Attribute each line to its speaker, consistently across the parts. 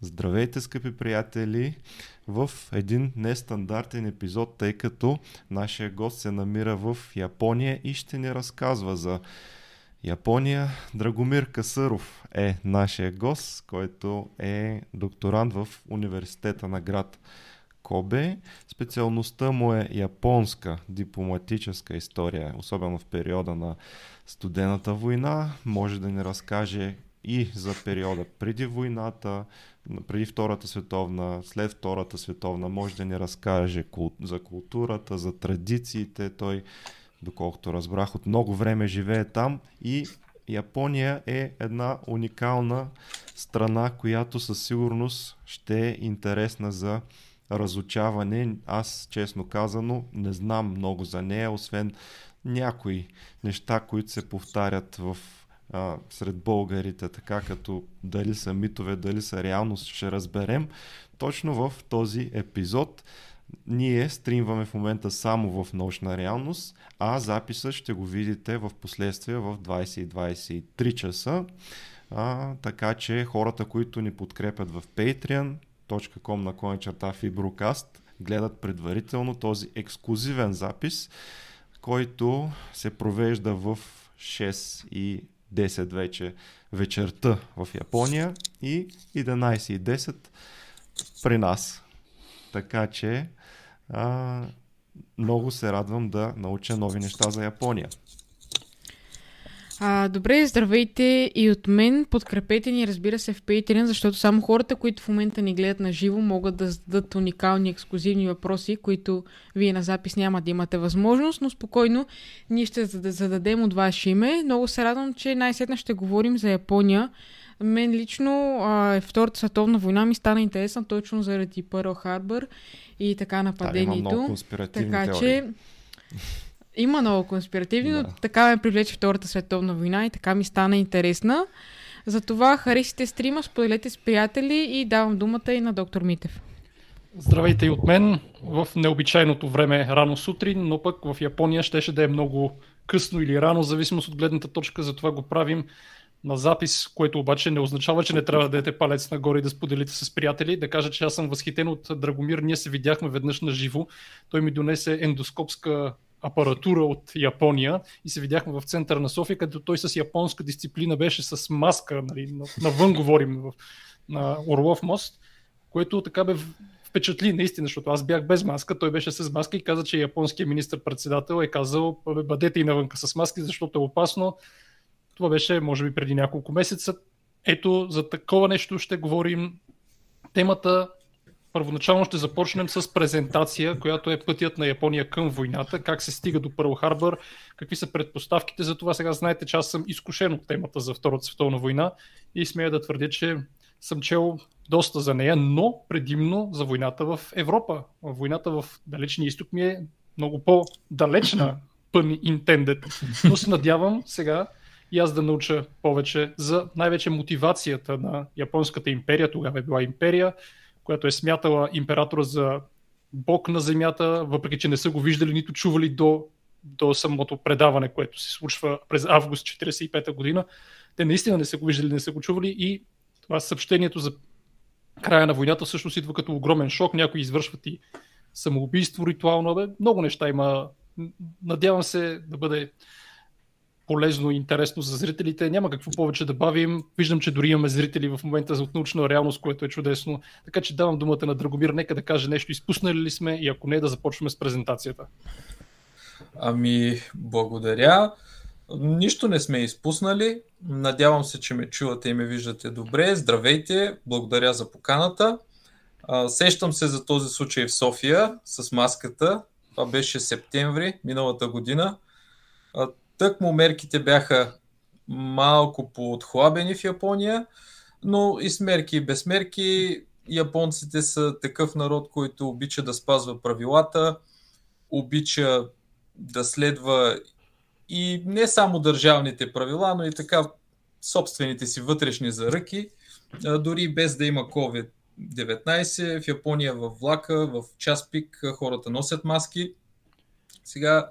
Speaker 1: Здравейте, скъпи приятели, в един нестандартен епизод, тъй като нашия гост се намира в Япония и ще ни разказва за Япония. Драгомир Касъров е нашия гост, който е докторант в университета на град Кобе. Специалността му е японска дипломатическа история, особено в периода на студената война. Може да ни разкаже и за периода преди войната, преди Втората световна, след Втората световна, може да ни разкаже за културата, за традициите. Той, доколкото разбрах, от много време живее там и Япония е една уникална страна, която със сигурност ще е интересна за разучаване. Аз, честно казано, не знам много за нея, освен някои неща, които се повтарят в а, сред българите, така като дали са митове, дали са реалност, ще разберем. Точно в този епизод ние стримваме в момента само в научна реалност, а записа ще го видите в последствие в 20-23 часа. А, така че хората, които ни подкрепят в patreon.com на коня черта Fibrocast, гледат предварително този ексклюзивен запис, който се провежда в 6 и 10 вече вечерта в Япония и 11.10 при нас. Така че а, много се радвам да науча нови неща за Япония.
Speaker 2: А, добре, здравейте и от мен. Подкрепете ни, разбира се, в Patreon, защото само хората, които в момента ни гледат на живо, могат да зададат уникални, ексклюзивни въпроси, които вие на запис няма да имате възможност, но спокойно ние ще зададем от ваше име. Много се радвам, че най-сетна ще говорим за Япония. Мен лично а, Втората световна война ми стана интересна точно заради Пърл Харбър и така нападението.
Speaker 1: Да, така теории. че
Speaker 2: има много конспиративни, да. но така ме привлече Втората световна война и така ми стана интересна. Затова харесите стрима, споделете с приятели и давам думата и на доктор Митев.
Speaker 3: Здравейте и от мен. В необичайното време рано сутрин, но пък в Япония щеше да е много късно или рано, в зависимост от гледната точка, затова го правим на запис, което обаче не означава, че не трябва да дадете палец нагоре и да споделите с приятели. Да кажа, че аз съм възхитен от Драгомир. Ние се видяхме веднъж на живо. Той ми донесе ендоскопска апаратура от Япония и се видяхме в центъра на София, където той с японска дисциплина беше с маска, нали, навън говорим в, на Орлов мост, което така бе впечатли наистина, защото аз бях без маска, той беше с маска и каза, че японският министр-председател е казал, бъдете и навънка с маски, защото е опасно. Това беше, може би, преди няколко месеца. Ето, за такова нещо ще говорим. Темата Първоначално ще започнем с презентация, която е пътят на Япония към войната, как се стига до Пърл Харбър, какви са предпоставките за това. Сега знаете, че аз съм изкушен от темата за Втората световна война и смея да твърдя, че съм чел доста за нея, но предимно за войната в Европа. Войната в далечния изток ми е много по-далечна, пън intended. Но се надявам сега и аз да науча повече за най-вече мотивацията на Японската империя, тогава е била империя, която е смятала императора за бог на земята, въпреки че не са го виждали нито чували до, до самото предаване, което се случва през август 1945 година. Те наистина не са го виждали, не са го чували и това съобщението за края на войната всъщност идва като огромен шок. Някои извършват и самоубийство ритуално. Бе. Много неща има. Надявам се да бъде полезно и интересно за зрителите. Няма какво повече да бавим. Виждам, че дори имаме зрители в момента за научна реалност, което е чудесно. Така че давам думата на Драгомир. Нека да каже нещо. Изпуснали ли сме и ако не, да започваме с презентацията.
Speaker 4: Ами, благодаря. Нищо не сме изпуснали. Надявам се, че ме чувате и ме виждате добре. Здравейте, благодаря за поканата. Сещам се за този случай в София с маската. Това беше септември миналата година. Тъкмо мерките бяха малко поотхлабени в Япония, но и с мерки и без мерки японците са такъв народ, който обича да спазва правилата, обича да следва и не само държавните правила, но и така собствените си вътрешни заръки, дори без да има COVID-19. В Япония в влака, в час пик хората носят маски. Сега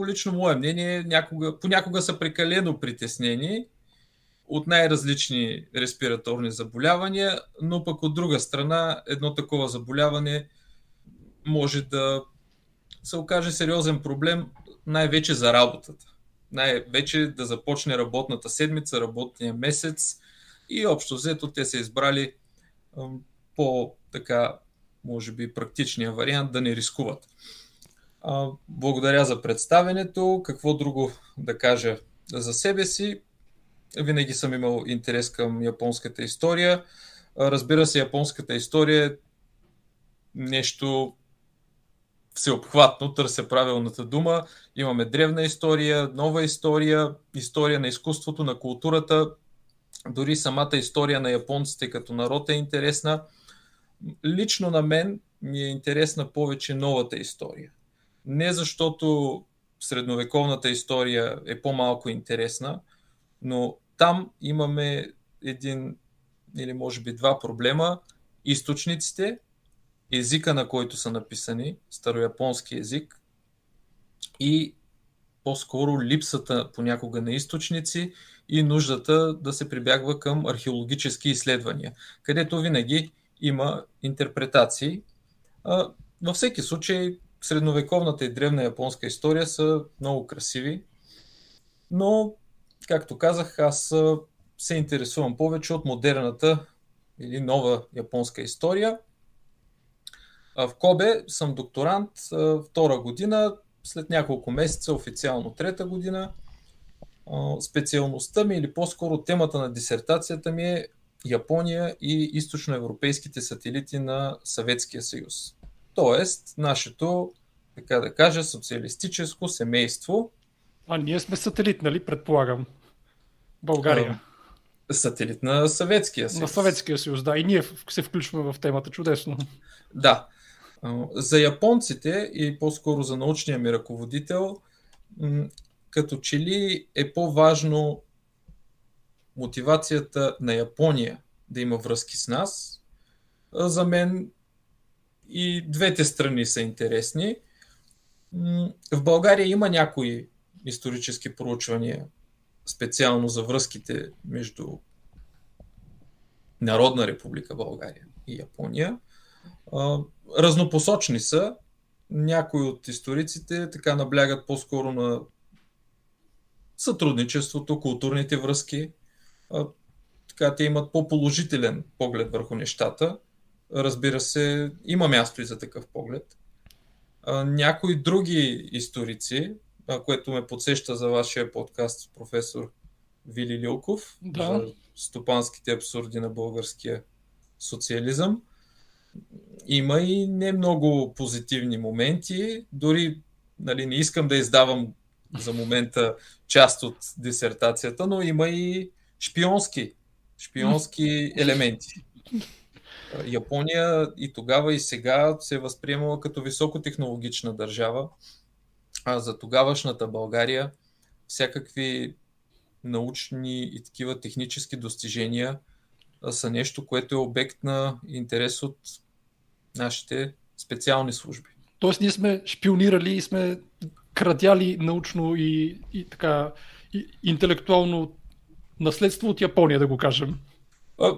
Speaker 4: по лично мое мнение, някога, понякога са прекалено притеснени от най-различни респираторни заболявания, но пък от друга страна едно такова заболяване може да се окаже сериозен проблем най-вече за работата. Най-вече да започне работната седмица, работния месец и общо взето те са избрали по така, може би, практичния вариант да не рискуват. Благодаря за представенето. Какво друго да кажа за себе си? Винаги съм имал интерес към японската история. Разбира се, японската история е нещо всеобхватно, търся правилната дума. Имаме древна история, нова история, история на изкуството, на културата. Дори самата история на японците като народ е интересна. Лично на мен ми е интересна повече новата история. Не защото средновековната история е по-малко интересна, но там имаме един или може би два проблема. Източниците, езика на който са написани, старояпонски език и по-скоро липсата понякога на източници и нуждата да се прибягва към археологически изследвания, където винаги има интерпретации. Във всеки случай, средновековната и древна японска история са много красиви, но както казах, аз се интересувам повече от модерната или нова японска история. В Кобе съм докторант втора година, след няколко месеца, официално трета година. Специалността ми или по-скоро темата на дисертацията ми е Япония и източноевропейските сателити на Съветския съюз. Тоест, нашето, така да кажа, социалистическо семейство.
Speaker 3: А ние сме сателит, нали, предполагам? България.
Speaker 4: Сателит на Съветския съюз.
Speaker 3: На Съветския съюз, да. И ние се включваме в темата. Чудесно.
Speaker 4: Да. За японците и по-скоро за научния ми ръководител, като че ли е по-важно мотивацията на Япония да има връзки с нас. За мен и двете страни са интересни. В България има някои исторически проучвания, специално за връзките между Народна република България и Япония. Разнопосочни са. Някои от историците така наблягат по-скоро на сътрудничеството, културните връзки. Така те имат по-положителен поглед върху нещата. Разбира се, има място и за такъв поглед. Някои други историци, което ме подсеща за вашия подкаст, професор Вили Лилков,
Speaker 3: да.
Speaker 4: за стопанските абсурди на българския социализъм. Има и не много позитивни моменти, дори нали, не искам да издавам за момента част от дисертацията, но има и шпионски, шпионски елементи. Япония и тогава и сега се е възприемала като високотехнологична държава, а за тогавашната България всякакви научни и такива технически достижения са нещо, което е обект на интерес от нашите специални служби.
Speaker 3: Тоест ние сме шпионирали и сме крадяли научно и, и така и, интелектуално наследство от Япония, да го кажем.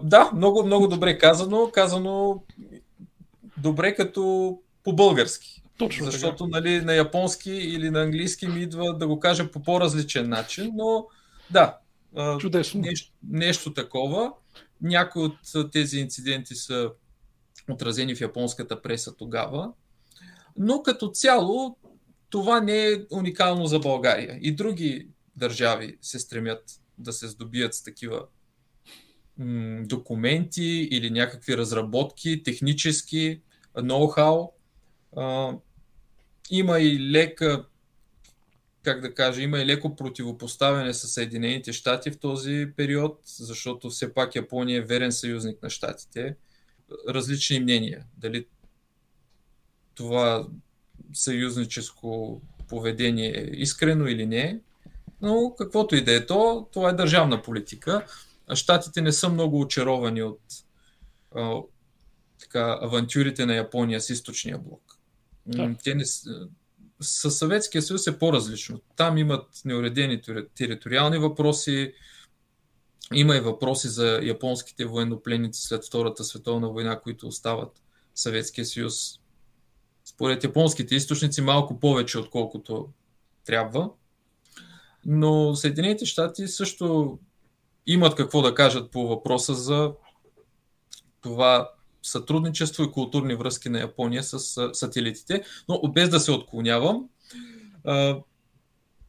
Speaker 4: Да, много, много добре казано. Казано добре като по-български.
Speaker 3: Точно
Speaker 4: Защото нали, на японски или на английски ми идва да го кажа по по-различен начин, но да.
Speaker 3: Чудесно.
Speaker 4: Нещо, нещо такова. Някои от тези инциденти са отразени в японската преса тогава. Но като цяло това не е уникално за България. И други държави се стремят да се здобият с такива документи или някакви разработки, технически, ноу-хау. има и лека, как да кажа, има и леко противопоставяне с Съединените щати в този период, защото все пак Япония е верен съюзник на щатите. Различни мнения. Дали това съюзническо поведение е искрено или не. Но каквото и да е то, това е държавна политика. А щатите не са много очаровани от а, така, авантюрите на Япония с източния блок. Да. Те не, със Съветския съюз е по-различно. Там имат неуредени териториални въпроси, Има и въпроси за японските военнопленници след Втората световна война, които остават в Съветския съюз. Според японските източници малко повече, отколкото трябва. Но Съединените щати също имат какво да кажат по въпроса за това сътрудничество и културни връзки на Япония с сателитите. Но без да се отклонявам,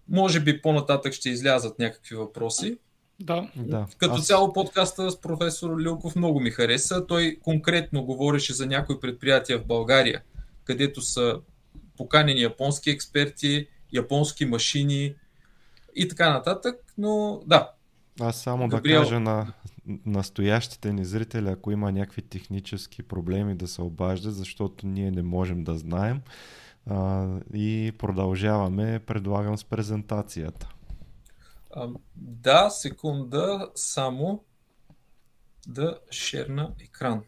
Speaker 4: може би по-нататък ще излязат някакви въпроси.
Speaker 3: Да.
Speaker 1: да.
Speaker 4: Като Аз... цяло подкаста с професор Лилков много ми хареса. Той конкретно говореше за някои предприятия в България, където са поканени японски експерти, японски машини и така нататък. Но да.
Speaker 1: Аз само Габриел... да кажа на настоящите ни зрители, ако има някакви технически проблеми да се обаждат, защото ние не можем да знаем. А, и продължаваме, предлагам с презентацията.
Speaker 4: А, да, секунда, само да шерна екран.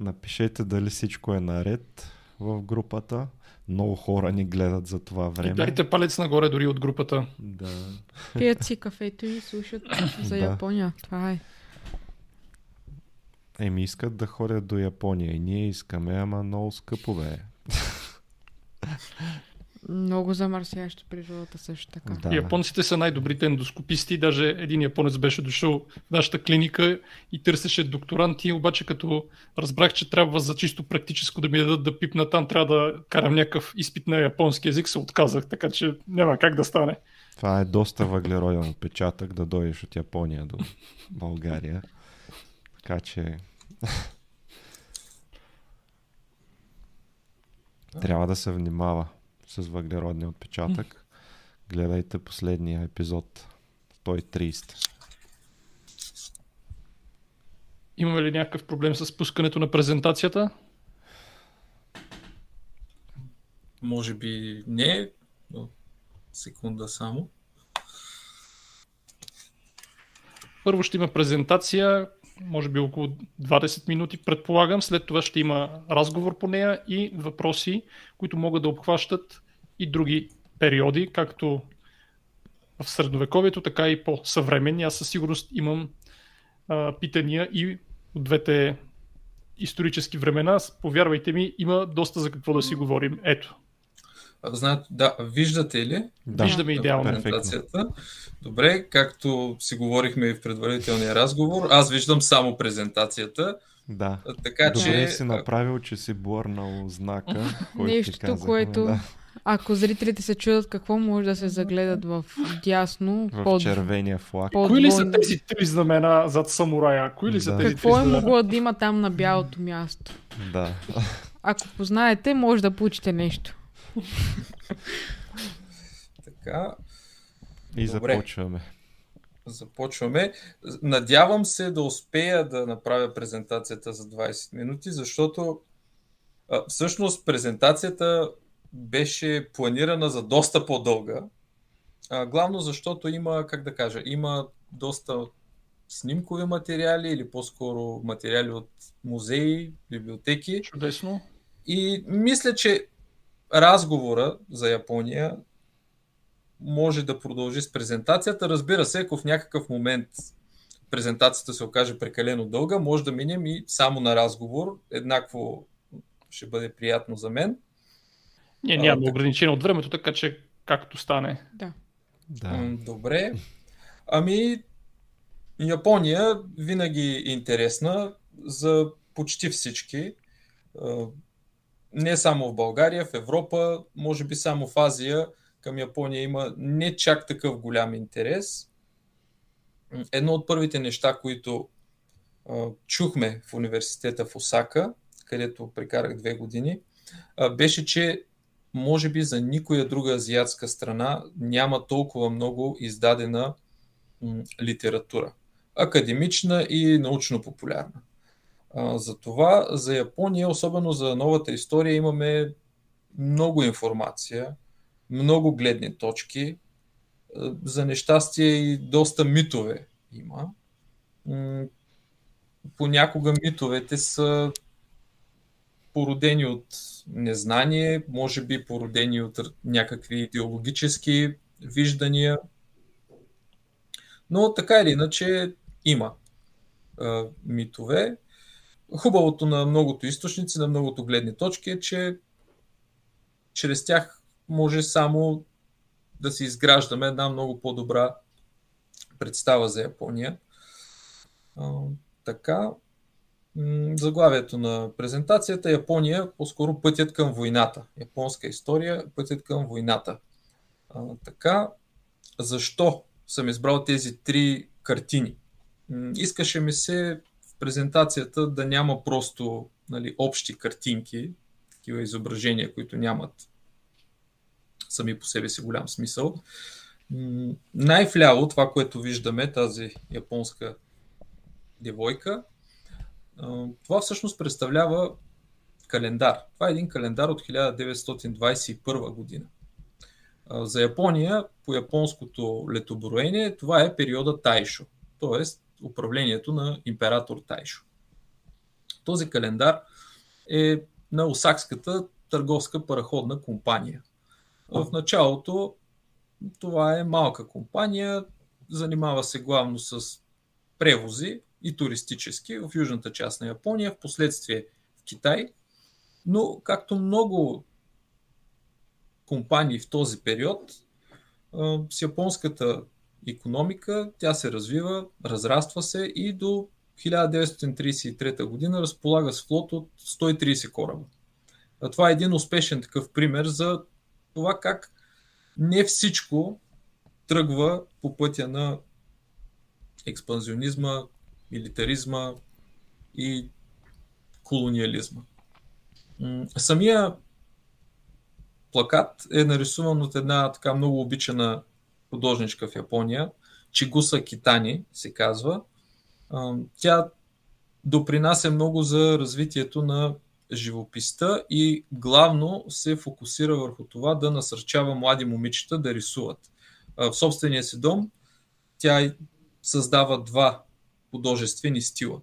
Speaker 1: Напишете дали всичко е наред в групата. Много хора ни гледат за това време. И
Speaker 3: дайте палец нагоре дори от групата.
Speaker 1: Да.
Speaker 2: Пият си кафето и слушат за Япония. Това е.
Speaker 1: Еми искат да ходят до Япония и ние искаме, ама много скъпо бе.
Speaker 2: Много замърсящи природата също така.
Speaker 3: Да. Японците са най-добрите ендоскописти. Даже един японец беше дошъл в нашата клиника и търсеше докторанти, обаче като разбрах, че трябва за чисто практическо да ми дадат да пипна там, трябва да карам някакъв изпит на японски язик, се отказах, така че няма как да стане.
Speaker 1: Това е доста въглероден отпечатък да дойдеш от Япония до България. Така че трябва да се внимава с въглеродния отпечатък. Гледайте последния епизод 130.
Speaker 3: Имаме ли някакъв проблем с пускането на презентацията?
Speaker 4: Може би не, но секунда само.
Speaker 3: Първо ще има презентация, може би около 20 минути, предполагам. След това ще има разговор по нея и въпроси, които могат да обхващат и други периоди, както в средновековието, така и по-съвременни. Аз със сигурност имам а, питания и от двете исторически времена. Повярвайте ми, има доста за какво да си говорим. Ето.
Speaker 4: Знаете, да, виждате ли?
Speaker 3: Да, Виждаме идеално.
Speaker 4: Презентацията. Добре, както си говорихме и в предварителния разговор, аз виждам само презентацията.
Speaker 1: Да.
Speaker 4: Така
Speaker 1: Добре
Speaker 4: че...
Speaker 1: си направил, че си борнал знака.
Speaker 2: Нещо, което... Да. Ако зрителите се чудят какво може да се загледат в дясно,
Speaker 1: в под... червения флаг.
Speaker 3: Под Кои ли са тези три знамена зад самурая? Кои ли са
Speaker 2: да.
Speaker 3: тези
Speaker 2: Какво е могло да има там на бялото място?
Speaker 1: Да.
Speaker 2: Ако познаете, може да получите нещо.
Speaker 4: така.
Speaker 1: И Добре. започваме.
Speaker 4: Започваме. Надявам се да успея да направя презентацията за 20 минути, защото а, всъщност презентацията беше планирана за доста по-дълга. А, главно защото има, как да кажа, има доста снимкови материали или по-скоро материали от музеи, библиотеки.
Speaker 3: Чудесно.
Speaker 4: И мисля, че разговора за Япония може да продължи с презентацията. Разбира се, ако в някакъв момент презентацията се окаже прекалено дълга, може да минем и само на разговор. Еднакво ще бъде приятно за мен.
Speaker 3: Ние нямаме а, ограничение от времето, така че както стане.
Speaker 2: Да.
Speaker 1: да.
Speaker 4: Добре. Ами, Япония винаги е интересна за почти всички не само в България, в Европа, може би само в Азия към Япония има не чак такъв голям интерес. Едно от първите неща, които а, чухме в университета в Осака, където прекарах две години, а, беше, че може би за никоя друга азиатска страна няма толкова много издадена м, литература. Академична и научно-популярна. За това за Япония, особено за новата история, имаме много информация, много гледни точки. За нещастие и доста митове има. Понякога митовете са породени от незнание, може би породени от някакви идеологически виждания. Но така или иначе, има митове. Хубавото на многото източници, на многото гледни точки е, че чрез тях може само да си изграждаме една много по-добра представа за Япония. А, така, заглавието на презентацията Япония, по-скоро пътят към войната. Японска история, пътят към войната. А, така, защо съм избрал тези три картини? Искаше ми се презентацията да няма просто нали, общи картинки, такива изображения, които нямат сами по себе си голям смисъл. Най-вляво това, което виждаме, тази японска девойка, това всъщност представлява календар. Това е един календар от 1921 година. За Япония, по японското летоброение, това е периода Тайшо, т.е. управлението на император Тайшо. Този календар е на Осакската търговска параходна компания. В началото това е малка компания, занимава се главно с превози и туристически в южната част на Япония, в последствие в Китай. Но както много компании в този период, с японската економика тя се развива, разраства се и до 1933 година разполага с флот от 130 кораба. Това е един успешен такъв пример за това как не всичко тръгва по пътя на експанзионизма, милитаризма и колониализма. Самия плакат е нарисуван от една така много обичана художничка в Япония, Чигуса Китани се казва. Тя допринася много за развитието на живописта и главно се фокусира върху това да насърчава млади момичета да рисуват. В собствения си дом тя създава два художествени стила.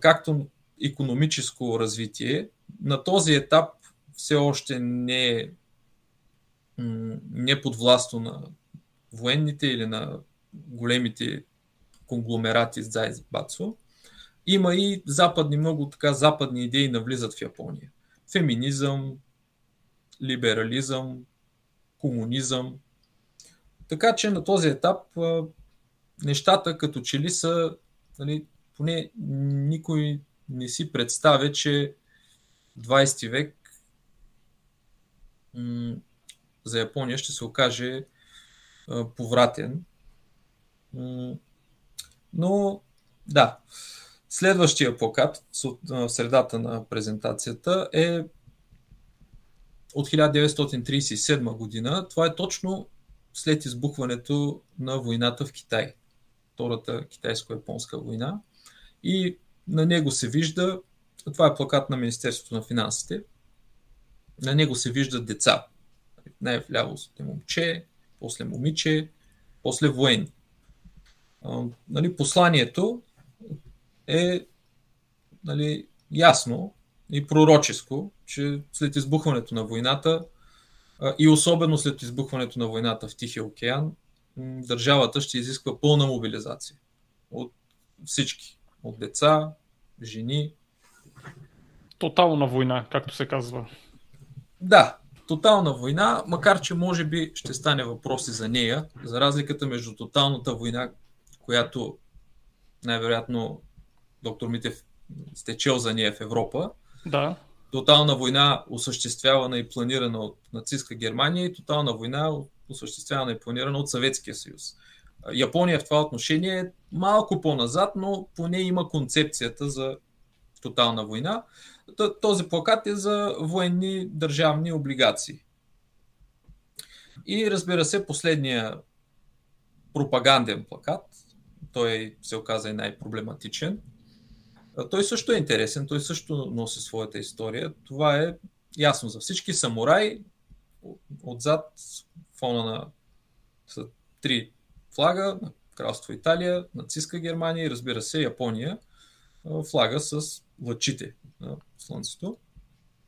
Speaker 4: Както економическо развитие, на този етап все още не е не подвластно на военните или на големите конгломерати Зайз Бацо, има и западни, много така западни идеи навлизат в Япония. Феминизъм, либерализъм, комунизъм. Така че на този етап нещата като че ли са, нали, поне никой не си представя, че 20 век м- за Япония ще се окаже повратен. Но да, Следващия плакат в средата на презентацията е от 1937 година. Това е точно след избухването на войната в Китай. Втората китайско-японска война. И на него се вижда, това е плакат на Министерството на финансите, на него се виждат деца. Най-вляво е момче, после момиче, после военни. Нали, посланието е нали, ясно и пророческо, че след избухването на войната и особено след избухването на войната в Тихия океан, държавата ще изисква пълна мобилизация от всички. От деца, жени.
Speaker 3: Тотална война, както се казва.
Speaker 4: Да, тотална война, макар че може би ще стане въпроси за нея, за разликата между тоталната война, която най-вероятно доктор Митев сте чел за нея в Европа.
Speaker 3: Да.
Speaker 4: Тотална война, осъществявана и планирана от нацистска Германия и тотална война, осъществявана и планирана от Съветския съюз. Япония в това отношение е малко по-назад, но поне има концепцията за тотална война. Този плакат е за военни държавни облигации. И разбира се, последния пропаганден плакат, той се оказа и най-проблематичен, той също е интересен, той също носи своята история. Това е ясно за всички. Самурай, отзад фона на са три флага, на Кралство Италия, нацистска Германия и разбира се Япония, флага с лъчите на Слънцето.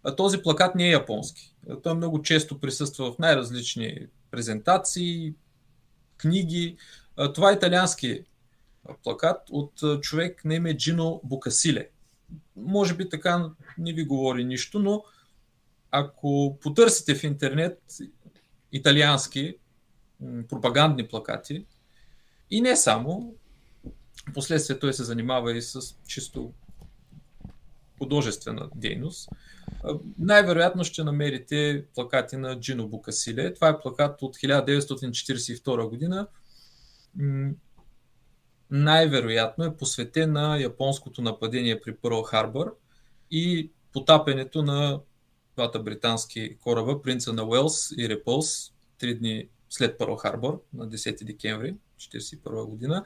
Speaker 4: А този плакат не е японски. Той много често присъства в най-различни презентации, книги. Това е италиански плакат от човек на име Джино Букасиле. Може би така не ви говори нищо, но ако потърсите в интернет италиански пропагандни плакати, и не само, последствие той се занимава и с чисто художествена дейност, най-вероятно ще намерите плакати на Джино Букасиле. Това е плакат от 1942 година. Най-вероятно е посветен на японското нападение при Пърл Харбър и потапянето на двата британски кораба, принца на Уелс и Репълс, три дни след Пърл Харбър, на 10 декември 1941 година.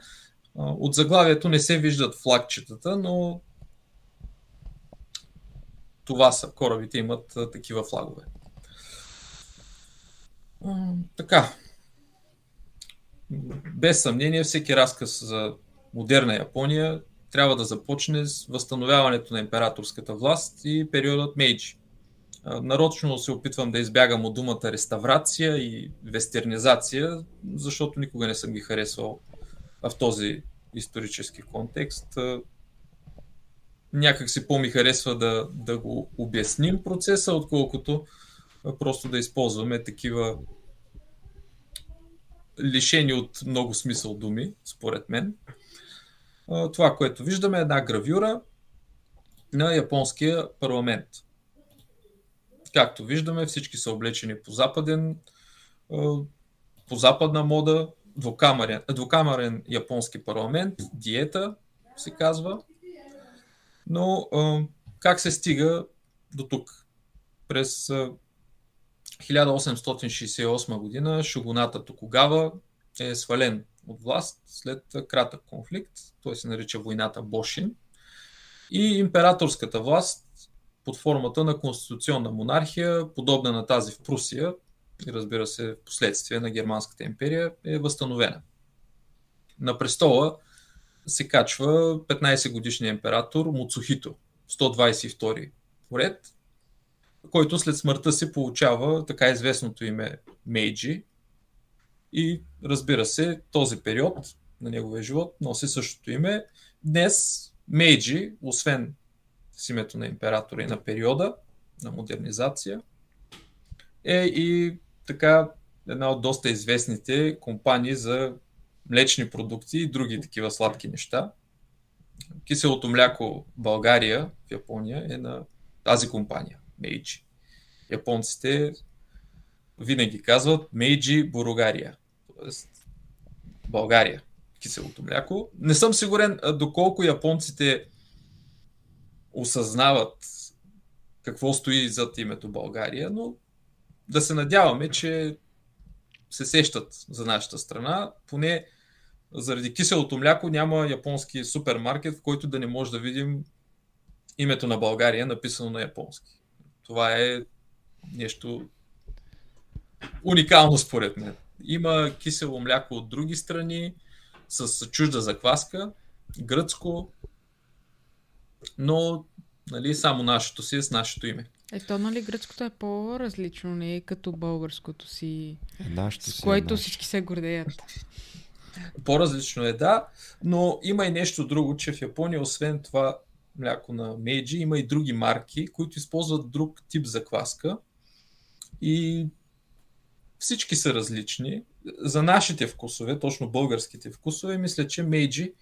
Speaker 4: От заглавието не се виждат флагчетата, но това са. Корабите имат а, такива флагове. А, така. Без съмнение, всеки разказ за модерна Япония трябва да започне с възстановяването на императорската власт и периодът Мейджи. Нарочно се опитвам да избягам от думата реставрация и вестернизация, защото никога не съм ги харесвал в този исторически контекст някак си по-ми харесва да, да го обясним процеса, отколкото просто да използваме такива лишени от много смисъл думи, според мен. Това, което виждаме е една гравюра на японския парламент. Както виждаме, всички са облечени по западен, по западна мода, двукамерен, двукамерен японски парламент, диета се казва, но а, как се стига до тук? През а, 1868 година шугуната Токогава е свален от власт след кратък конфликт. Той се нарича войната Бошин. И императорската власт под формата на конституционна монархия, подобна на тази в Прусия, и разбира се, в последствие на Германската империя, е възстановена. На престола се качва 15 годишния император Муцухито, 122 поред, който след смъртта си получава така известното име Мейджи. И разбира се, този период на неговия живот носи същото име. Днес Мейджи, освен с името на императора и на периода на модернизация, е и така една от доста известните компании за млечни продукти и други такива сладки неща. Киселото мляко в България, в Япония, е на тази компания, Мейджи. Японците винаги казват Мейджи Буругария, т.е. България, киселото мляко. Не съм сигурен доколко японците осъзнават какво стои зад името България, но да се надяваме, че се сещат за нашата страна. Поне заради киселото мляко няма японски супермаркет, в който да не може да видим името на България написано на японски. Това е нещо уникално според мен. Има кисело мляко от други страни с чужда закваска, гръцко, но нали, само нашето си е с нашето име.
Speaker 2: Ето, нали гръцкото е по-различно, не е като българското си,
Speaker 1: Е, нашето
Speaker 2: с
Speaker 1: си е
Speaker 2: което
Speaker 1: наше.
Speaker 2: всички се гордеят.
Speaker 4: По-различно е, да, но има и нещо друго, че в Япония, освен това мляко на Мейджи, има и други марки, които използват друг тип закваска и всички са различни. За нашите вкусове, точно българските вкусове, мисля, че Мейджи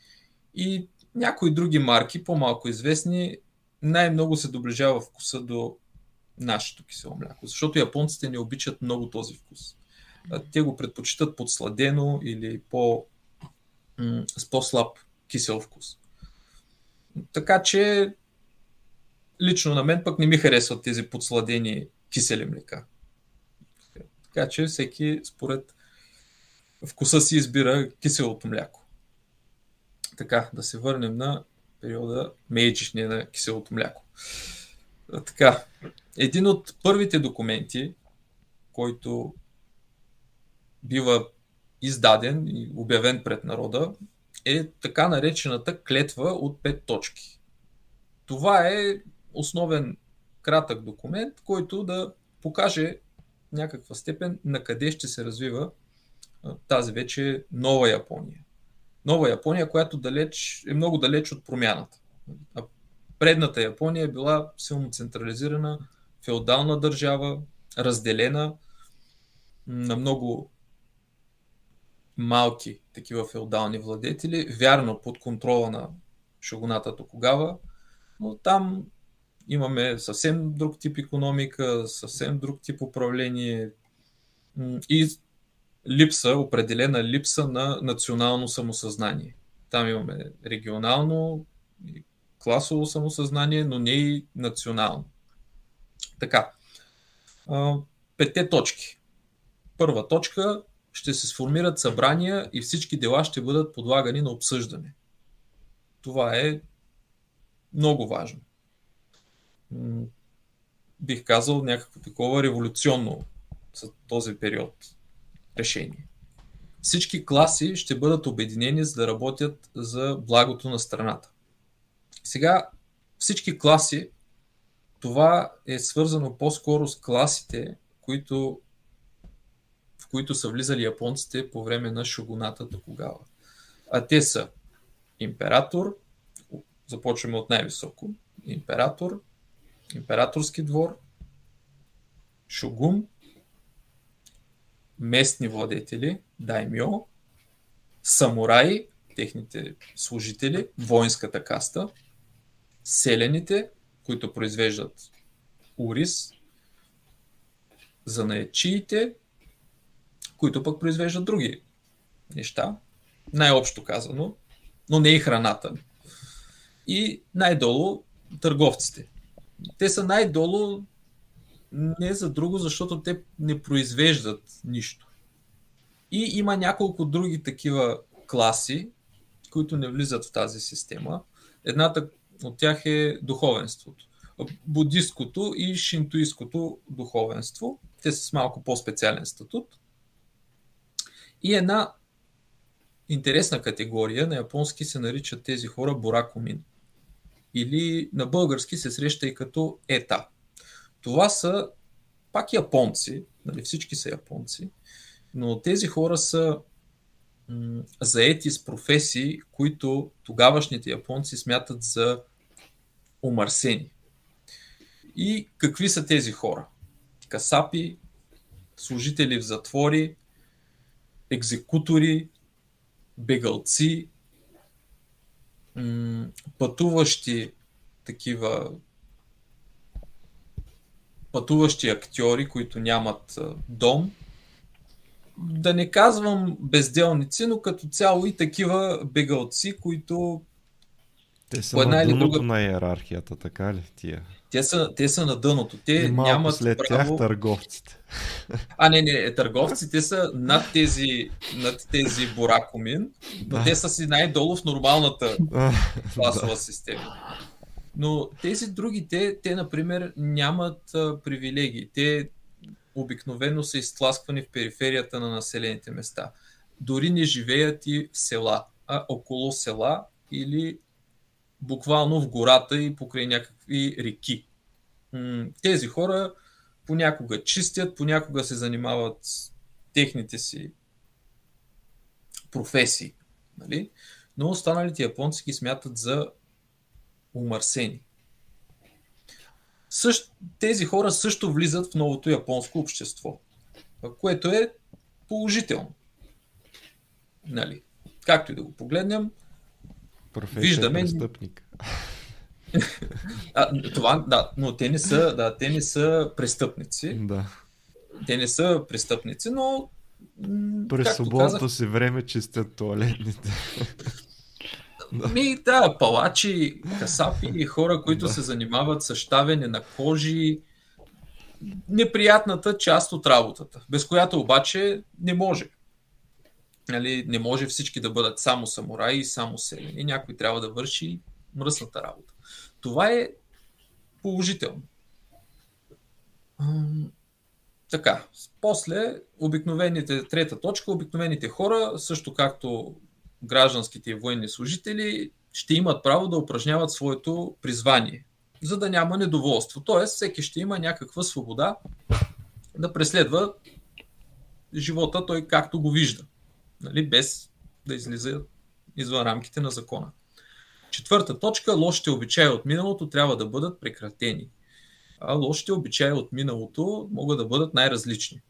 Speaker 4: и някои други марки, по-малко известни, най-много се доближава вкуса до нашето кисело мляко, защото японците не обичат много този вкус. Те го предпочитат подсладено или по, с по-слаб кисел вкус. Така че лично на мен пък не ми харесват тези подсладени кисели млека. Така че всеки според вкуса си избира киселото мляко. Така, да се върнем на периода Мейджи, на киселото мляко. Така, един от първите документи, който бива издаден и обявен пред народа, е така наречената клетва от пет точки. Това е основен кратък документ, който да покаже някаква степен на къде ще се развива тази вече нова Япония. нова Япония, която далеч, е много далеч от промяната. А предната Япония е била силно централизирана, феодална държава, разделена на много малки такива феодални владетели, вярно под контрола на шогоната Токогава, но там имаме съвсем друг тип економика, съвсем друг тип управление и липса, определена липса на национално самосъзнание. Там имаме регионално, класово самосъзнание, но не и национално. Така. Петте точки. Първа точка ще се сформират събрания и всички дела ще бъдат подлагани на обсъждане. Това е много важно. Бих казал някакво такова революционно за този период решение. Всички класи ще бъдат обединени за да работят за благото на страната. Сега всички класи, това е свързано по-скоро с класите, които, които са влизали японците по време на шогоната тогава. А те са император, започваме от най-високо, император, императорски двор, шогун, местни владетели, даймьо, самураи, техните служители, воинската каста, селените, които произвеждат урис, занаечиите, които пък произвеждат други неща, най-общо казано, но не и храната. И най-долу търговците. Те са най-долу не за друго, защото те не произвеждат нищо. И има няколко други такива класи, които не влизат в тази система. Едната от тях е духовенството. Будисткото и шинтуистското духовенство. Те са с малко по-специален статут. И една интересна категория на японски се наричат тези хора боракомин. Или на български се среща и като ета. Това са пак японци, нали, всички са японци, но тези хора са м- заети с професии, които тогавашните японци смятат за омърсени. И какви са тези хора? Касапи, служители в затвори, екзекутори, бегалци, пътуващи такива пътуващи актьори, които нямат дом. Да не казвам безделници, но като цяло и такива бегалци, които
Speaker 1: те са по една на или друга... на иерархията, така ли тия?
Speaker 4: Те са, те са на дъното. Те и нямат
Speaker 1: след право... тях търговците.
Speaker 4: А, не, не, търговците са над тези, над тези боракомин, но да. те са си най-долу в нормалната класова да. система. Но тези другите, те, например, нямат а, привилегии. Те обикновено са изтласквани в периферията на населените места. Дори не живеят и в села, а около села или буквално в гората и покрай някакви реки. Тези хора понякога чистят, понякога се занимават с техните си професии. Нали? Но останалите японци ги смятат за умърсени. Същ, тези хора също влизат в новото японско общество, което е положително. Нали? Както и да го погледнем,
Speaker 1: виждаме... престъпник.
Speaker 4: а, това, да, но те не са, да, те не са престъпници.
Speaker 1: Да.
Speaker 4: Те не са престъпници, но
Speaker 1: през свободното казах... си време чистят туалетните.
Speaker 4: Ми, да, палачи, касапи и хора, които да. се занимават с щавене на кожи. Неприятната част от работата, без която обаче не може. Нали, не може всички да бъдат само самураи и само селени. Някой трябва да върши мръсната работа. Това е положително. Така, после обикновените, трета точка, обикновените хора, също както гражданските и военни служители ще имат право да упражняват своето призвание, за да няма недоволство. Тоест, всеки ще има някаква свобода да преследва живота той както го вижда, нали, без да излиза извън рамките на закона. Четвърта точка, лошите обичаи от миналото трябва да бъдат прекратени. А лошите обичаи от миналото могат да бъдат най-различни.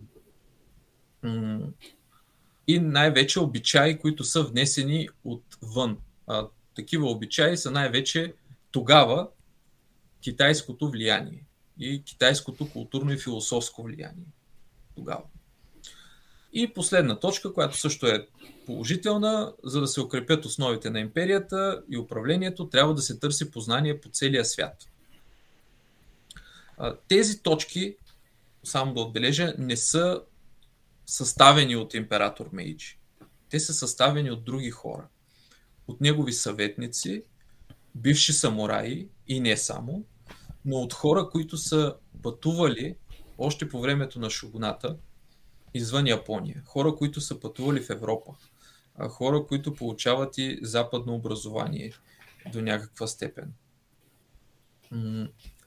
Speaker 4: И най-вече обичаи, които са внесени отвън. А, такива обичаи са най-вече тогава китайското влияние и китайското културно и философско влияние. Тогава. И последна точка, която също е положителна, за да се укрепят основите на империята и управлението, трябва да се търси познание по целия свят. Тези точки, само да отбележа, не са съставени от император Мейджи. Те са съставени от други хора. От негови съветници, бивши самураи и не само, но от хора, които са пътували още по времето на шугуната извън Япония. Хора, които са пътували в Европа. Хора, които получават и западно образование до някаква степен.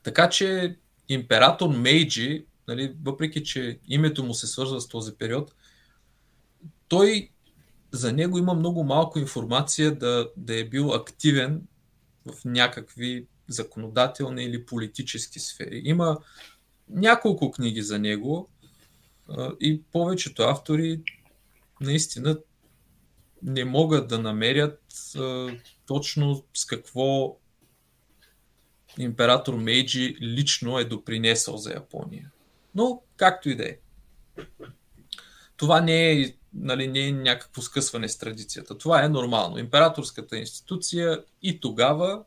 Speaker 4: Така че император Мейджи, нали, въпреки че името му се свързва с този период, той за него има много малко информация да, да е бил активен в някакви законодателни или политически сфери. Има няколко книги за него и повечето автори наистина не могат да намерят точно с какво император Мейджи лично е допринесъл за Япония. Но, както и да е. Това не е, нали, не е някакво скъсване с традицията. Това е нормално. Императорската институция и тогава,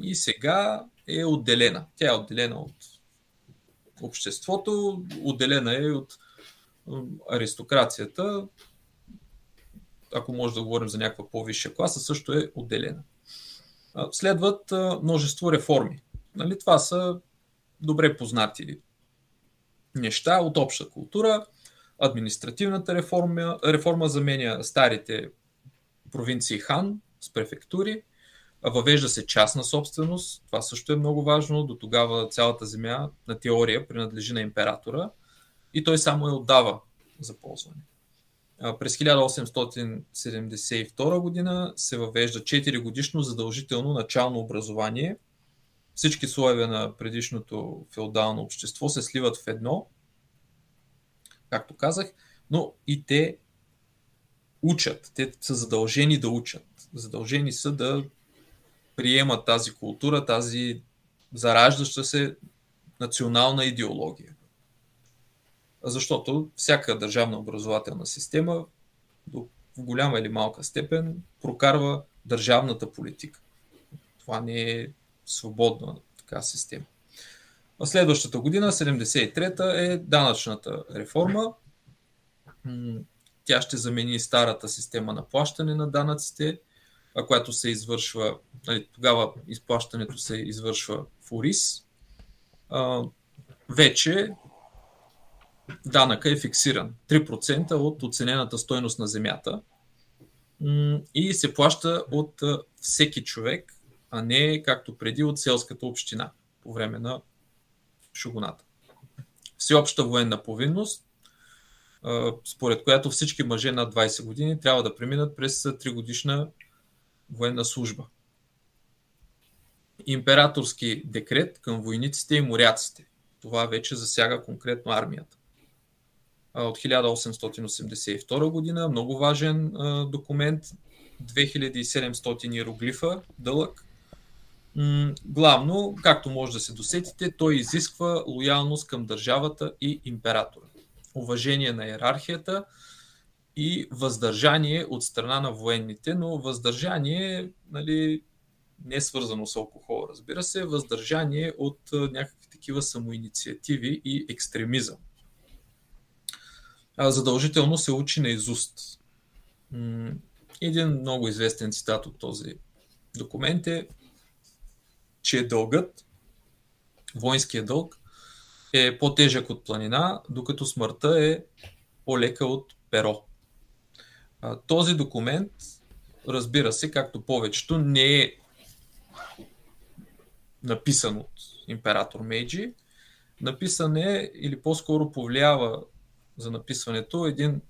Speaker 4: и сега е отделена. Тя е отделена от обществото, отделена е от аристокрацията. Ако може да говорим за някаква по-висша класа, също е отделена следват множество реформи. Нали, това са добре познати неща от обща култура. Административната реформа, реформа заменя старите провинции хан с префектури. Въвежда се частна собственост. Това също е много важно. До тогава цялата земя на теория принадлежи на императора и той само я отдава за ползване. През 1872 година се въвежда 4 годишно задължително начално образование. Всички слоеве на предишното феодално общество се сливат в едно, както казах, но и те учат. Те са задължени да учат. Задължени са да приемат тази култура, тази зараждаща се национална идеология защото всяка държавна образователна система в голяма или малка степен прокарва държавната политика. Това не е свободна така система. В следващата година, 73-та, е данъчната реформа. Тя ще замени старата система на плащане на данъците, която се извършва, нали, тогава изплащането се извършва в ОРИС. Вече данъка е фиксиран. 3% от оценената стойност на земята и се плаща от всеки човек, а не както преди от селската община по време на шугуната. Всеобща военна повинност, според която всички мъже над 20 години трябва да преминат през 3 годишна военна служба. Императорски декрет към войниците и моряците. Това вече засяга конкретно армията от 1882 година. Много важен документ, 2700 иероглифа, дълъг. Главно, както може да се досетите, той изисква лоялност към държавата и императора. Уважение на иерархията и въздържание от страна на военните, но въздържание нали, не е свързано с алкохол, разбира се, въздържание от някакви такива самоинициативи и екстремизъм задължително се учи на изуст. Един много известен цитат от този документ е, че дългът, воинският дълг, е по-тежък от планина, докато смъртта е по-лека от перо. Този документ, разбира се, както повечето, не е написан от император Мейджи. Написан е или по-скоро повлиява за написването един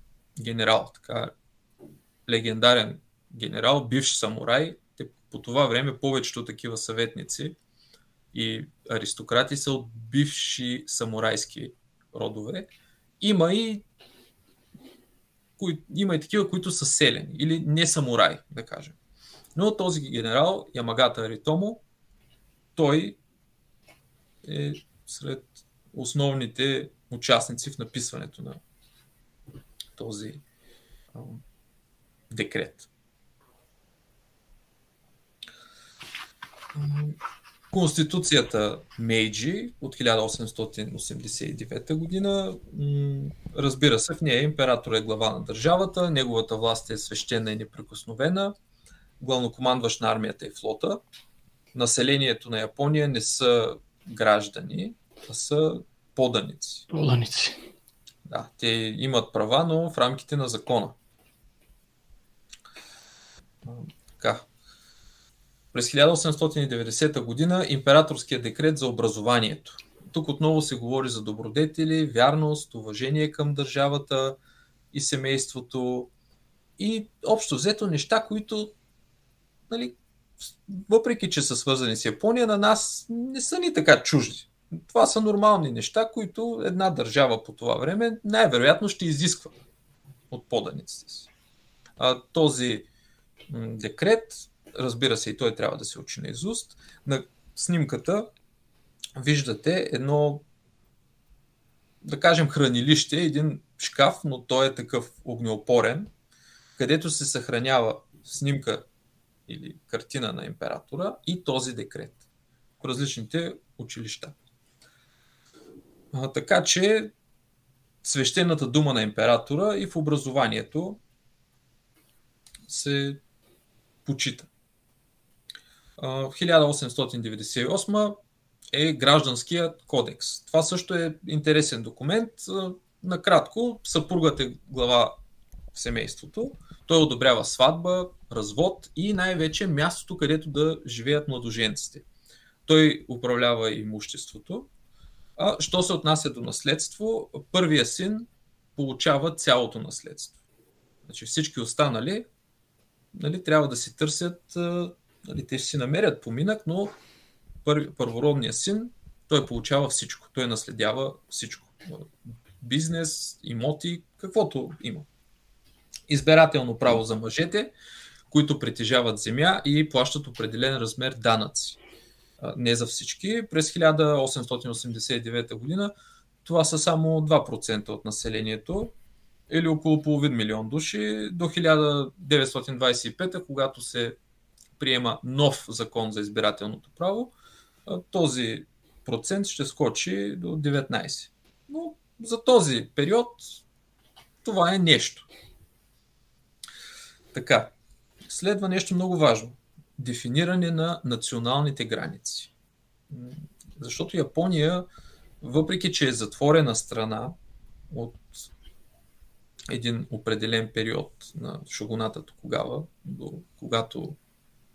Speaker 4: генерал, така легендарен генерал, бивш самурай. Те, по това време повечето такива съветници и аристократи са от бивши самурайски родове. Има и кои, има и такива, които са селени или не самурай, да кажем. Но този генерал, Ямагата Аритомо, той е сред основните участници в написването на този а, декрет. Конституцията Мейджи от 1889 година, разбира се, в нея император е глава на държавата, неговата власт е свещена и неприкосновена, главнокомандващ на армията и флота. Населението на Япония не са граждани, а са поданици.
Speaker 3: Поданици.
Speaker 4: Да, те имат права, но в рамките на закона. През 1890 година императорският декрет за образованието. Тук отново се говори за добродетели, вярност, уважение към държавата и семейството и общо взето неща, които нали, въпреки, че са свързани с Япония, на нас не са ни така чужди. Това са нормални неща, които една държава по това време най-вероятно ще изисква от поданиците си. А, този декрет разбира се, и той трябва да се учи на изуст. На снимката виждате едно, да кажем, хранилище, един шкаф, но той е такъв огнеопорен, където се съхранява снимка или картина на императора и този декрет в различните училища. А, така че свещената дума на императора и в образованието се почита. В 1898 е гражданският кодекс. Това също е интересен документ. Накратко, съпругът е глава в семейството. Той одобрява сватба, развод и най-вече мястото, където да живеят младоженците. Той управлява имуществото. А, що се отнася до наследство, първия син получава цялото наследство. Значи всички останали нали, трябва да си търсят Нали, те ще си намерят поминък, но пър, първородният син, той получава всичко. Той наследява всичко. Бизнес, имоти, каквото има. Избирателно право за мъжете, които притежават земя и плащат определен размер данъци. Не за всички. През 1889 година това са само 2% от населението или около половин милион души. До 1925, когато се приема нов закон за избирателното право, този процент ще скочи до 19. Но за този период това е нещо. Така, следва нещо много важно. Дефиниране на националните граници. Защото Япония, въпреки че е затворена страна от един определен период на шогонатата тогава, до когато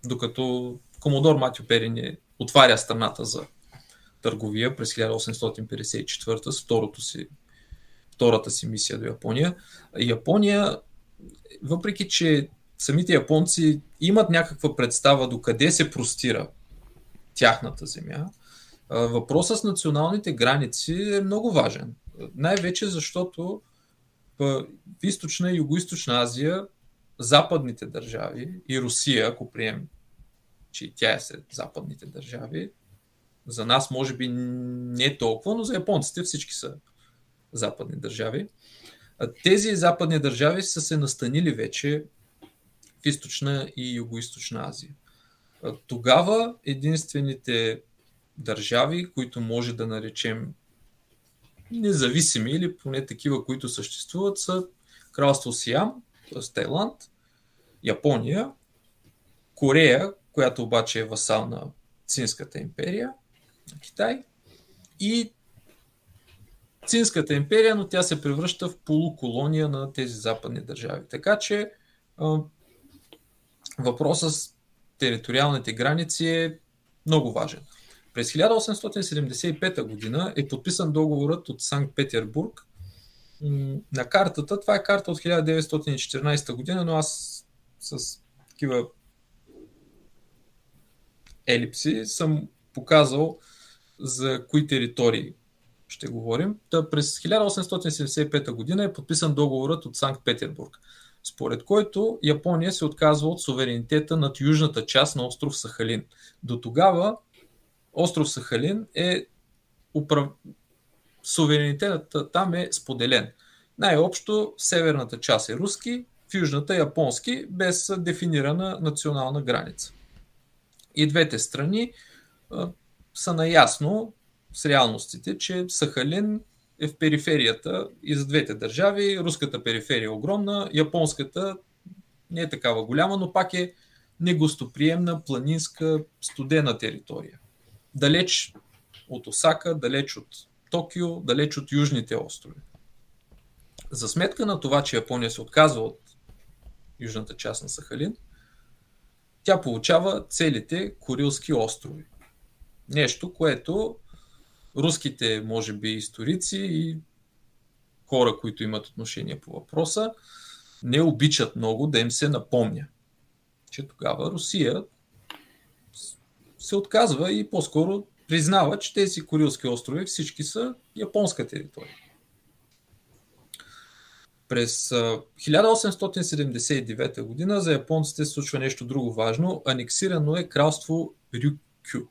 Speaker 4: докато Комодор Матио Перин отваря страната за търговия през 1854 с второто си, втората си мисия до Япония. Япония, въпреки че самите японци имат някаква представа до къде се простира тяхната земя, въпросът с националните граници е много важен. Най-вече защото в източна и юго-источна Азия западните държави и Русия, ако прием, че тя е сред западните държави, за нас може би не толкова, но за японците всички са западни държави. Тези западни държави са се настанили вече в източна и югоизточна Азия. Тогава единствените държави, които може да наречем независими или поне такива, които съществуват, са Кралство Сиам, т.е. Тайланд, Япония, Корея, която обаче е васал на Цинската империя, на Китай, и Цинската империя, но тя се превръща в полуколония на тези западни държави. Така че въпросът с териториалните граници е много важен. През 1875 година е подписан договорът от Санкт Петербург. На картата, това е карта от 1914 година, но аз с такива елипси съм показал за кои територии ще говорим. Та през 1875 година е подписан договорът от Санкт Петербург, според който Япония се отказва от суверенитета над южната част на остров Сахалин. До тогава остров Сахалин е управ... суверенитетът там е споделен. Най-общо северната част е руски, в южната японски, без дефинирана национална граница. И двете страни а, са наясно с реалностите, че Сахалин е в периферията и за двете държави. Руската периферия е огромна, японската не е такава голяма, но пак е негостоприемна, планинска, студена територия. Далеч от Осака, далеч от Токио, далеч от южните острови. За сметка на това, че Япония се отказва от южната част на Сахалин, тя получава целите Курилски острови. Нещо, което руските, може би, историци и хора, които имат отношение по въпроса, не обичат много да им се напомня, че тогава Русия се отказва и по-скоро признава, че тези Курилски острови всички са японска територия. През 1879 година за японците се случва нещо друго важно. Анексирано е кралство Рюкю.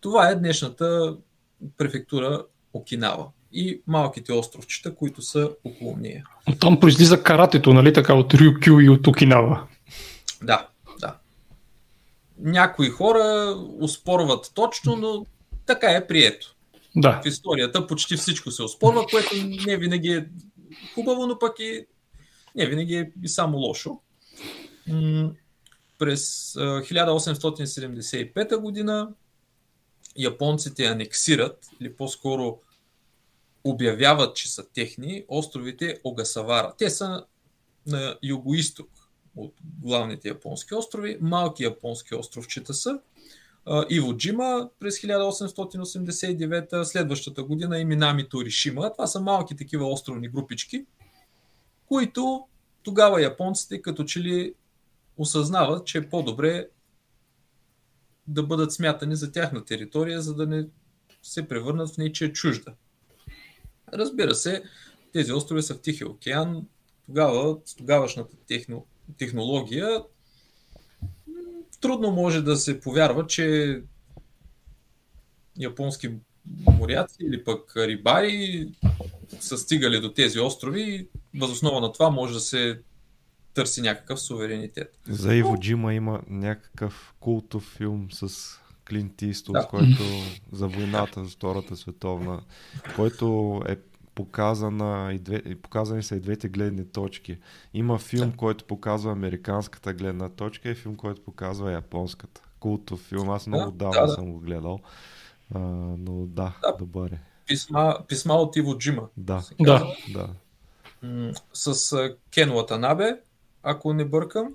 Speaker 4: Това е днешната префектура Окинава и малките островчета, които са около нея.
Speaker 3: Там произлиза каратето, нали така, от Рюкю и от Окинава.
Speaker 4: Да, да. Някои хора успорват точно, но така е прието.
Speaker 3: Да.
Speaker 4: В историята почти всичко се оспорва, което не винаги е хубаво, но пък и не винаги е и само лошо. През 1875 година японците анексират, или по-скоро обявяват, че са техни, островите Огасавара. Те са на юго-исток от главните японски острови. Малки японски островчета са. Иво Джима през 1889, следващата година и Минами Торишима. Това са малки такива островни групички, които тогава японците като че ли осъзнават, че е по-добре да бъдат смятани за тяхна територия, за да не се превърнат в нечия чужда. Разбира се, тези острови са в Тихия океан. Тогава, с тогавашната техно, технология, трудно може да се повярва, че японски моряци или пък рибари са стигали до тези острови и възоснова на това може да се търси някакъв суверенитет.
Speaker 1: За Иво Джима има някакъв култов филм с Клинт Истот, да. който за войната, за Втората световна, който е показана и две, показани са и двете гледни точки. Има филм, да. който показва американската гледна точка и филм, който показва японската. Култов филм. Аз много да, давно да, да. съм го гледал. А, но да, да, добър е.
Speaker 4: Писма, писма от Иво Джима.
Speaker 1: Да.
Speaker 3: Да.
Speaker 1: да.
Speaker 4: С Кен Латанабе, ако не бъркам.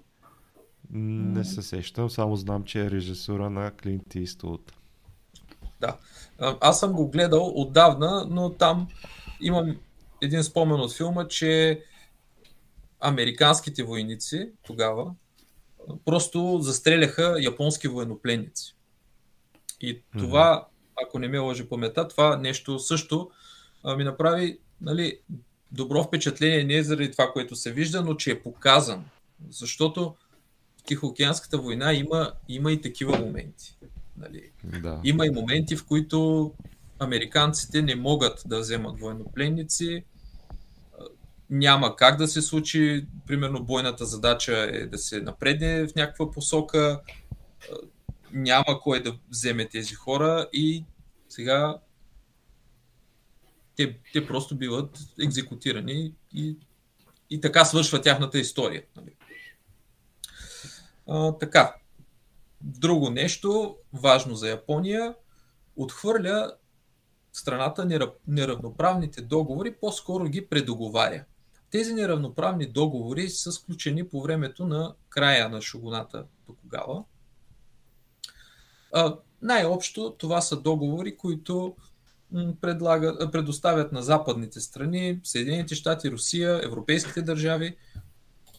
Speaker 1: Не се сещам, само знам, че е режисура на Клинт Иствуд.
Speaker 4: Да. Аз съм го гледал отдавна, но там имам един спомен от филма, че американските войници тогава просто застреляха японски военнопленници. И това, ако не ме лъжи памета, това нещо също ми направи нали, добро впечатление не заради това, което се вижда, но че е показан. Защото в Тихоокеанската война има, има и такива моменти. Нали.
Speaker 1: Да.
Speaker 4: Има и моменти, в които американците не могат да вземат военнопленници. Няма как да се случи. Примерно бойната задача е да се напредне в някаква посока. Няма кой да вземе тези хора и сега те, те просто биват екзекутирани и, и така свършва тяхната история. Нали? А, така. Друго нещо, важно за Япония, отхвърля страната неравноправните договори, по-скоро ги предоговаря. Тези неравноправни договори са сключени по времето на края на шугуната Токугава. Най-общо това са договори, които предлага, предоставят на западните страни, Съединените щати, Русия, европейските държави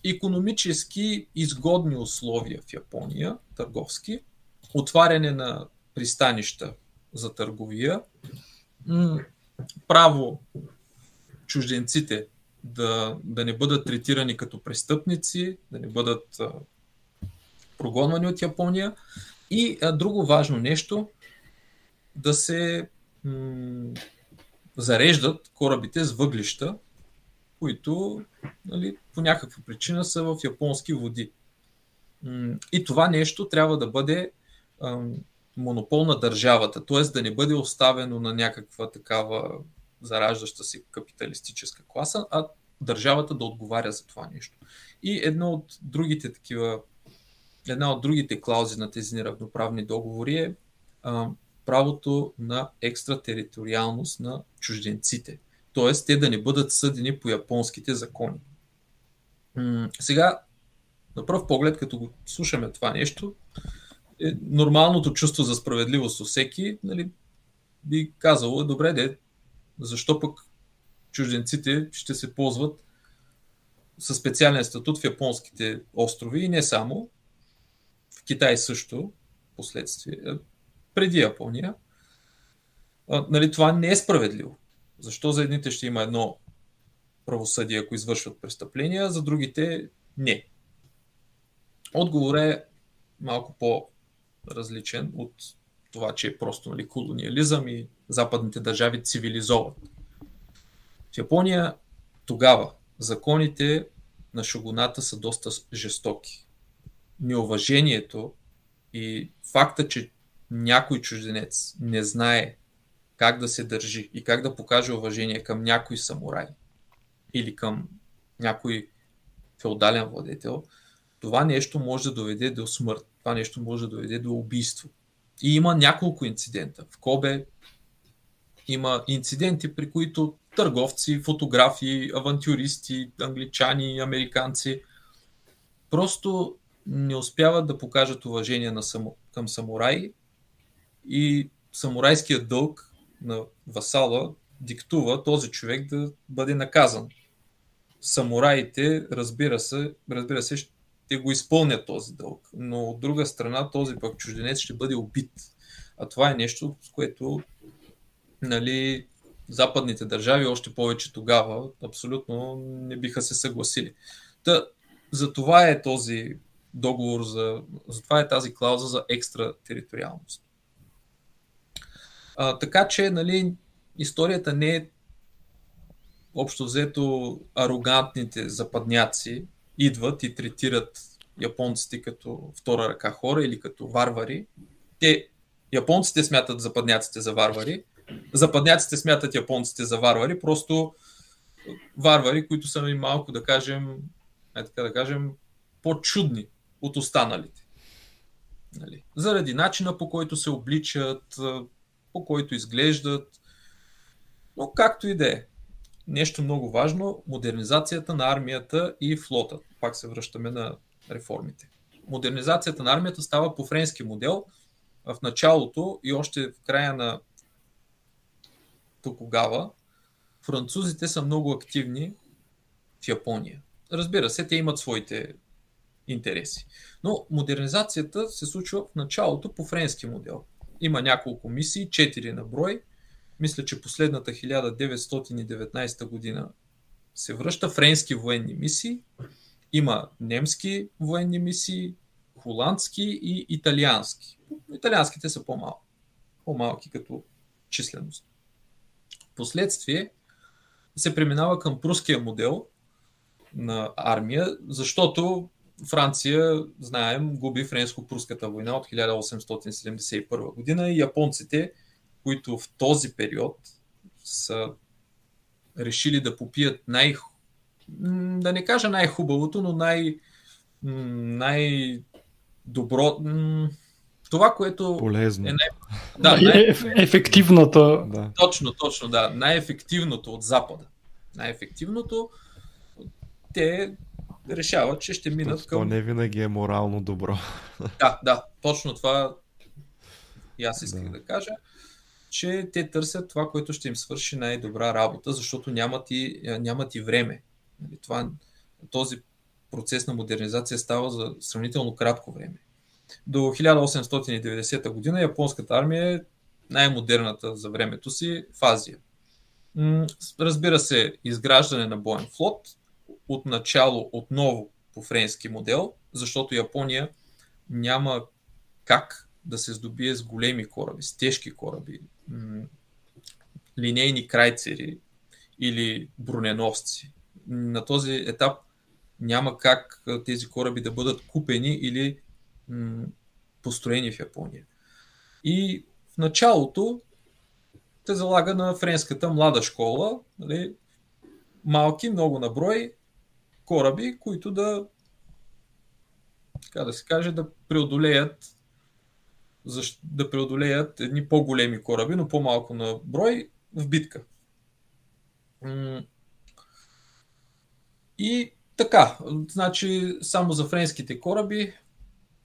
Speaker 4: економически изгодни условия в Япония, търговски, отваряне на пристанища за търговия, право чужденците да, да не бъдат третирани като престъпници, да не бъдат а, прогонвани от Япония. И а, друго важно нещо, да се м- зареждат корабите с въглища, които нали, по някаква причина са в японски води. И това нещо трябва да бъде монопол на държавата, т.е. да не бъде оставено на някаква такава зараждаща се капиталистическа класа, а държавата да отговаря за това нещо. И едно от другите такива, една от другите клаузи на тези неравноправни договори е а, правото на екстратериториалност на чужденците. Т.е. те да не бъдат съдени по японските закони. М- сега, на пръв поглед, като го слушаме това нещо, е нормалното чувство за справедливост у всеки, нали, би казало, добре, де, защо пък чужденците ще се ползват със специален статут в японските острови и не само, в Китай също, последствие, преди Япония. Нали, това не е справедливо. Защо за едните ще има едно правосъдие, ако извършват престъпления, за другите не. Отговор е малко по-различен от това, че е просто нали, колониализъм и западните държави цивилизоват. В Япония тогава законите на шогоната са доста жестоки. Неуважението и факта, че някой чужденец не знае как да се държи и как да покаже уважение към някой самурай или към някой феодален владетел, това нещо може да доведе до смърт. Това нещо може да доведе до убийство. И има няколко инцидента. В Кобе има инциденти, при които търговци, фотографи, авантюристи, англичани, американци просто не успяват да покажат уважение на само, към самураи и самурайският дълг на васала диктува този човек да бъде наказан. Самураите, разбира се, разбира се, ще го изпълнят този дълг, но от друга страна този пък чужденец ще бъде убит. А това е нещо, с което нали, западните държави, още повече тогава, абсолютно не биха се съгласили. Та, за това е този договор, за, за това е тази клауза за екстратериториалност. А, така че, нали, историята не е общо взето арогантните западняци идват и третират японците като втора ръка хора или като варвари. Те, японците смятат западняците за варвари, западняците смятат японците за варвари, просто варвари, които са малко, да кажем, е така да кажем, по-чудни от останалите. Нали? Заради начина по който се обличат, по който изглеждат. Но както и да е. Нещо много важно модернизацията на армията и флота. Пак се връщаме на реформите. Модернизацията на армията става по френски модел. В началото и още в края на Токогава французите са много активни в Япония. Разбира се, те имат своите интереси. Но модернизацията се случва в началото по френски модел. Има няколко мисии, 4 на брой. Мисля, че последната 1919 година се връща френски военни мисии. Има немски военни мисии, холандски и италиански. Италианските са по-малки, по-малки като численост. Последствие се преминава към пруския модел на армия, защото Франция, знаем, губи Френско-пруската война от 1871 година и японците, които в този период са решили да попият най- да не кажа най-хубавото, но най- най-добро това, което
Speaker 1: Полезно.
Speaker 4: е най-
Speaker 3: да, най- ефективното.
Speaker 1: Да.
Speaker 4: Точно, точно, да. Най-ефективното от Запада. Най-ефективното те решават, че ще минат
Speaker 1: То
Speaker 4: към...
Speaker 1: не винаги е морално добро.
Speaker 4: Да, да, точно това и аз исках
Speaker 1: Да.
Speaker 4: да. да кажа, че те търсят това, което ще им свърши най-добра работа, защото нямат и, нямат и време. Нали, Това, този процес на модернизация става за сравнително кратко време. До 1890 година японската армия е най-модерната за времето си в Азия. Разбира се, изграждане на боен флот, от начало отново по френски модел, защото Япония няма как да се здобие с големи кораби, с тежки кораби, линейни крайцери или броненосци. На този етап няма как тези кораби да бъдат купени или построени в Япония. И в началото те залага на френската млада школа, нали, малки, много наброй кораби, които да, така да се каже, да преодолеят да преодолеят едни по-големи кораби, но по-малко на брой в битка. И така, значи само за френските кораби,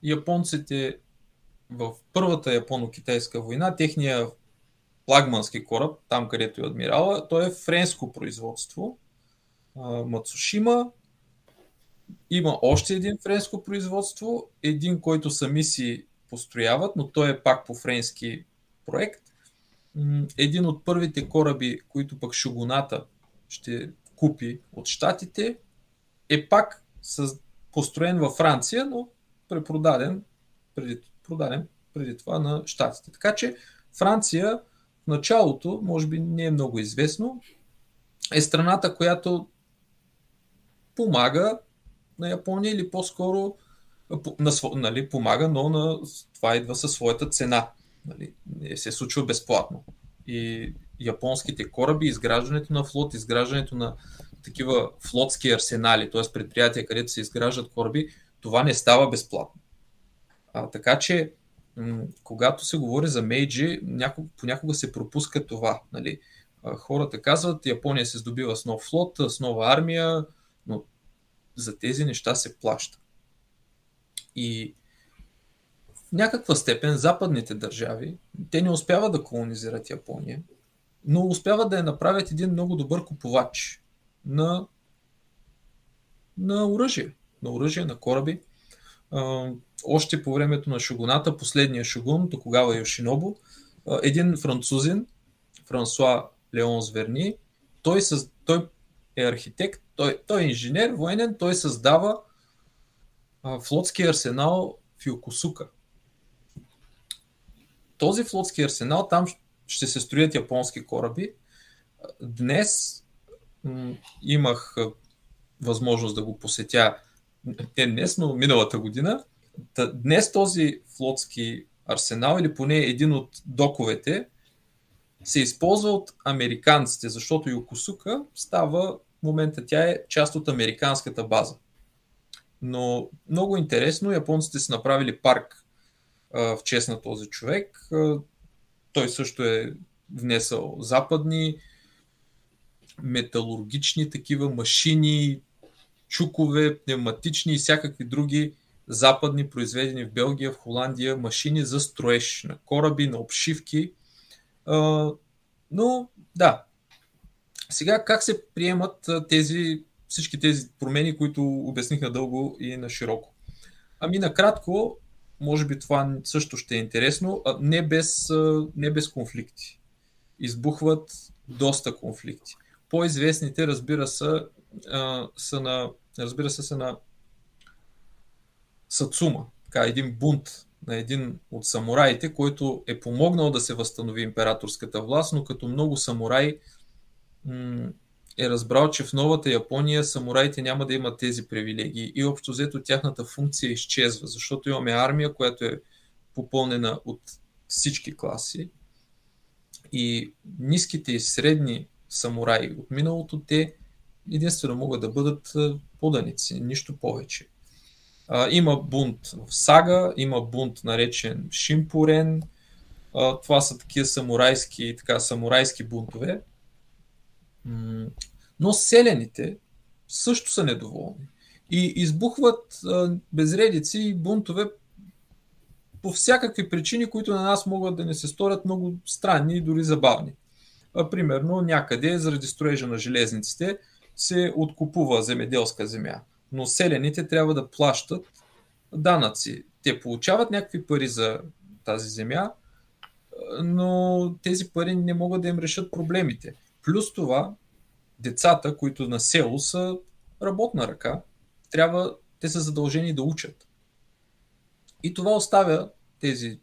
Speaker 4: японците в първата японо-китайска война, техния флагмански кораб, там където е адмирала, той е френско производство. Мацушима. Има още един френско производство, един, който сами си построяват, но той е пак по френски проект. Един от първите кораби, които пък Шугуната ще купи от щатите, е пак построен във Франция, но препродаден преди, продаден преди това на щатите. Така че Франция в началото, може би не е много известно, е страната, която помага на Япония или по-скоро на, нали, помага, но на, това идва със своята цена. Нали, не се случва безплатно. И японските кораби, изграждането на флот, изграждането на такива флотски арсенали, т.е. предприятия, където се изграждат кораби, това не става безплатно. А, така че, м- когато се говори за мейджи, някога, понякога се пропуска това. Нали? А, хората казват, Япония се здобива с нов флот, с нова армия, но за тези неща се плаща. И в някаква степен западните държави, те не успяват да колонизират Япония, но успяват да я направят един много добър купувач на, на оръжие, на оръжие, на кораби. още по времето на шугуната, последния шугун, то тогава Йошинобо, един французин, Франсуа Леон Зверни, той, съз... той е архитект, той, той е инженер, военен, той създава флотски арсенал в Йокосука. Този флотски арсенал, там ще се строят японски кораби. Днес м- имах възможност да го посетя не днес, но миналата година. Днес този флотски арсенал или поне един от доковете се използва от американците, защото Йокосука става, в момента тя е част от американската база. Но много интересно, японците са направили парк а, в чест на този човек. А, той също е внесъл западни металургични такива машини, чукове, пневматични и всякакви други западни, произведени в Белгия, в Холандия, машини за строеж на кораби, на обшивки. А, но да, сега как се приемат тези всички тези промени, които обясних надълго и на широко. Ами накратко, може би това също ще е интересно, не без, не без конфликти. Избухват доста конфликти. По-известните, разбира се, са на, разбира се, са на Сацума, така, един бунт на един от самураите, който е помогнал да се възстанови императорската власт, но като много самураи е разбрал, че в новата Япония самураите няма да имат тези привилегии и общо взето тяхната функция изчезва, защото имаме армия, която е попълнена от всички класи и ниските и средни самураи от миналото, те единствено могат да бъдат поданици, нищо повече. А, има бунт в Сага, има бунт наречен Шимпурен, а, това са такива самурайски, така, самурайски бунтове, но селените също са недоволни. И избухват безредици и бунтове по всякакви причини, които на нас могат да не се сторят много странни и дори забавни. Примерно някъде заради строежа на железниците се откупува земеделска земя. но селените трябва да плащат данъци. Те получават някакви пари за тази земя, но тези пари не могат да им решат проблемите. Плюс това, децата, които на село са работна ръка, трябва, те са задължени да учат. И това оставя тези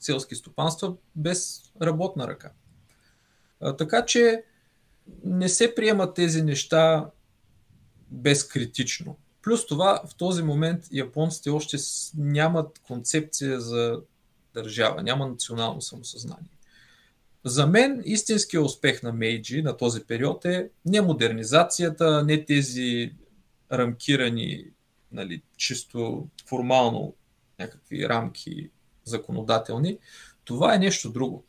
Speaker 4: селски стопанства без работна ръка. А, така че не се приемат тези неща безкритично. Плюс това, в този момент японците още нямат концепция за държава, няма национално самосъзнание. За мен истинският успех на Мейджи на този период е не модернизацията, не тези рамкирани, нали, чисто формално някакви рамки законодателни. Това е нещо друго.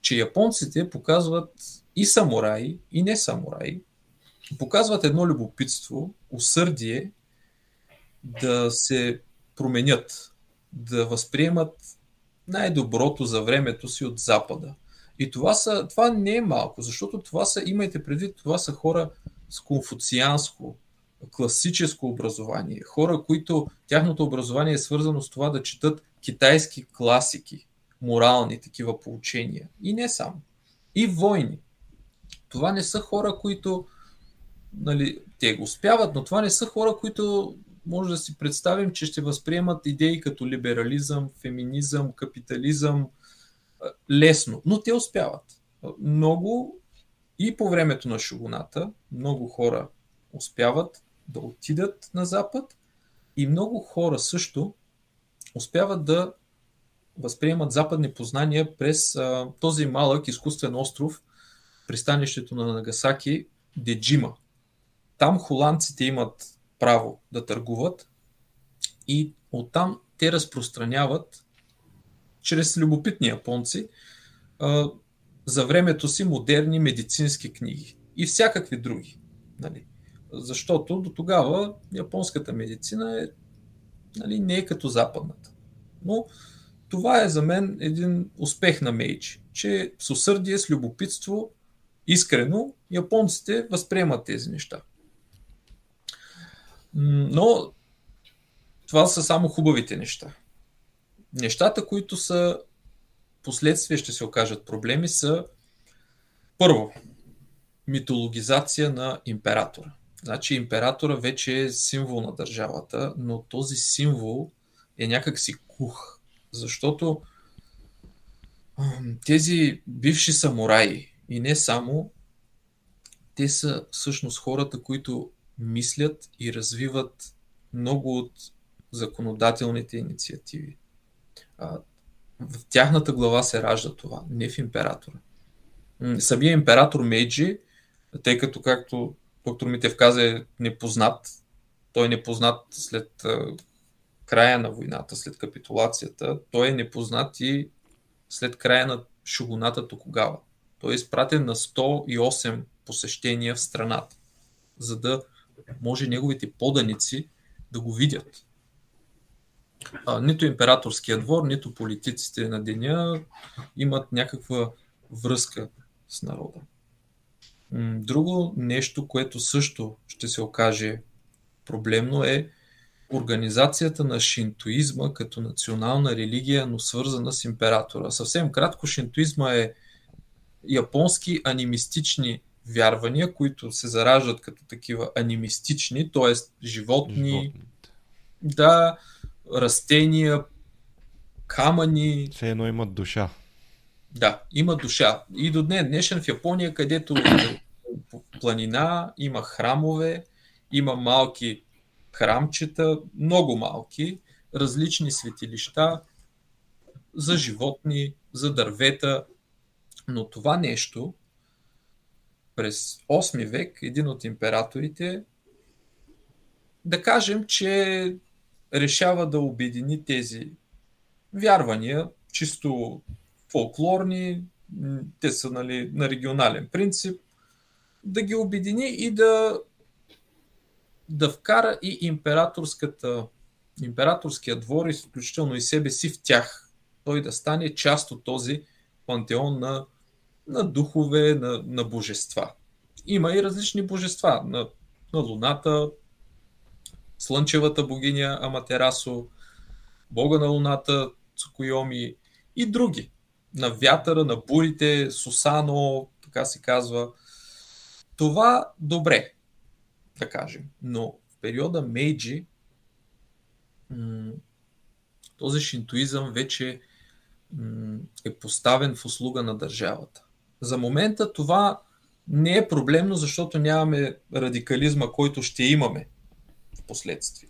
Speaker 4: Че японците показват и самураи, и не самураи, показват едно любопитство, усърдие да се променят, да възприемат най-доброто за времето си от Запада. И това, са, това не е малко, защото това са, имайте предвид, това са хора с конфуцианско, класическо образование. Хора, които тяхното образование е свързано с това да четат китайски класики, морални такива поучения. И не само. И войни. Това не са хора, които нали, те го успяват, но това не са хора, които може да си представим, че ще възприемат идеи като либерализъм, феминизъм, капитализъм лесно, но те успяват. Много и по времето на шугуната, много хора успяват да отидат на Запад и много хора също успяват да възприемат западни познания през а, този малък изкуствен остров, пристанището на Нагасаки, Деджима. Там холандците имат право да търгуват и оттам те разпространяват чрез любопитни японци а, за времето си модерни медицински книги и всякакви други. Нали? Защото до тогава японската медицина е, нали, не е като западната. Но това е за мен един успех на Мейдж, че с усърдие, с любопитство, искрено, японците възприемат тези неща. Но това са само хубавите неща. Нещата, които са последствие ще се окажат проблеми са първо, митологизация на императора. Значи императора вече е символ на държавата, но този символ е някакси кух, защото тези бивши самураи и не само, те са всъщност хората, които мислят и развиват много от законодателните инициативи. В тяхната глава се ражда това, не в императора. Самия император Мейджи, тъй като, както доктор Митев каза, е непознат, той е непознат след края на войната, след капитулацията, той е непознат и след края на шугуната Токогава. Той е изпратен на 108 посещения в страната, за да може неговите поданици да го видят. А, нито императорския двор, нито политиците на деня имат някаква връзка с народа. Друго нещо, което също ще се окаже проблемно е организацията на шинтуизма като национална религия, но свързана с императора. Съвсем кратко, шинтуизма е японски анимистични вярвания, които се зараждат като такива анимистични, т.е. животни, животни, да, растения, камъни.
Speaker 1: Все едно имат душа.
Speaker 4: Да, има душа. И до днес днешен в Япония, където планина има храмове, има малки храмчета, много малки, различни светилища за животни, за дървета. Но това нещо през 8 век един от императорите да кажем, че решава да обедини тези вярвания, чисто фолклорни, те са нали, на регионален принцип, да ги обедини и да, да вкара и императорската, императорския двор, изключително и себе си в тях. Той да стане част от този пантеон на, на духове, на, на божества. Има и различни божества. На, на Луната, слънчевата богиня Аматерасо, бога на луната Цукойоми и други. На вятъра, на бурите, Сусано, така се казва. Това добре, да кажем. Но в периода Мейджи този шинтуизъм вече е поставен в услуга на държавата. За момента това не е проблемно, защото нямаме радикализма, който ще имаме последствие.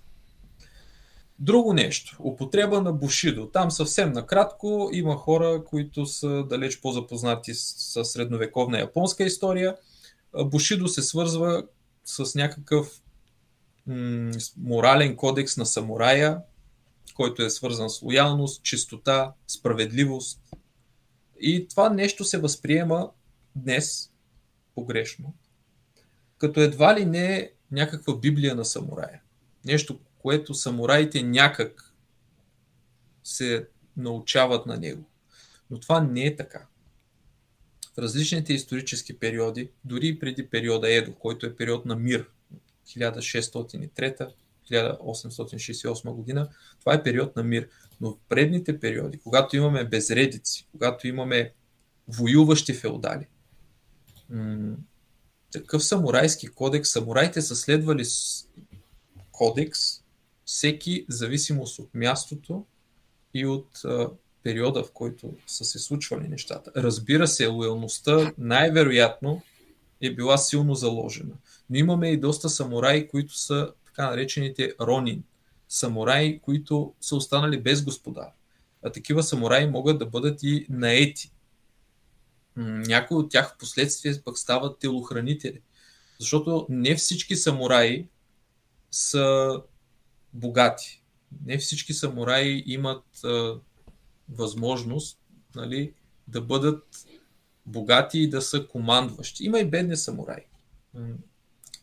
Speaker 4: Друго нещо. Употреба на Бушидо. Там съвсем накратко има хора, които са далеч по-запознати с средновековна японска история. Бушидо се свързва с някакъв м- морален кодекс на самурая, който е свързан с лоялност, чистота, справедливост. И това нещо се възприема днес погрешно, като едва ли не някаква библия на самурая. Нещо, което самураите някак се научават на него. Но това не е така. В различните исторически периоди, дори и преди периода Едо, който е период на мир, 1603-1868 година, това е период на мир. Но в предните периоди, когато имаме безредици, когато имаме воюващи феодали, такъв самурайски кодекс, самураите са следвали кодекс, всеки зависимост от мястото и от периода, в който са се случвали нещата. Разбира се, лоялността най-вероятно е била силно заложена. Но имаме и доста самураи, които са така наречените ронин. Самураи, които са останали без господар. А такива самураи могат да бъдат и наети. Някои от тях в последствие пък стават телохранители. Защото не всички самураи са богати. Не всички самураи имат а, възможност нали, да бъдат богати и да са командващи. Има и бедни самураи.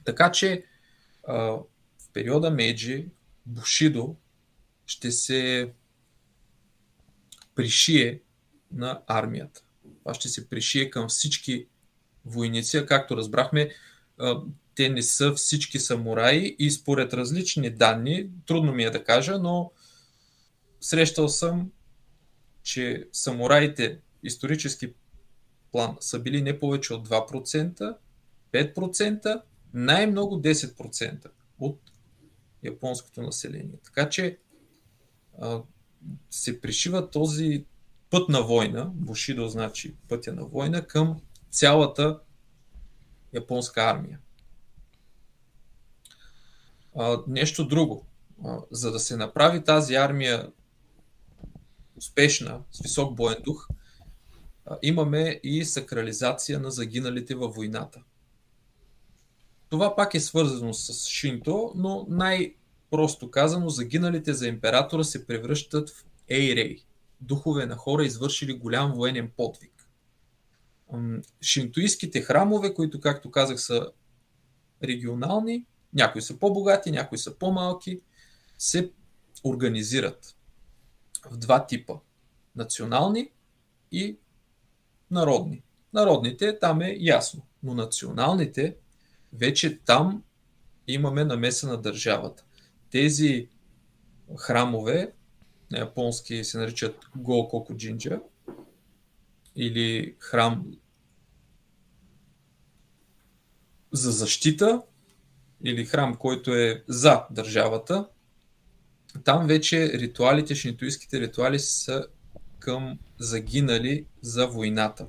Speaker 4: Така че а, в периода Мейджи Бушидо ще се пришие на армията. Това ще се пришие към всички войници, както разбрахме, те не са всички самураи и според различни данни, трудно ми е да кажа, но срещал съм, че самураите исторически план са били не повече от 2%, 5%, най-много 10% от японското население. Така че а, се пришива този път на война, Бушидо значи пътя на война, към цялата японска армия. А, нещо друго. А, за да се направи тази армия успешна, с висок боен дух, а, имаме и сакрализация на загиналите във войната. Това пак е свързано с Шинто, но най-просто казано, загиналите за императора се превръщат в Ейрей, духове на хора, извършили голям военен подвиг. Шинтоистските храмове, които, както казах, са регионални, някои са по-богати, някои са по-малки, се организират в два типа. Национални и народни. Народните там е ясно, но националните вече там имаме намеса на държавата. Тези храмове на японски се наричат Гококу Джинджа или храм за защита или храм, който е за държавата, там вече ритуалите, шинтуистските ритуали са към загинали за войната.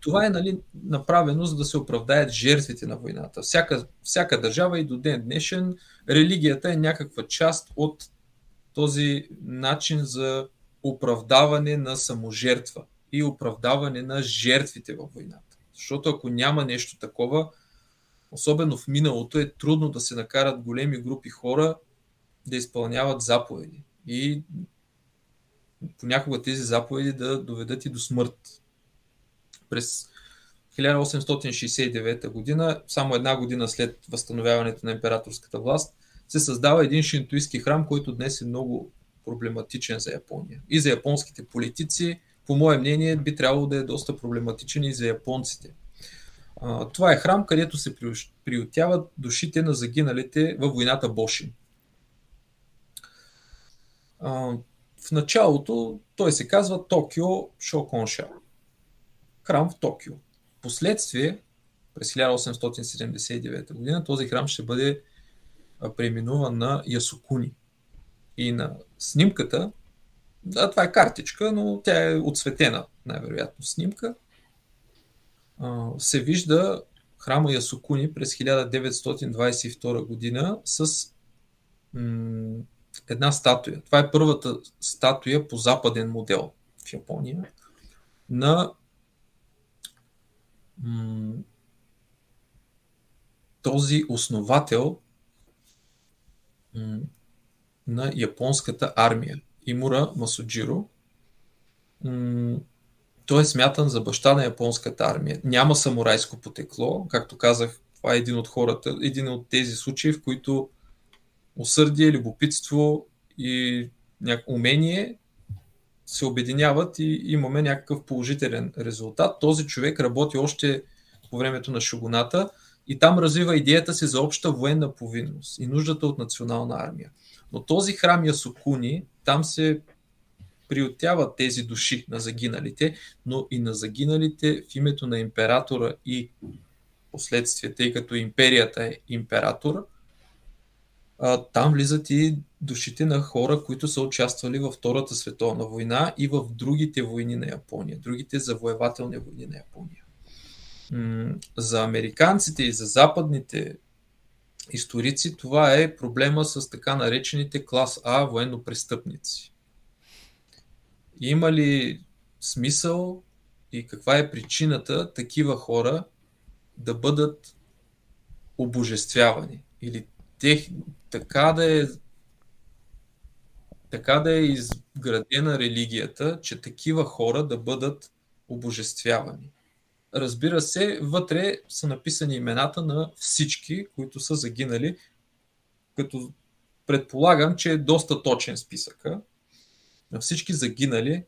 Speaker 4: Това е нали, направено, за да се оправдаят жертвите на войната. Всяка, всяка държава и до ден днешен религията е някаква част от този начин за оправдаване на саможертва и оправдаване на жертвите във войната. Защото ако няма нещо такова, особено в миналото, е трудно да се накарат големи групи хора да изпълняват заповеди. И понякога тези заповеди да доведат и до смърт. През 1869 година, само една година след възстановяването на императорската власт, се създава един шинтуистски храм, който днес е много проблематичен за Япония. И за японските политици, по мое мнение, би трябвало да е доста проблематичен и за японците. Това е храм, където се приютяват душите на загиналите във войната Бошин. в началото той се казва Токио Шоконша. Храм в Токио. Последствие, през 1879 година, този храм ще бъде преименуван на Ясукуни. И на снимката, да, това е картичка, но тя е отсветена, най-вероятно снимка, се вижда храма Ясукуни през 1922 година с м- една статуя. Това е първата статуя по западен модел в Япония на м- този основател м- на японската армия, Имура Масуджиро. Той е смятан за баща на японската армия. Няма самурайско потекло. Както казах, това е един от хората, един от тези случаи, в които усърдие, любопитство и умение се обединяват и имаме някакъв положителен резултат. Този човек работи още по времето на шугуната и там развива идеята си за обща военна повинност и нуждата от национална армия. Но този храм Ясокуни, там се приютяват тези души на загиналите, но и на загиналите в името на императора и последствие, тъй като империята е император, там влизат и душите на хора, които са участвали във Втората световна война и в другите войни на Япония, другите завоевателни войни на Япония. За американците и за западните историци това е проблема с така наречените клас А военно-престъпници. Има ли смисъл и каква е причината такива хора да бъдат обожествявани? Или тех, така да е така да е изградена религията, че такива хора да бъдат обожествявани. Разбира се, вътре са написани имената на всички, които са загинали, като предполагам, че е доста точен списъка на всички загинали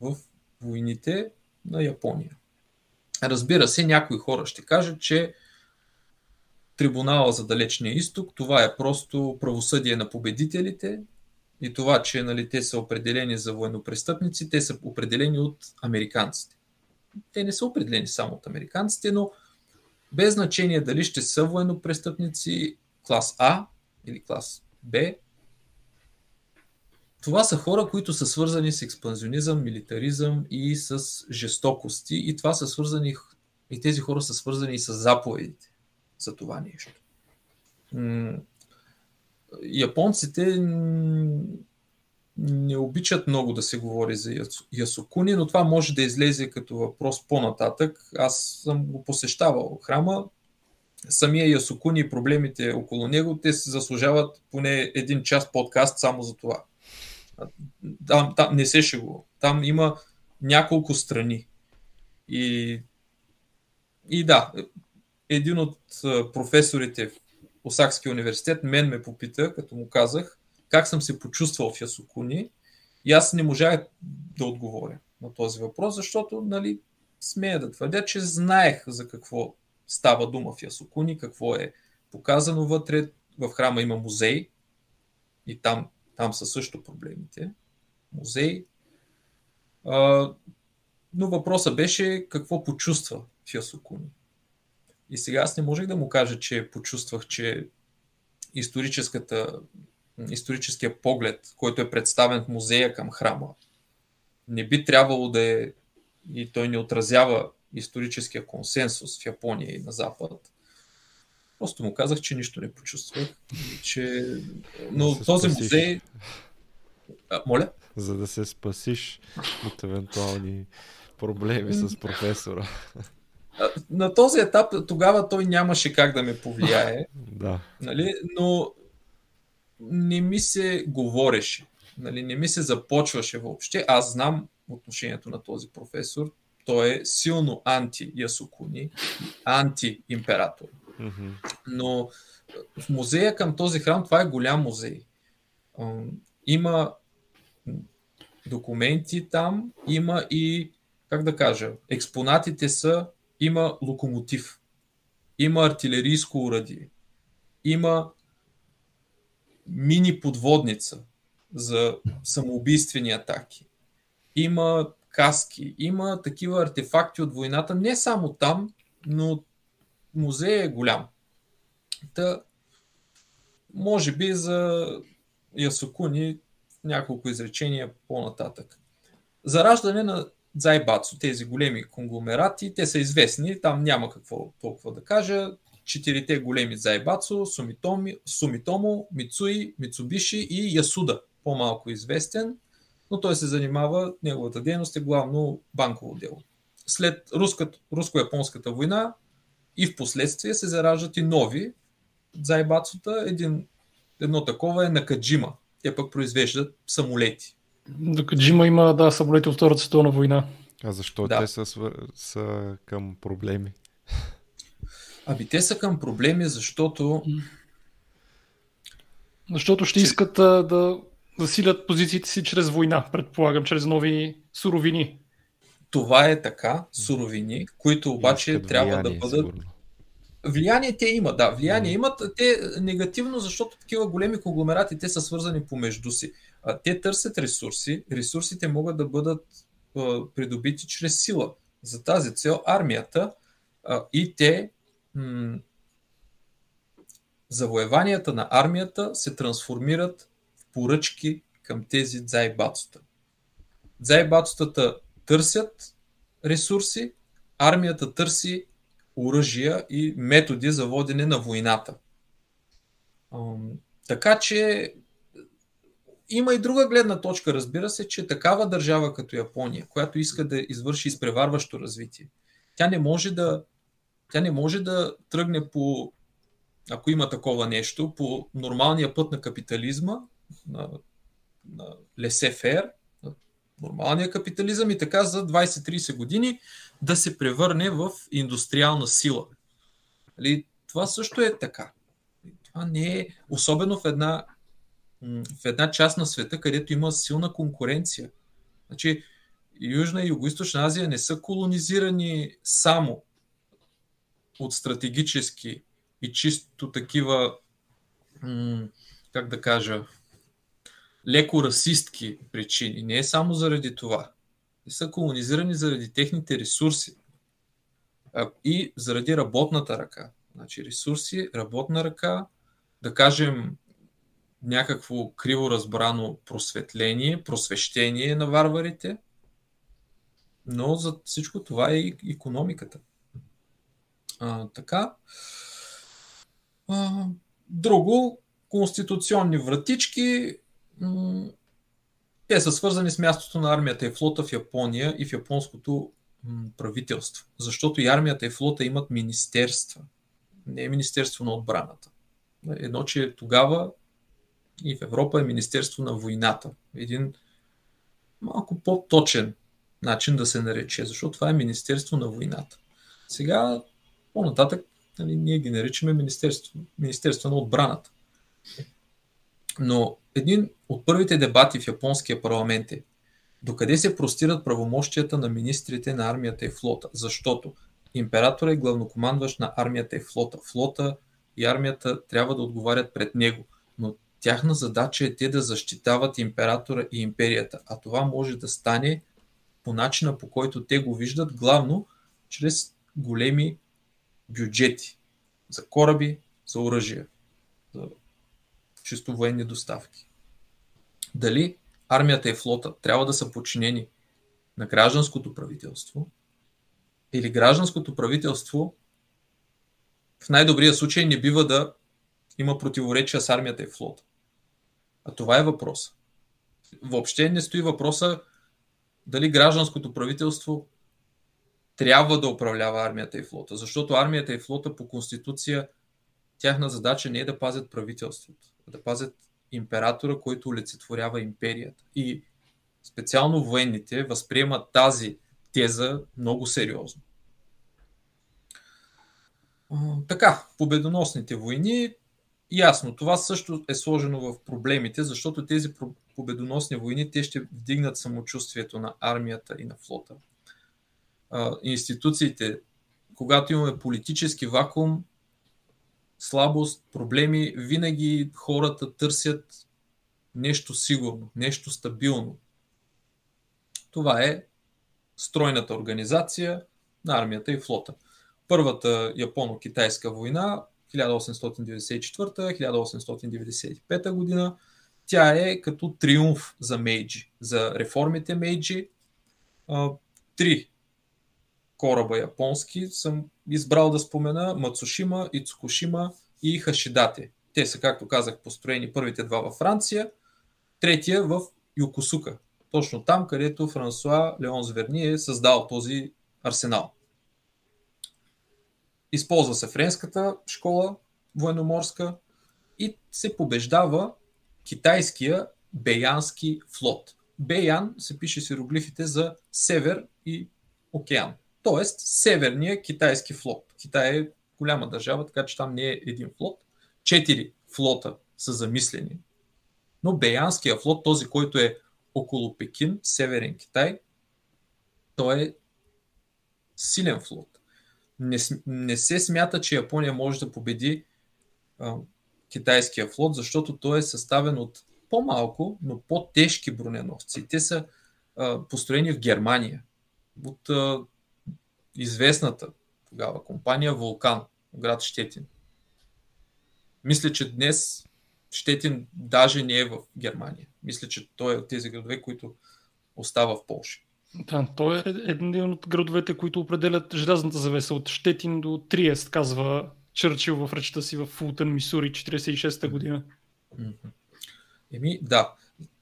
Speaker 4: в войните на Япония. Разбира се, някои хора ще кажат, че трибунала за Далечния изток, това е просто правосъдие на победителите и това, че нали, те са определени за военнопрестъпници, те са определени от американците. Те не са определени само от американците, но без значение дали ще са военнопрестъпници клас А или клас Б, това са хора, които са свързани с експанзионизъм, милитаризъм и с жестокости. И това са свързани, и тези хора са свързани и с заповедите за това нещо. Японците не обичат много да се говори за Ясокуни, но това може да излезе като въпрос по-нататък. Аз съм го посещавал храма. Самия Ясокуни и проблемите около него, те се заслужават поне един час подкаст само за това. Там, там не се шегува. Там има няколко страни. И, и да, един от професорите в Осакския университет мен ме попита, като му казах, как съм се почувствал в Ясокуни. И аз не можах да отговоря на този въпрос, защото, нали, смея да твърдя, че знаех за какво става дума в Ясокуни, какво е показано вътре. В храма има музей и там там са също проблемите. Музей. А, но въпросът беше какво почувства Фиасокуни. И сега аз не можех да му кажа, че почувствах, че историческата, историческия поглед, който е представен в музея към храма, не би трябвало да е и той не отразява историческия консенсус в Япония и на Запад. Просто му казах, че нищо не почувствах. Че... Но да този спасиш. музей... А, моля?
Speaker 1: За да се спасиш от евентуални проблеми с професора.
Speaker 4: На този етап тогава той нямаше как да ме повлияе.
Speaker 1: да.
Speaker 4: Нали? Но не ми се говореше. Нали? Не ми се започваше въобще. Аз знам отношението на този професор. Той е силно анти-ясукуни, анти-император. Но в музея към този храм, това е голям музей. Има документи там, има и, как да кажа, експонатите са, има локомотив, има артилерийско урадие, има мини подводница, за самоубийствени атаки. Има каски, има такива артефакти от войната, не само там, но музея е голям. Та, може би за Ясокуни няколко изречения по-нататък. Зараждане на Зайбацо, тези големи конгломерати, те са известни, там няма какво толкова да кажа. Четирите големи Зайбацо, Сумитомо, Мицуи, Мицубиши и Ясуда, по-малко известен, но той се занимава, неговата дейност е главно банково дело. След руско-японската война и в последствие се зараждат и нови Зайбацота. Един, едно такова е Накаджима. Те пък произвеждат самолети.
Speaker 3: Накаджима има, да, самолети от Втората световна война.
Speaker 1: А защо да. те са, са към проблеми?
Speaker 4: Аби те са към проблеми, защото...
Speaker 3: Защото ще искат да засилят позициите си чрез война, предполагам, чрез нови суровини.
Speaker 4: Това е така, суровини, които обаче трябва да бъдат... Сигурно. Влияние те имат, да, влияние имат. Те негативно, защото такива големи конгломерати, те са свързани помежду си. Те търсят ресурси. Ресурсите могат да бъдат придобити чрез сила. За тази цел армията и те завоеванията на армията се трансформират в поръчки към тези дзайбацута. Дзайбацутата търсят ресурси, армията търси оръжия и методи за водене на войната. Така че има и друга гледна точка, разбира се, че такава държава като Япония, която иска да извърши изпреварващо развитие, тя не може да, тя не може да тръгне по, ако има такова нещо, по нормалния път на капитализма, на, на лесе-фер, нормалния капитализъм и така за 20-30 години да се превърне в индустриална сила. Нали, това също е така. Това не е, особено в една, в една част на света, където има силна конкуренция. Значи, Южна и Юго-Источна Азия не са колонизирани само от стратегически и чисто такива, как да кажа, леко расистки причини. Не е само заради това. Те са колонизирани заради техните ресурси и заради работната ръка. Значи ресурси, работна ръка, да кажем някакво криво разбрано просветление, просвещение на варварите, но за всичко това е и економиката. А, така. А, друго, конституционни вратички, те са свързани с мястото на армията и флота в Япония и в японското правителство. Защото и армията и флота имат министерства. Не е Министерство на отбраната. Едно, че тогава и в Европа е Министерство на войната. Един малко по-точен начин да се нарече, защото това е Министерство на войната. Сега, по-нататък, нали, ние ги наричаме Министерство, Министерство на отбраната. Но един от първите дебати в японския парламент е докъде се простират правомощията на министрите на армията и флота, защото император е главнокомандващ на армията и флота. Флота и армията трябва да отговарят пред него, но тяхна задача е те да защитават императора и империята, а това може да стане по начина по който те го виждат, главно чрез големи бюджети за кораби, за оръжия, за чисто военни доставки. Дали армията и флота трябва да са подчинени на гражданското правителство или гражданското правителство в най-добрия случай не бива да има противоречия с армията и флота. А това е въпрос. Въобще не стои въпроса дали гражданското правителство трябва да управлява армията и флота, защото армията и флота по конституция тяхна задача не е да пазят правителството, а да пазят императора, който олицетворява империята. И специално военните възприемат тази теза много сериозно. Така, победоносните войни, ясно, това също е сложено в проблемите, защото тези победоносни войни, те ще вдигнат самочувствието на армията и на флота. Институциите, когато имаме политически вакуум, слабост, проблеми, винаги хората търсят нещо сигурно, нещо стабилно. Това е стройната организация на армията и флота. Първата японо-китайска война 1894-1895 година. Тя е като триумф за Мейджи, за реформите Мейджи. Три кораба японски съм избрал да спомена Мацушима, Ицукушима и Хашидате. Те са, както казах, построени първите два във Франция, третия в Юкосука, точно там, където Франсуа Леон Зверни е създал този арсенал. Използва се френската школа, военноморска, и се побеждава китайския Беянски флот. Беян се пише с иероглифите за север и океан. Тоест, северния китайски флот. Китай е голяма държава, така че там не е един флот. Четири флота са замислени. Но Беянския флот, този, който е около Пекин, Северен Китай, той е силен флот. Не, не се смята, че Япония може да победи а, китайския флот, защото той е съставен от по-малко, но по-тежки броненосци. Те са а, построени в Германия от а, известната тогава компания Вулкан, град Щетин. Мисля, че днес Щетин даже не е в Германия. Мисля, че той е от тези градове, които остава в Польша.
Speaker 3: Да, той е един от градовете, които определят желязната завеса от Щетин до Триест, казва Чърчил в речта си в Фултън, Мисури, 46-та година.
Speaker 4: Еми, да.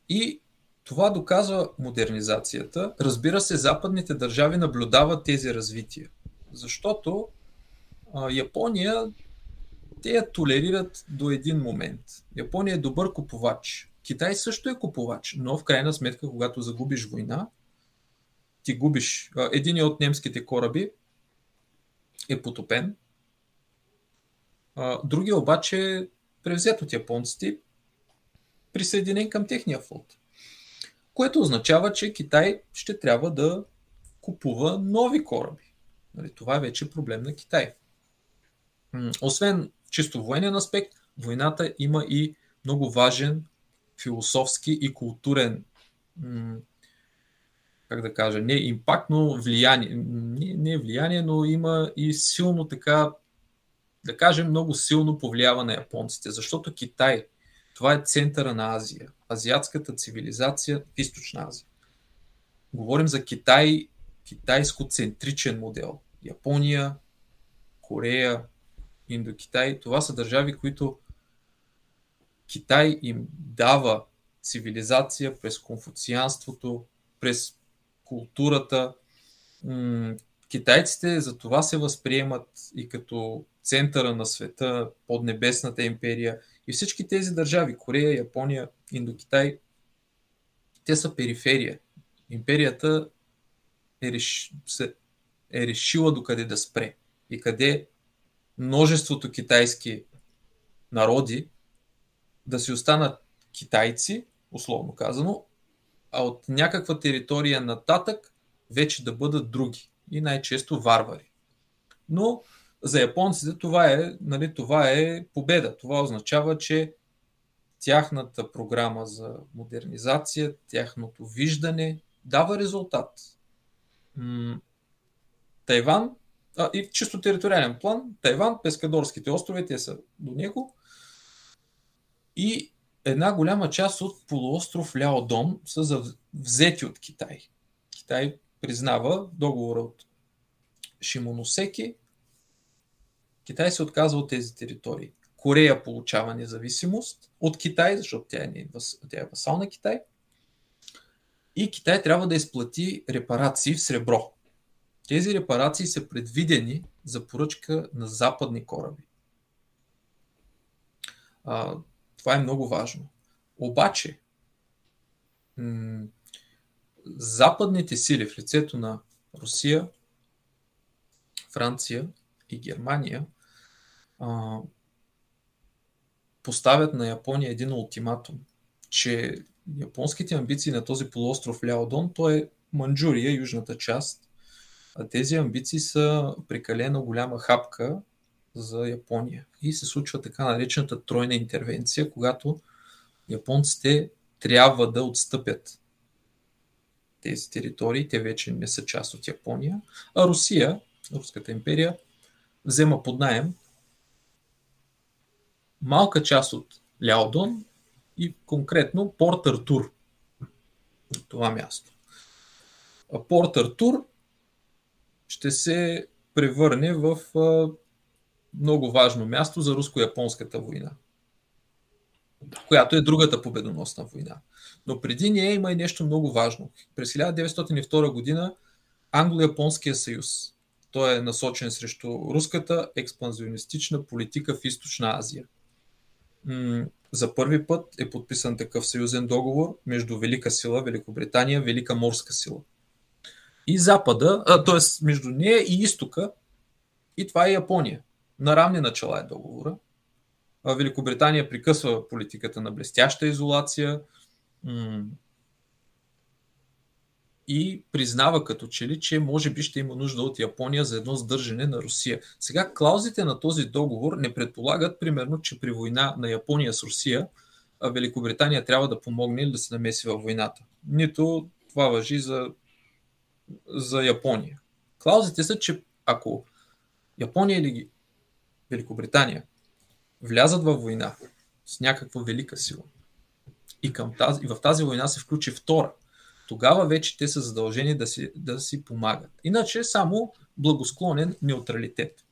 Speaker 4: И това доказва модернизацията. Разбира се, западните държави наблюдават тези развития. Защото а, Япония те я толерират до един момент. Япония е добър купувач. Китай също е купувач, но в крайна сметка, когато загубиш война, ти губиш. Един от немските кораби е потопен, другия обаче е превзет от японците, присъединен към техния флот. Което означава, че Китай ще трябва да купува нови кораби. Нали, това е вече проблем на Китай. Освен чисто военен аспект, войната има и много важен философски и културен как да кажа, не импакт, но влияние. Не, не влияние, но има и силно така, да кажем, много силно повлиява на японците, защото Китай, това е центъра на Азия, азиатската цивилизация в източна Азия. Говорим за Китай, китайско-центричен модел. Япония, Корея, Индокитай, това са държави, които Китай им дава цивилизация през конфуцианството, през културата. Китайците за това се възприемат и като центъра на света, под небесната империя. И всички тези държави, Корея, Япония, Индокитай, те са периферия. Империята е, реш... е решила докъде да спре и къде множеството китайски народи да си останат китайци, условно казано, а от някаква територия нататък вече да бъдат други и най-често варвари. Но за японците това е, нали, това е победа. Това означава, че тяхната програма за модернизация, тяхното виждане дава резултат. Тайван а, и в чисто териториален план, Тайван, Пескадорските острови, те са до него. И една голяма част от полуостров Ляодон са взети от Китай. Китай признава договора от Шимоносеки. Китай се отказва от тези територии. Корея получава независимост от Китай, защото тя е, тя е васал на Китай. И Китай трябва да изплати репарации в сребро. Тези репарации са предвидени за поръчка на западни кораби. А, това е много важно. Обаче, м- западните сили в лицето на Русия, Франция и Германия а, поставят на Япония един ултиматум, че японските амбиции на този полуостров Ляодон, то е Манджурия, южната част, тези амбиции са прекалено голяма хапка за Япония. И се случва така наречената тройна интервенция, когато японците трябва да отстъпят тези територии, те вече не са част от Япония, а Русия, Руската империя, взема под найем малка част от Ляодон и конкретно Порт Артур. Това място. А Порт Артур ще се превърне в много важно място за руско-японската война, която е другата победоносна война. Но преди нея има и нещо много важно. През 1902 година Англо-Японския съюз. Той е насочен срещу руската експанзионистична политика в Източна Азия. За първи път е подписан такъв съюзен договор между Велика сила, Великобритания, Велика морска сила. И Запада, т.е. между нея и изтока, и това е Япония. На равни начала е договора. Великобритания прекъсва политиката на блестяща изолация, и признава като че ли, че може би ще има нужда от Япония за едно сдържане на Русия. Сега клаузите на този договор не предполагат, примерно, че при война на Япония с Русия, Великобритания трябва да помогне или да се намеси във войната. Нито това въжи за, за Япония. Клаузите са, че ако Япония или Великобритания влязат във война с някаква велика сила, и, към тази, и в тази война се включи втора, тогава вече те са задължени да си, да си помагат. Иначе само благосклонен неутралитет.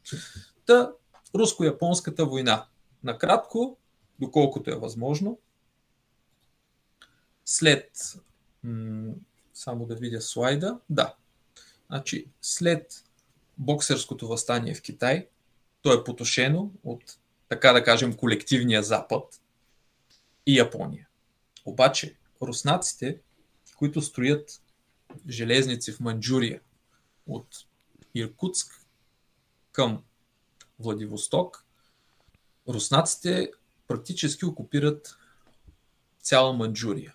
Speaker 4: Та, руско-японската война. Накратко, доколкото е възможно, след, м- само да видя слайда, да, значи след боксерското възстание в Китай, то е потушено от, така да кажем, колективния Запад и Япония. Обаче, руснаците, които строят железници в Манджурия от Иркутск към Владивосток, руснаците практически окупират цяла Манджурия.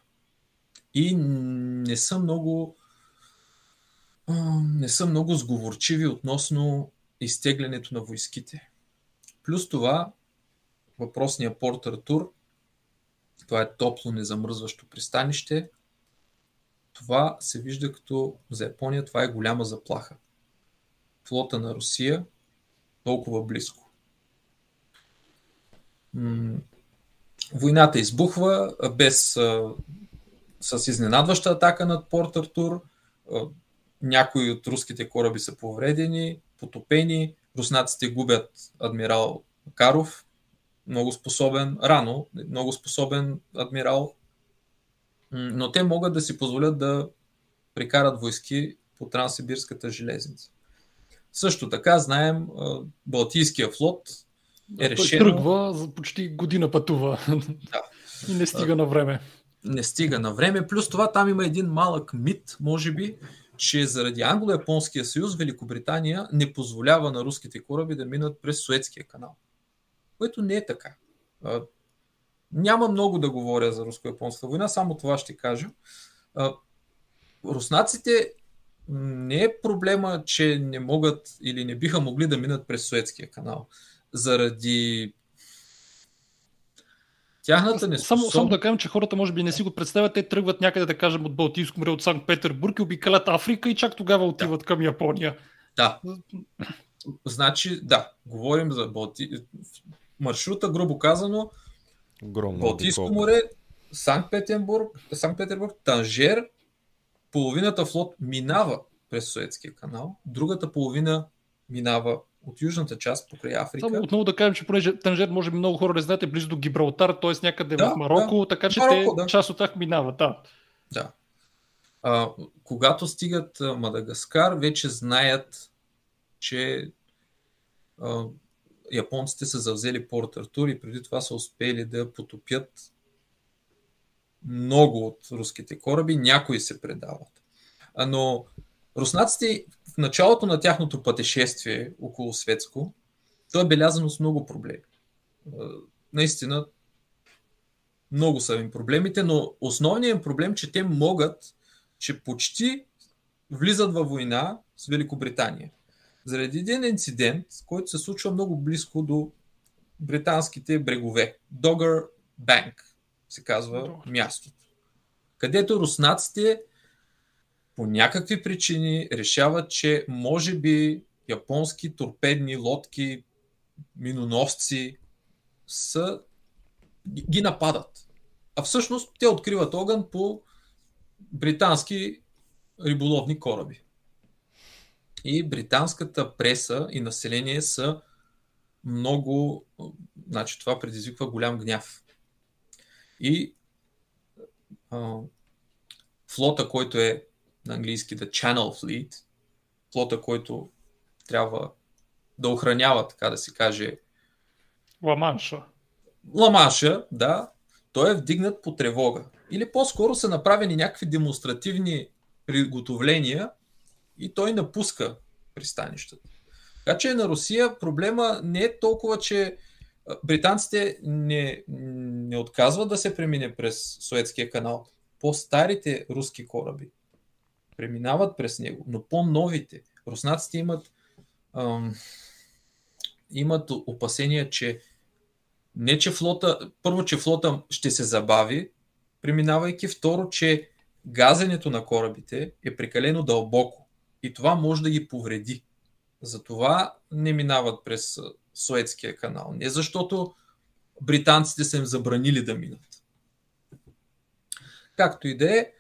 Speaker 4: И не са много не са много сговорчиви относно изтеглянето на войските. Плюс това, въпросния порт Артур това е топло, незамръзващо пристанище. Това се вижда като за Япония това е голяма заплаха. Флота на Русия толкова близко. Войната избухва без с изненадваща атака над Порт Артур. Някои от руските кораби са повредени, потопени. Руснаците губят адмирал Каров, много способен, рано, много способен адмирал, но те могат да си позволят да прикарат войски по Транссибирската железница. Също така знаем, Балтийския флот е решен.
Speaker 3: Тръгва, за почти година пътува. Да. И не стига на време.
Speaker 4: Не стига на време. Плюс това там има един малък мит, може би, че заради Англо-Японския съюз Великобритания не позволява на руските кораби да минат през Суетския канал което не е така. Няма много да говоря за руско-японска война, само това ще кажа. Руснаците не е проблема, че не могат или не биха могли да минат през Суетския канал. Заради тяхната не
Speaker 3: само, само да кажем, че хората може би не си го представят. Те тръгват някъде, да кажем, от Балтийско море, от Санкт Петербург и обикалят Африка и чак тогава отиват да. към Япония.
Speaker 4: Да. Значи, да, говорим за Балти маршрута, грубо казано, Огромно Балтийско море, Санкт-Петербург, Санкт-Петербург, Танжер, половината флот минава през Суетския канал, другата половина минава от южната част покрай Африка.
Speaker 3: Само отново да кажем, че понеже Танжер може би много хора не знаете, близо до Гибралтар, т.е. някъде да, в Марокко, да, така че Марокко, те, да. част от тях минават. Да.
Speaker 4: да. А, когато стигат Мадагаскар, вече знаят, че а, японците са завзели Порт Артур и преди това са успели да потопят много от руските кораби, някои се предават. Но руснаците в началото на тяхното пътешествие около Светско, то е белязано с много проблеми. Наистина, много са им проблемите, но основният проблем, че те могат, че почти влизат във война с Великобритания заради един инцидент, който се случва много близко до британските брегове. Dogger Bank се казва мястото. където руснаците по някакви причини решават, че може би японски торпедни лодки, миноносци са, ги нападат. А всъщност те откриват огън по британски риболовни кораби. И британската преса и население са много. Значи това предизвиква голям гняв. И а, флота, който е на английски The Channel Fleet, флота, който трябва да охранява, така да се каже.
Speaker 3: Ламанша.
Speaker 4: Ламанша, да. Той е вдигнат по тревога. Или по-скоро са направени някакви демонстративни приготовления и той напуска пристанищата. Така че на Русия проблема не е толкова, че британците не, не отказват да се премине през Суетския канал. По-старите руски кораби преминават през него, но по-новите. Руснаците имат, ам, имат опасения, че не че флота, първо, че флота ще се забави, преминавайки, второ, че газенето на корабите е прекалено дълбоко и това може да ги повреди. Затова не минават през Суетския канал. Не защото британците са им забранили да минат. Както и да е,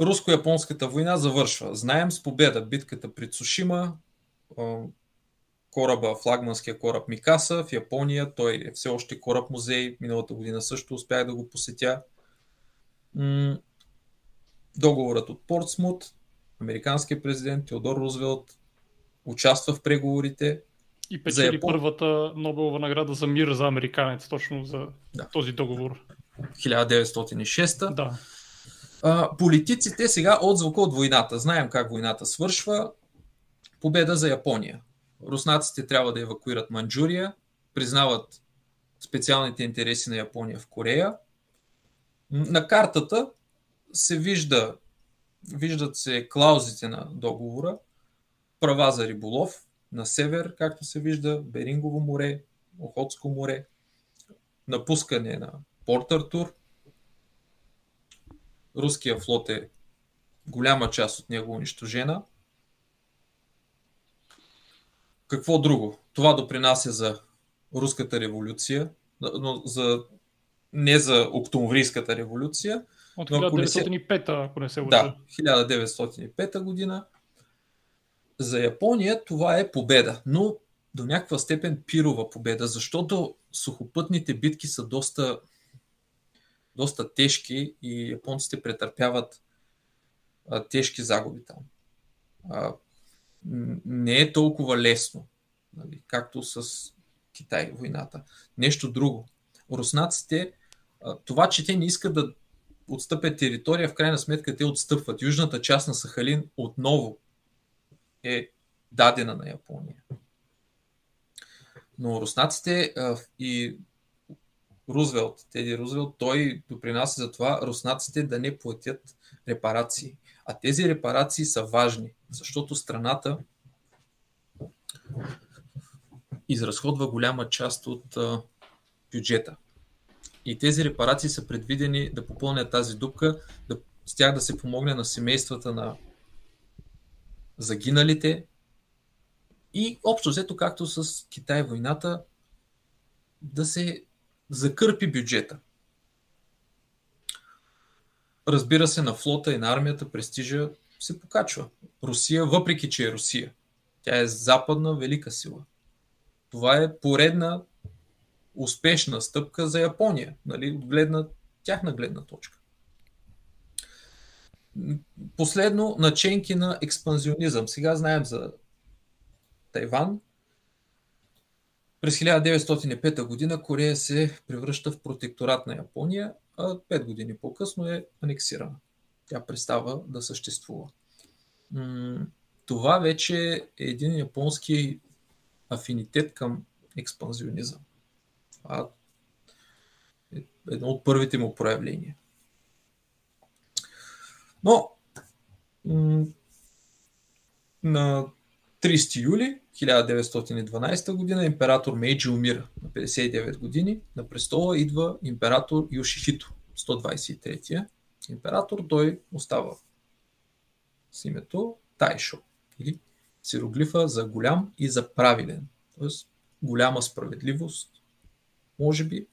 Speaker 4: Руско-японската война завършва. Знаем с победа битката при Цушима, кораба, флагманския кораб Микаса в Япония. Той е все още кораб музей. Миналата година също успях да го посетя. Договорът от Портсмут, американският президент Теодор Рузвелт участва в преговорите.
Speaker 3: И печели Япон... първата Нобелова награда за мир за американец, точно за да. този договор.
Speaker 4: 1906.
Speaker 3: Да.
Speaker 4: А, политиците сега отзвука от войната. Знаем как войната свършва. Победа за Япония. Руснаците трябва да евакуират Манчжурия, признават специалните интереси на Япония в Корея. На картата се вижда, виждат се клаузите на договора, права за риболов на север, както се вижда, Берингово море, Охотско море, напускане на Порт Артур. Руския флот е голяма част от него унищожена. Какво друго? Това допринася за руската революция, но за, не за октомврийската революция.
Speaker 3: От 1905, ако не се
Speaker 4: лъжа. Да, 1905 година. За Япония това е победа, но до някаква степен пирова победа, защото сухопътните битки са доста, доста тежки и японците претърпяват а, тежки загуби там. А, не е толкова лесно, нали, както с Китай войната. Нещо друго. Руснаците, а, това, че те не искат да отстъпят територия, в крайна сметка те отстъпват. Южната част на Сахалин отново е дадена на Япония. Но руснаците а, и Рузвелт, Теди Рузвелт, той допринася за това руснаците да не платят репарации. А тези репарации са важни, защото страната изразходва голяма част от а, бюджета. И тези репарации са предвидени да попълнят тази дупка, да, с тях да се помогне на семействата на загиналите и общо взето, както с Китай войната, да се закърпи бюджета. Разбира се, на флота и на армията престижа се покачва. Русия, въпреки че е Русия, тя е западна велика сила. Това е поредна успешна стъпка за Япония, нали, от гледна, тяхна гледна точка. Последно, наченки на експанзионизъм. Сега знаем за Тайван. През 1905 година Корея се превръща в протекторат на Япония, а 5 години по-късно е анексирана. Тя престава да съществува. Това вече е един японски афинитет към експанзионизъм. Е едно от първите му проявления. Но на 30 юли 1912 година император Мейджи умира на 59 години. На престола идва император Йошихито, 123-я. император, той остава с името Тайшо или сироглифа за голям и за правилен. Тоест голяма справедливост, може би.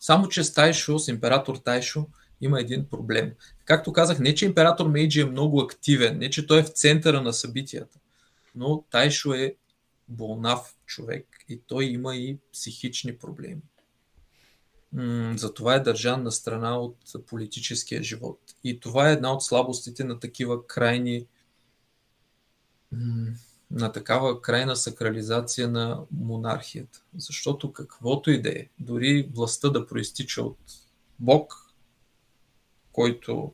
Speaker 4: Само, че с Тайшо, с император Тайшо, има един проблем. Както казах, не че император Мейджи е много активен, не че той е в центъра на събитията, но Тайшо е болнав човек и той има и психични проблеми. Затова е държан на страна от политическия живот. И това е една от слабостите на такива крайни на такава крайна сакрализация на монархията. Защото каквото и да е, дори властта да проистича от Бог, който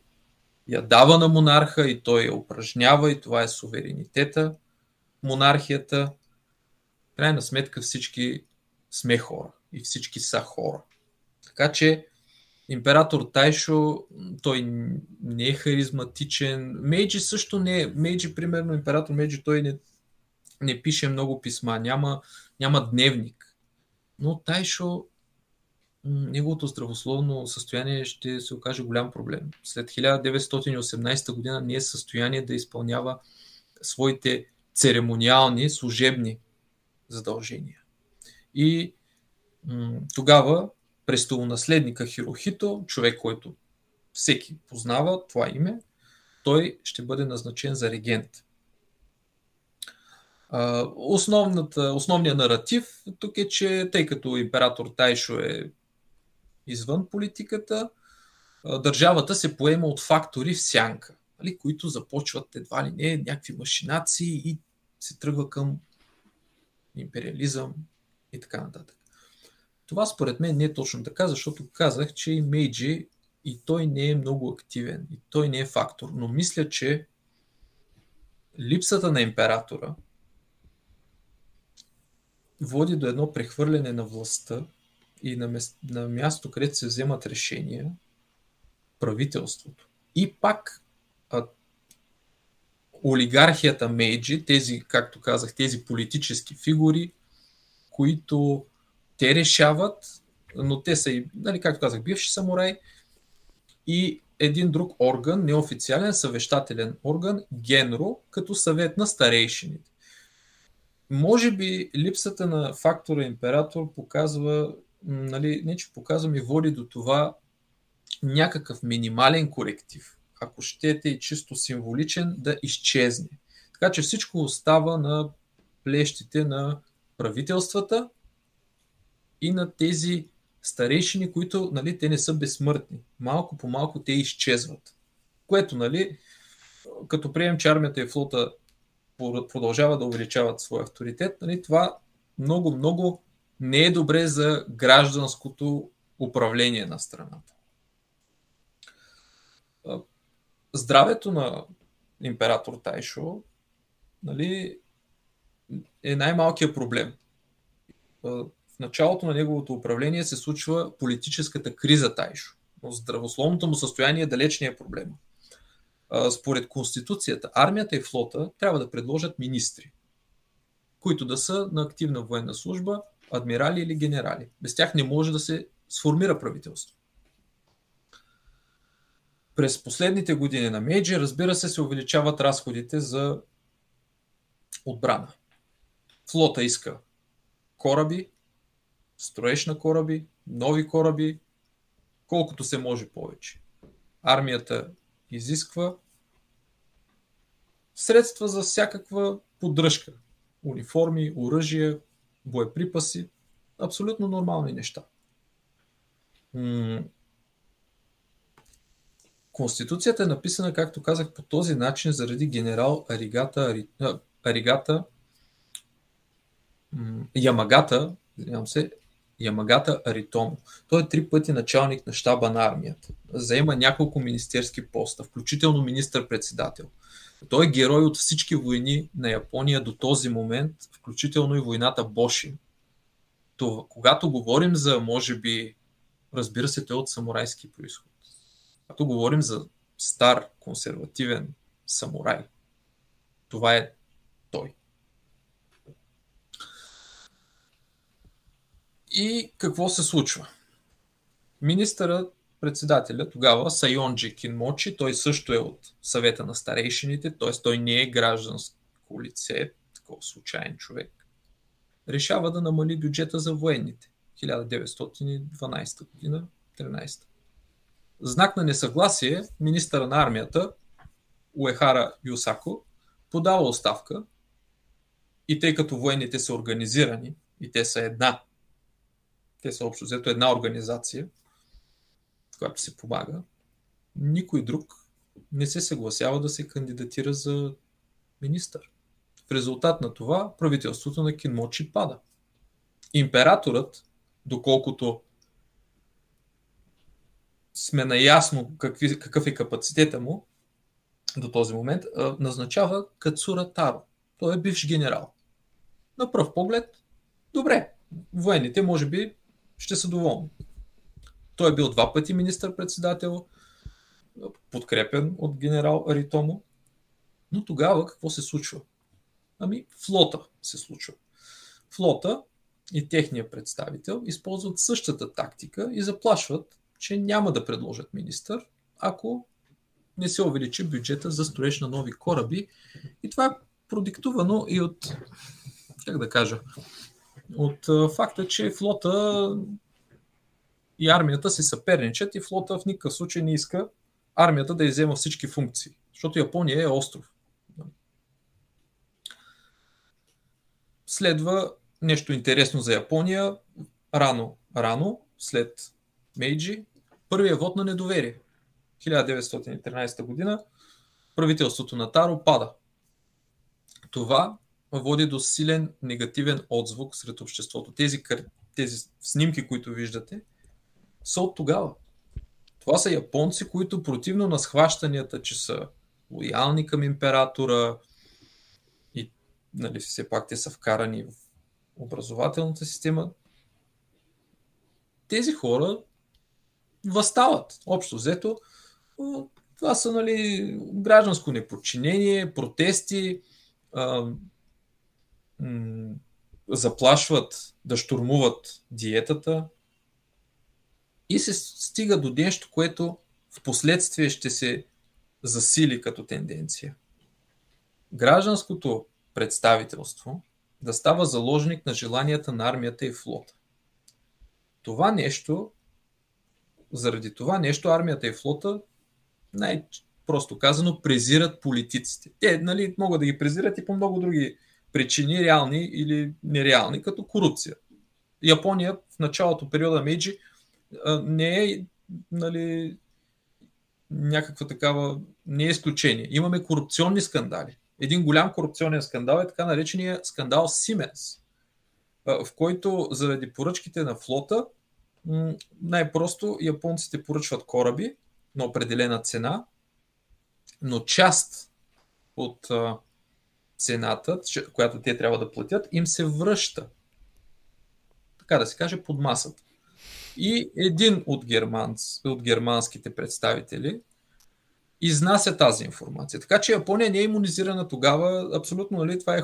Speaker 4: я дава на монарха и той я упражнява и това е суверенитета, монархията, крайна сметка всички сме хора и всички са хора. Така че император Тайшо, той не е харизматичен. Мейджи също не е. Мейджи, примерно, император Мейджи, той не, не пише много писма, няма, няма дневник. Но Тайшо, неговото здравословно състояние ще се окаже голям проблем. След 1918 година не е състояние да изпълнява своите церемониални, служебни задължения. И м- тогава престолонаследника Хирохито, човек, който всеки познава това име, той ще бъде назначен за регент. Основната, основният наратив тук е, че тъй като император Тайшо е извън политиката, държавата се поема от фактори в сянка, нали, които започват едва ли не някакви машинации и се тръгва към империализъм и така нататък. Това според мен не е точно така, защото казах, че и Мейджи и той не е много активен, и той не е фактор. Но мисля, че липсата на императора води до едно прехвърляне на властта и на, мест, на място, където се вземат решения, правителството. И пак а, олигархията Мейджи, тези, както казах, тези политически фигури, които те решават, но те са и, нали, както казах, бивши самурай и един друг орган, неофициален съвещателен орган, Генро, като съвет на старейшините. Може би липсата на фактора император показва, нали, не че показва ми води до това някакъв минимален коректив, ако щете и чисто символичен, да изчезне. Така че всичко остава на плещите на правителствата и на тези старейшини, които нали, те не са безсмъртни. Малко по малко те изчезват. Което, нали, като приемем, че армията и флота продължава да увеличават своя авторитет, нали, това много, много не е добре за гражданското управление на страната. Здравето на император Тайшо нали, е най-малкият проблем в началото на неговото управление се случва политическата криза Тайшо. Но здравословното му състояние далеч не е проблема. Според Конституцията, армията и флота трябва да предложат министри, които да са на активна военна служба, адмирали или генерали. Без тях не може да се сформира правителство. През последните години на Мейджи, разбира се, се увеличават разходите за отбрана. Флота иска кораби, строеж на кораби, нови кораби, колкото се може повече. Армията изисква средства за всякаква поддръжка. Униформи, оръжия, боеприпаси. Абсолютно нормални неща. Конституцията е написана, както казах, по този начин заради генерал Аригата, Аригата Ямагата, извинявам се, Ямагата Аритомо. Той е три пъти началник на щаба на армията. Заема няколко министерски поста, включително министър-председател. Той е герой от всички войни на Япония до този момент, включително и войната Боши. Това, когато говорим за, може би, разбира се, той е от самурайски происход. Когато говорим за стар, консервативен самурай, това е той. И какво се случва? министъра председателя тогава Сайонджи Кинмочи, той също е от съвета на старейшините, т.е. той не е гражданско лице, такова случайен човек, решава да намали бюджета за военните 1912 година, 13. Знак на несъгласие, министъра на армията Уехара Юсако подава оставка и тъй като военните са организирани и те са една, те са общо взето една организация, която се помага, никой друг не се съгласява да се кандидатира за министър. В резултат на това правителството на Кинмочи пада. Императорът, доколкото сме наясно какви, какъв е капацитета му до този момент, назначава Кацура Таро. Той е бивш генерал. На пръв поглед, добре, военните може би ще са доволни. Той е бил два пъти министър-председател, подкрепен от генерал Аритомо. Но тогава какво се случва? Ами флота се случва. Флота и техния представител използват същата тактика и заплашват, че няма да предложат министър, ако не се увеличи бюджета за строеж на нови кораби. И това е продиктувано и от, как да кажа, от факта, че флота и армията се съперничат и флота в никакъв случай не иска армията да иззема всички функции, защото Япония е остров. Следва нещо интересно за Япония. Рано, рано, след Мейджи, първия вод на недоверие. 1913 година правителството на Таро пада. Това води до силен негативен отзвук сред обществото. Тези, тези снимки, които виждате, са от тогава. Това са японци, които противно на схващанията, че са лоялни към императора и нали, все пак те са вкарани в образователната система, тези хора възстават. Общо взето, това са нали, гражданско неподчинение, протести, заплашват да штурмуват диетата, и се стига до нещо, което в последствие ще се засили като тенденция. Гражданското представителство да става заложник на желанията на армията и флота. Това нещо, заради това нещо армията и флота, най-просто казано, презират политиците. Те нали, могат да ги презират и по много други причини, реални или нереални, като корупция. Япония в началото периода Мейджи не е нали, някаква такава, не е изключение. Имаме корупционни скандали. Един голям корупционен скандал е така наречения скандал Сименс, в който заради поръчките на флота най-просто японците поръчват кораби на определена цена, но част от цената, която те трябва да платят, им се връща. Така да се каже, под масата. И един от, германц, от германските представители изнася тази информация. Така че Япония не е иммунизирана тогава. Абсолютно, нали, това е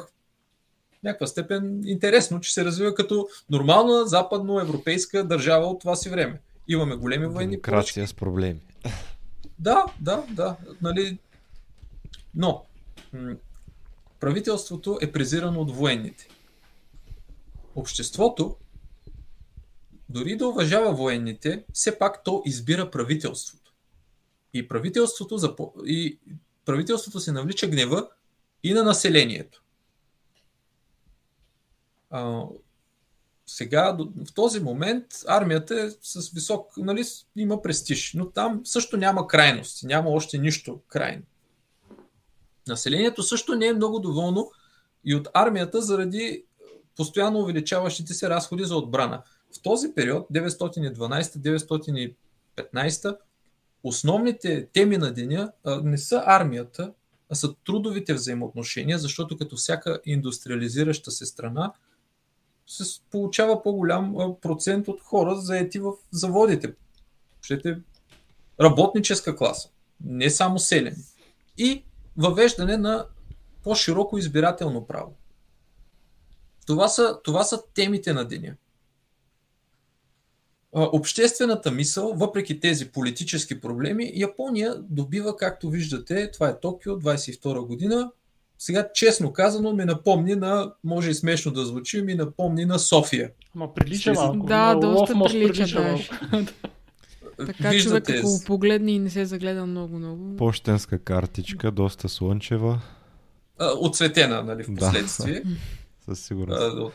Speaker 4: някаква степен интересно, че се развива като нормална западноевропейска държава от това си време. Имаме големи военни
Speaker 1: Демокрация с проблеми.
Speaker 4: Да, да, да. Нали... Но правителството е презирано от военните. Обществото дори да уважава военните, все пак то избира правителството. И правителството, запо... и правителството се навлича гнева и на населението. А, сега, в този момент, армията е с висок, нали, има престиж, но там също няма крайност, няма още нищо крайно. Населението също не е много доволно и от армията заради постоянно увеличаващите се разходи за отбрана. В този период, 912-915, основните теми на деня не са армията, а са трудовите взаимоотношения, защото като всяка индустриализираща се страна, се получава по-голям процент от хора заети в заводите. Щете работническа класа, не само селени. И въвеждане на по-широко избирателно право. Това са, това са темите на деня. обществената мисъл, въпреки тези политически проблеми, Япония добива, както виждате, това е Токио, 22 година. Сега, честно казано, ми напомни на, може и смешно да звучи, ми напомни на София.
Speaker 3: Ма прилича малко.
Speaker 2: Да, доста прилича,
Speaker 3: прилича.
Speaker 2: Така
Speaker 4: Виждате,
Speaker 2: човек, ако го погледне и не се загледа много-много.
Speaker 1: Почтенска картичка, доста слънчева,
Speaker 4: а, отцветена, нали, в
Speaker 1: Да.
Speaker 4: последствие.
Speaker 1: със сигурност.
Speaker 4: А,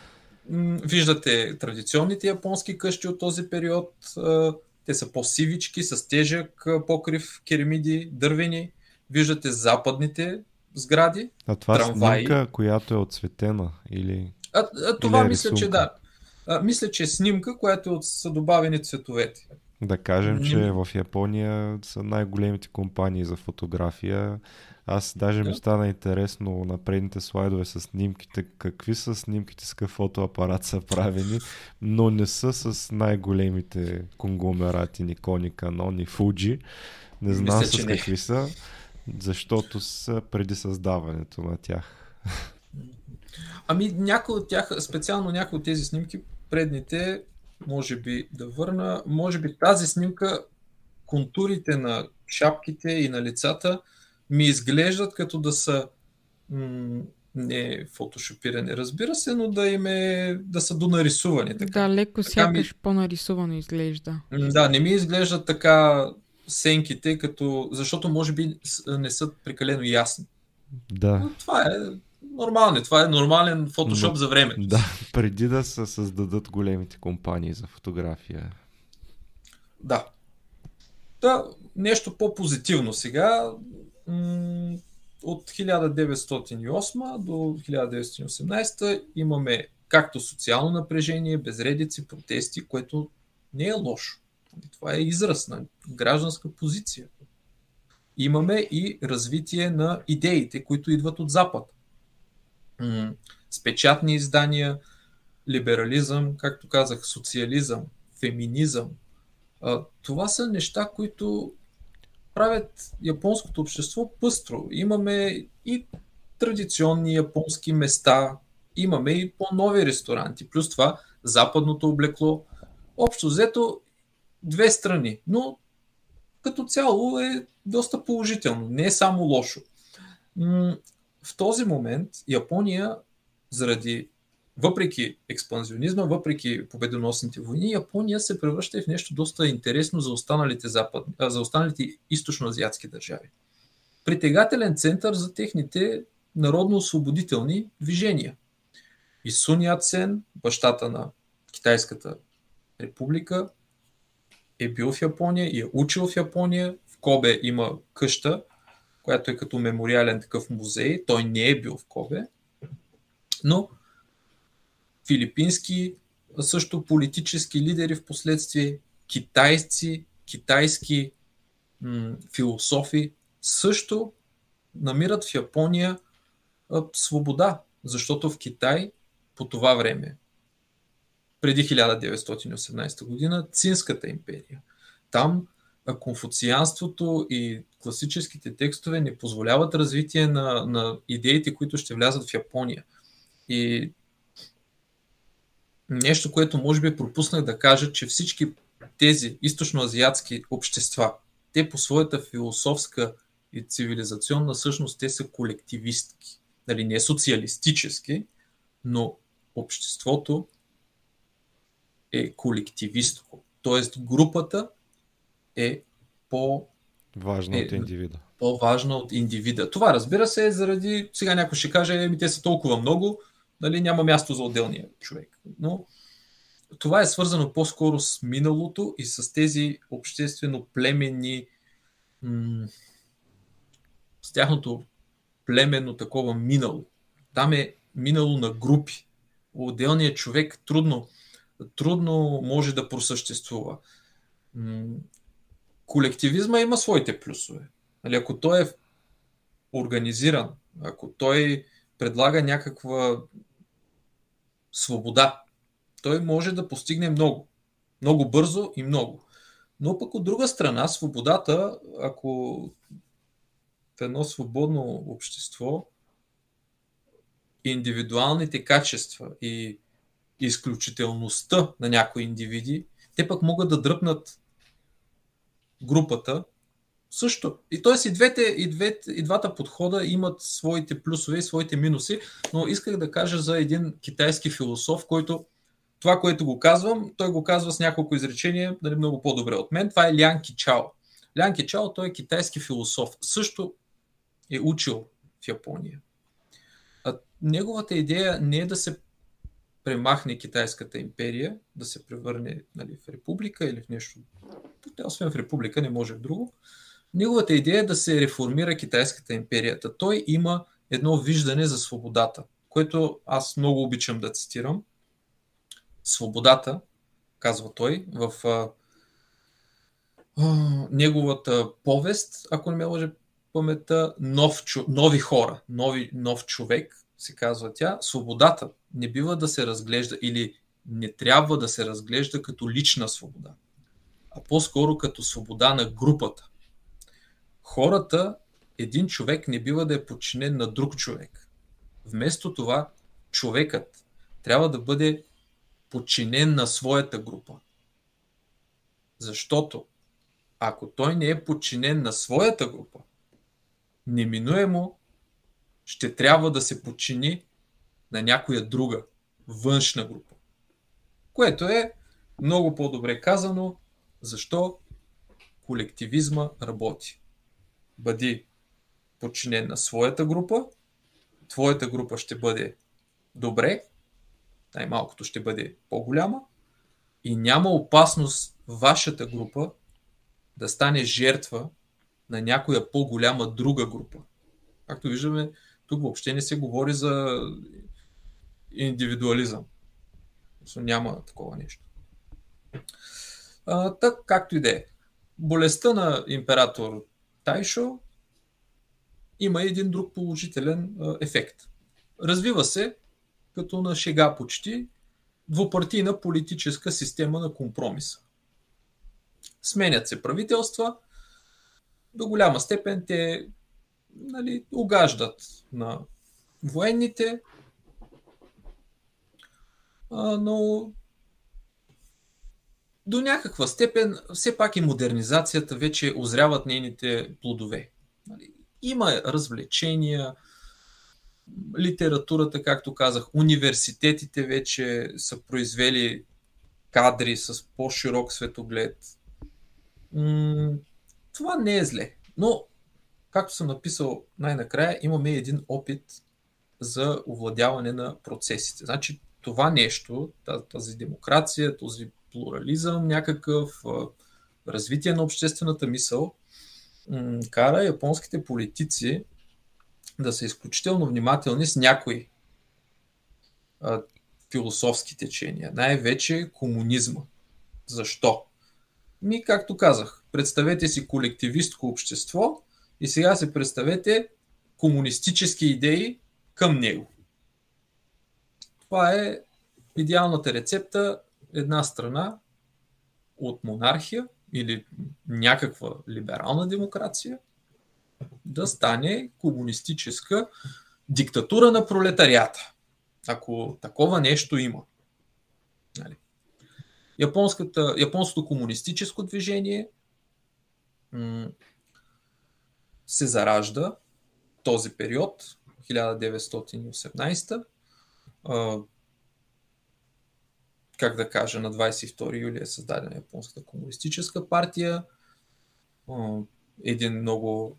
Speaker 4: Виждате традиционните японски къщи от този период. а, Те са по-сивички, с тежък покрив, керамиди, дървени. Виждате западните сгради.
Speaker 1: А това е
Speaker 4: трамваи.
Speaker 1: снимка, която е отсветена или...
Speaker 4: А, а това
Speaker 1: Или
Speaker 4: мисля, че
Speaker 1: рисунка.
Speaker 4: да. А, мисля, че е снимка, която е са добавени цветовете.
Speaker 1: Да кажем, че в Япония са най-големите компании за фотография. Аз даже ми стана интересно на предните слайдове с снимките, какви са снимките с какъв фотоапарат са правени, но не са с най-големите конгломерати Nikon, Canon и Fuji. Не знам
Speaker 4: Мисля,
Speaker 1: с
Speaker 4: че не.
Speaker 1: какви са, защото са преди създаването на тях.
Speaker 4: Ами някои от тях, специално някои от тези снимки, предните, може би да върна, може би тази снимка, контурите на шапките и на лицата ми изглеждат като да са м- не фотошопирани, разбира се, но да им е, да са донарисувани. Така.
Speaker 2: Да, леко
Speaker 4: Така ми-
Speaker 2: сякаш по-нарисувано изглежда.
Speaker 4: Да, не ми изглеждат така сенките, като, защото може би не са прекалено ясни.
Speaker 1: Да,
Speaker 4: Но това е нормално, това е нормален фотошоп
Speaker 1: Но-
Speaker 4: за времето.
Speaker 1: да, преди да се създадат големите компании за фотография.
Speaker 4: Да. Да, нещо по-позитивно сега. От 1908 до 1918 имаме както социално напрежение, безредици, протести, което не е лошо. Това е израз на гражданска позиция. Имаме и развитие на идеите, които идват от Запад. М, С печатни издания, либерализъм, както казах, социализъм, феминизъм, това са неща, които правят японското общество пъстро. Имаме и традиционни японски места, имаме и по-нови ресторанти, плюс това западното облекло. Общо взето две страни, но като цяло е доста положително, не е само лошо. В този момент Япония, заради въпреки експанзионизма, въпреки победоносните войни, Япония се превръща и в нещо доста интересно за останалите, запад, за останалите източноазиатски държави. Притегателен център за техните народно-освободителни движения. И Сун бащата на Китайската република, е бил в Япония и е учил в Япония. В Кобе има къща, която е като мемориален такъв музей. Той не е бил в Кобе, но филипински, също политически лидери в последствие, китайци, китайски м- философи също намират в Япония а, свобода, защото в Китай по това време, преди 1918 година, Цинската империя, там конфуцианството и класическите текстове не позволяват развитие на, на идеите, които ще влязат в Япония. И нещо, което може би пропуснах да кажа, че всички тези източноазиатски общества, те по своята философска и цивилизационна същност, те са колективистки. Нали, не социалистически, но обществото е колективистко. Тоест групата е по
Speaker 1: Важно
Speaker 4: Е,
Speaker 1: от индивида.
Speaker 4: по-важна от индивида. Това разбира се е заради, сега някой ще каже, еми те са толкова много, нали, няма място за отделния човек. Но това е свързано по-скоро с миналото и с тези обществено-племенни, м- с тяхното племенно такова минало. Там е минало на групи. Отделният човек трудно, трудно може да просъществува. Колективизма има своите плюсове. Нали, ако той е организиран, ако той предлага някаква свобода, той може да постигне много. Много бързо и много. Но пък от друга страна, свободата, ако в едно свободно общество индивидуалните качества и изключителността на някои индивиди те пък могат да дръпнат групата също. И т.е. И, двете, и, двете, и двата подхода имат своите плюсове и своите минуси, но исках да кажа за един китайски философ, който това, което го казвам, той го казва с няколко изречения, нали, много по-добре от мен. Това е Лян Кичао. Лян Кичао, той е китайски философ. Също е учил в Япония. А неговата идея не е да се премахне китайската империя, да се превърне нали, в република или в нещо. Освен в република, не може в друго. Неговата идея е да се реформира китайската империя. Той има едно виждане за свободата, което аз много обичам да цитирам. Свободата, казва той, в а, а, неговата повест, ако не ме лъже паметта, нов, нови хора, нови, нов човек, се казва тя. Свободата не бива да се разглежда или не трябва да се разглежда като лична свобода, а по-скоро като свобода на групата. Хората, един човек не бива да е подчинен на друг човек. Вместо това, човекът трябва да бъде подчинен на своята група. Защото ако той не е подчинен на своята група, неминуемо ще трябва да се подчини на някоя друга външна група. Което е много по-добре казано, защо колективизма работи. Бъди подчинен на своята група, твоята група ще бъде добре, най-малкото ще бъде по-голяма и няма опасност вашата група да стане жертва на някоя по-голяма друга група. Както виждаме, тук въобще не се говори за индивидуализъм. Няма такова нещо. А, так, както и да е. Болестта на император Тайшо има един друг положителен а, ефект. Развива се, като на шега почти, двупартийна политическа система на компромиса. Сменят се правителства, до голяма степен те нали, угаждат на военните, но до някаква степен все пак и модернизацията вече озряват нейните плодове. Нали, има развлечения, литературата, както казах, университетите вече са произвели кадри с по-широк светоглед. Това не е зле, но както съм написал най-накрая, имаме един опит за овладяване на процесите. Значи това нещо, тази демокрация, този плурализъм, някакъв развитие на обществената мисъл, кара японските политици да са изключително внимателни с някои философски течения, най-вече комунизма. Защо? Ми, както казах, представете си колективистко общество, и сега се представете комунистически идеи към него. Това е идеалната рецепта една страна от монархия или някаква либерална демокрация да стане комунистическа диктатура на пролетарията. Ако такова нещо има. Нали? японското комунистическо движение се заражда този период, 1918 как да кажа, на 22 юли е създадена Японската комунистическа партия. Един много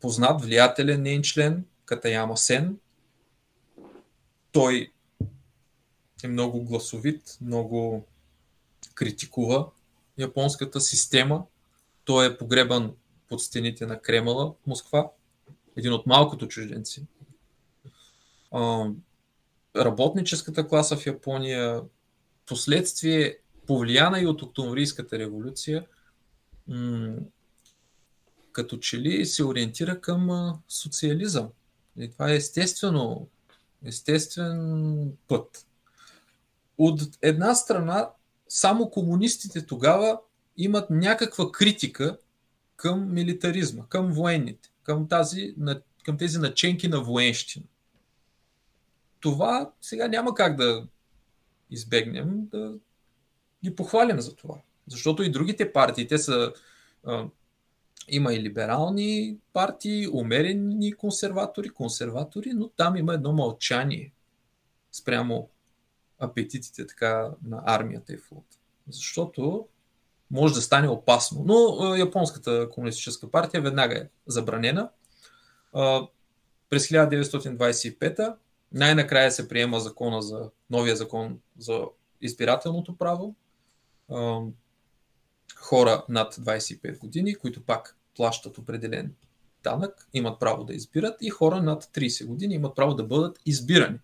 Speaker 4: познат, влиятелен нейн член, Катаяма Сен. Той е много гласовит, много критикува японската система. Той е погребан под стените на Кремъла Москва. Един от малкото чужденци. Работническата класа в Япония, последствие повлияна и от Октомврийската революция, като че ли се ориентира към социализъм. И това е естествено, естествен път. От една страна, само комунистите тогава имат някаква критика към милитаризма, към военните, към, тази, към тези наченки на военщина. Това сега няма как да избегнем, да, ги похвалим за това. Защото и другите партии, те са. Има и либерални партии, умерени консерватори, консерватори, но там има едно мълчание спрямо апетитите така на армията и флота. Защото може да стане опасно. Но Японската комунистическа партия веднага е забранена. През 1925 най-накрая се приема закона за новия закон за избирателното право. Хора над 25 години, които пак плащат определен данък, имат право да избират и хора над 30 години имат право да бъдат избирани.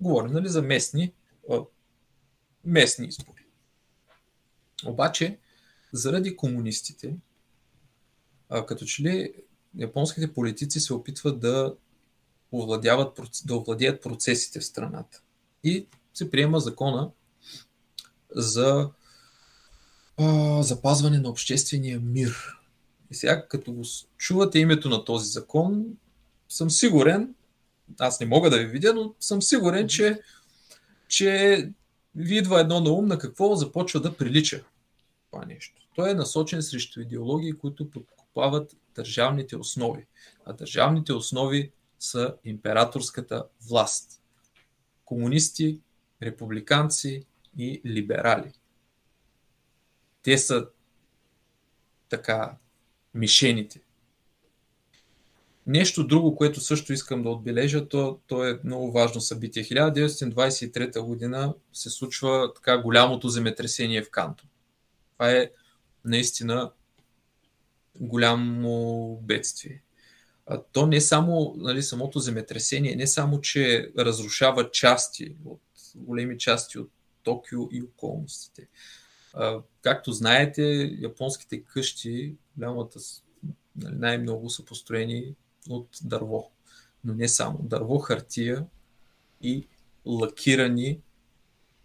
Speaker 4: Говорим нали, за местни, местни избори. Обаче, заради комунистите, като че ли японските политици се опитват да овладяват, да овладеят процесите в страната. И се приема закона за а, запазване на обществения мир. И сега, като го чувате името на този закон, съм сигурен, аз не мога да ви видя, но съм сигурен, че, че ви идва едно на ум на какво започва да прилича това нещо. Той е насочен срещу идеологии, които подкопават държавните основи. А държавните основи са императорската власт. Комунисти, републиканци и либерали. Те са така мишените. Нещо друго, което също искам да отбележа, то, то е много важно събитие. 1923 година се случва така голямото земетресение в Канто. Това е наистина голямо бедствие. То не само нали, самото земетресение, не само, че разрушава части от големи части от Токио и околностите. А, както знаете, японските къщи, голямата, нали, най-много са построени от дърво. Но не само. Дърво, хартия и лакирани